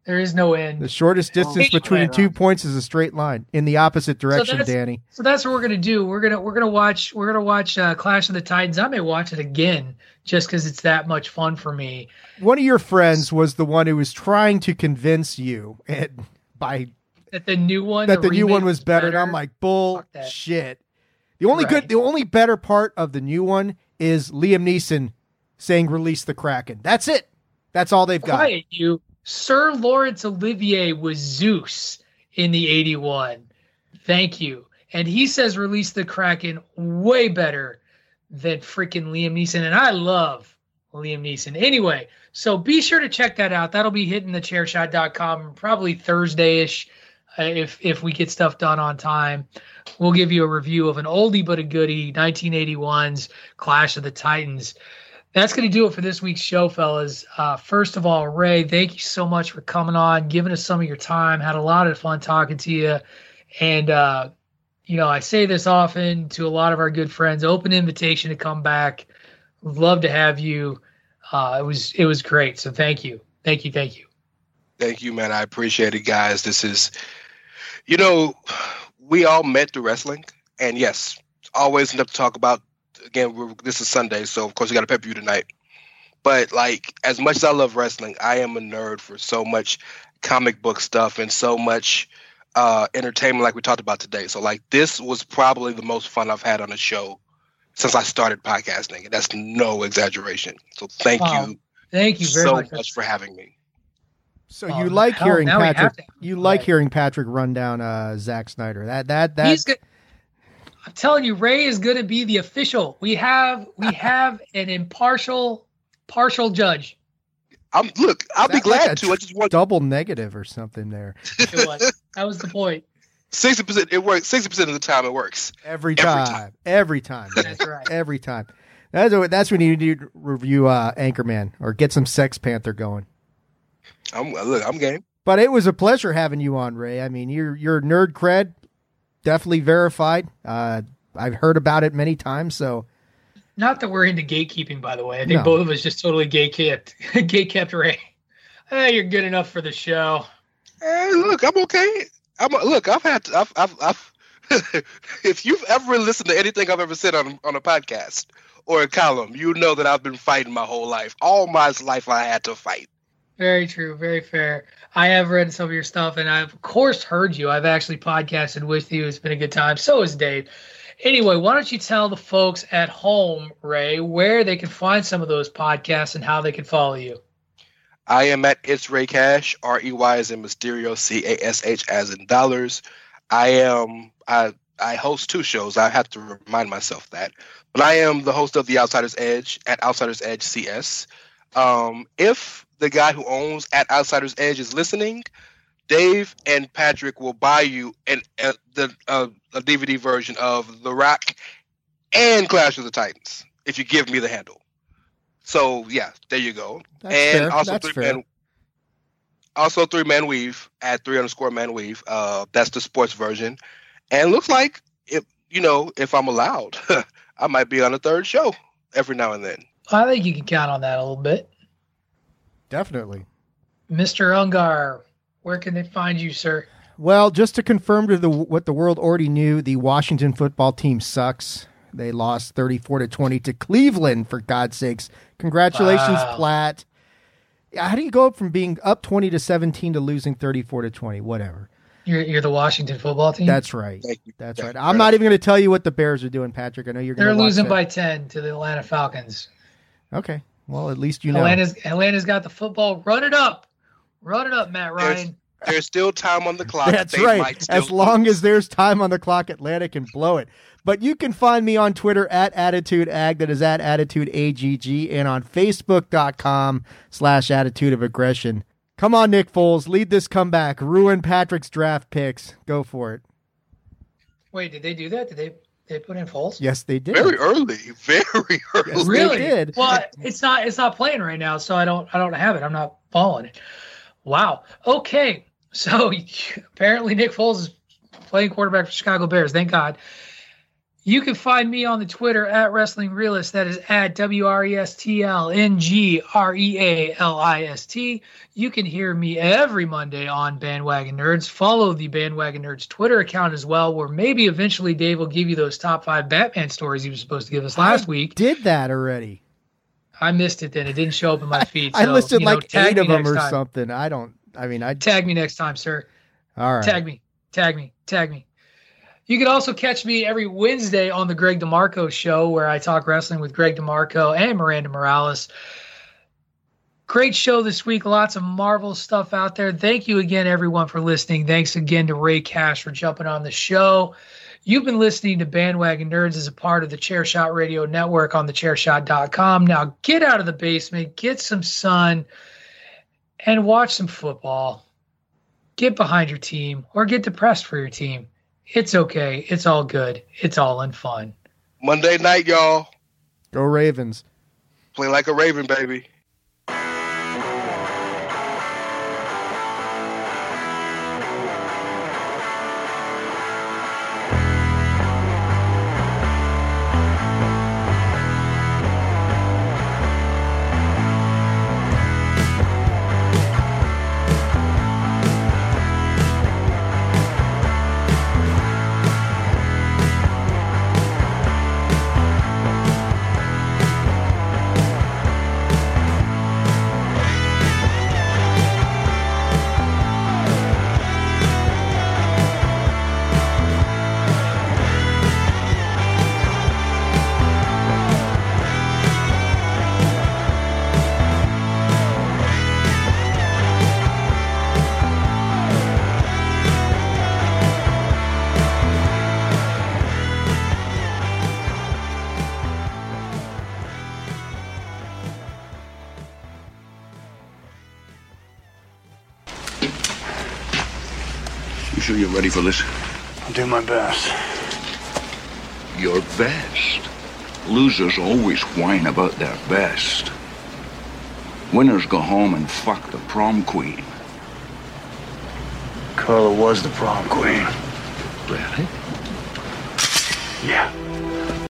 There is no end. the shortest distance Anyway. between two points is a straight line in the opposite direction, that's- Danny. So that's what we're gonna do. We're gonna we're gonna watch we're gonna watch uh, Clash of the Titans. I may watch it again just because it's that much fun for me. One of your friends was the one who was trying to convince you and (laughs) by That the new one that the, new one was better. And I'm like, bull shit. The only Right. good, the only better part of the new one is Liam Neeson saying "Release the Kraken." That's it. That's all they've got. quiet you. Sir Laurence Olivier was Zeus in the '81. Thank you. And he says release the Kraken way better than freaking Liam Neeson. And I love Liam Neeson. Anyway, so be sure to check that out. That'll be hitting the chairshot.com probably Thursday ish uh, if, if we get stuff done on time. We'll give you a review of an oldie but a goodie 1981's Clash of the Titans. That's going to do it for this week's show, fellas. Uh, first of all, Rey, thank you so much for coming on, giving us some of your time. Had a lot of fun talking to you. And, uh, you know, I say this often to a lot of our good friends open invitation to come back. Love to have you. Uh, it was it was great. So thank you. Thank you. Thank you. Thank you, man. I appreciate it, guys. This is, you know, we all met through wrestling. And yes, always enough to talk about again, this is Sunday, so of course we got a pay per view tonight. But like, as much as I love wrestling, I am a nerd for so much comic book stuff and so much uh, entertainment, like we talked about today. So like, this was probably the most fun I've had on a show since I started podcasting, and that's no exaggeration. So thank wow. you, thank you very so much. much for having me. So you um, like hearing Patrick? You like hearing Patrick run down uh, Zack Snyder? That that that. He's good. I'm telling you, Rey is going to be the official. We have we (laughs) have an impartial, partial judge. I'm look. I'll be glad like to. I just want double negative or something there. (laughs) was. That was the point. Sixty percent. It works. Sixty percent of the time, it works. Every time. Every time. Every (laughs) time. that's right. Every time. That's what, that's when you need to review uh, Anchorman or get some Sex Panther going. I'm look. I'm game. But it was a pleasure having you on, Rey. I mean, you're you're nerd cred definitely verified. Uh, I've heard about it many times. So, not that we're into gatekeeping, by the way. I think no. both of us just totally gate kept, (laughs) gate kept Rey. Hey, you're good enough for the show. Hey, look, I'm okay. I'm look. I've had. I've. I've, I've (laughs) if you've ever listened to anything I've ever said on on a podcast or a column, you know that I've been fighting my whole life. All my life, I had to fight. Very true. Very fair. I have read some of your stuff, and I've of course heard you. I've actually podcasted with you. It's been a good time. So is Dave. Anyway, why don't you tell the folks at home, Rey, where they can find some of those podcasts and how they can follow you? I am at It's Rey Cash, R E Y as in Mysterio, C A S H as in dollars. I am I I host two shows. I have to remind myself that. But I am the host of The Outsiders Edge at Outsiders Edge CS. Um, if the guy who owns at Outsiders Edge is listening, Dave and Patrick will buy you an, a, the, uh, a DVD version of The Rock and Clash of the Titans if you give me the handle. So yeah, there you go. That's and fair. also that's three fair. man, also three man weave at three underscore man weave. Uh, that's the sports version, and looks like if you know if I'm allowed, (laughs) I might be on a third show every now and then. I think you can count on that a little bit. Definitely. Mr. Ungar, where can they find you, sir? Well, just to confirm to the what the world already knew, the Washington football team sucks. They lost 34 to 20 to Cleveland for God's sakes. Congratulations, wow. Platt. How do you go up from being up 20 to 17 to losing 34 to 20? Whatever. You're, you're the Washington football team. That's right. That's right. I'm not even going to tell you what the Bears are doing, Patrick. I know you're. They're losing by 10 to the Atlanta Falcons. Okay. Well, at least you know. Atlanta's Atlanta's got the football. Run it up, run it up, Matt Ryan. There's, there's still time on the (laughs) clock. That's they right. As long as there's time on the clock, Atlanta can blow it. But you can find me on Twitter at Attitude Ag, that is at AttitudeAGG, and on Facebook.com slash Attitude of Aggression. Come on, Nick Foles, lead this comeback. Ruin Patrick's draft picks. Go for it. Wait, did they do that? Did they they put in Foles? Yes, they did. Very early. Very early. Yes, really? did. Well, it's not it's not playing right now, so I don't I don't have it. I'm not following it. Wow. Okay. So (laughs) apparently Nick Foles is playing quarterback for Chicago Bears. Thank God. You can find me on the Twitter at Wrestling Realist. That is at W R E S T L N G R E A L I S T. You can hear me every Monday on Bandwagon Nerds. Follow the Bandwagon Nerds Twitter account as well, where maybe eventually Dave will give you those top five Batman stories he was supposed to give us last I week. Did that already? I missed it then. It didn't show up in my (laughs) feed. I, so, listed you know, like eight of them or time. something. I don't. I mean, I tag me next time, sir. All right. Tag me. Tag me. Tag me. You can also catch me every Wednesday on the Greg DeMarco show where I talk wrestling with Greg DeMarco and Miranda Morales. Great show this week. Lots of Marvel stuff out there. Thank you again, everyone, for listening. Thanks again to Rey Cash for jumping on the show. You've been listening to Bandwagon Nerds as a part of the Chairshot Radio Network on the thechairshot.com. Now get out of the basement, get some sun, and watch some football. Get behind your team or get depressed for your team. It's okay. It's all good. It's all in fun. Monday night, y'all. Go Ravens. Play like a Raven, baby. My best. Your best? Losers always whine about their best. Winners go home and fuck the prom queen. Carla was the prom queen. Really? Yeah.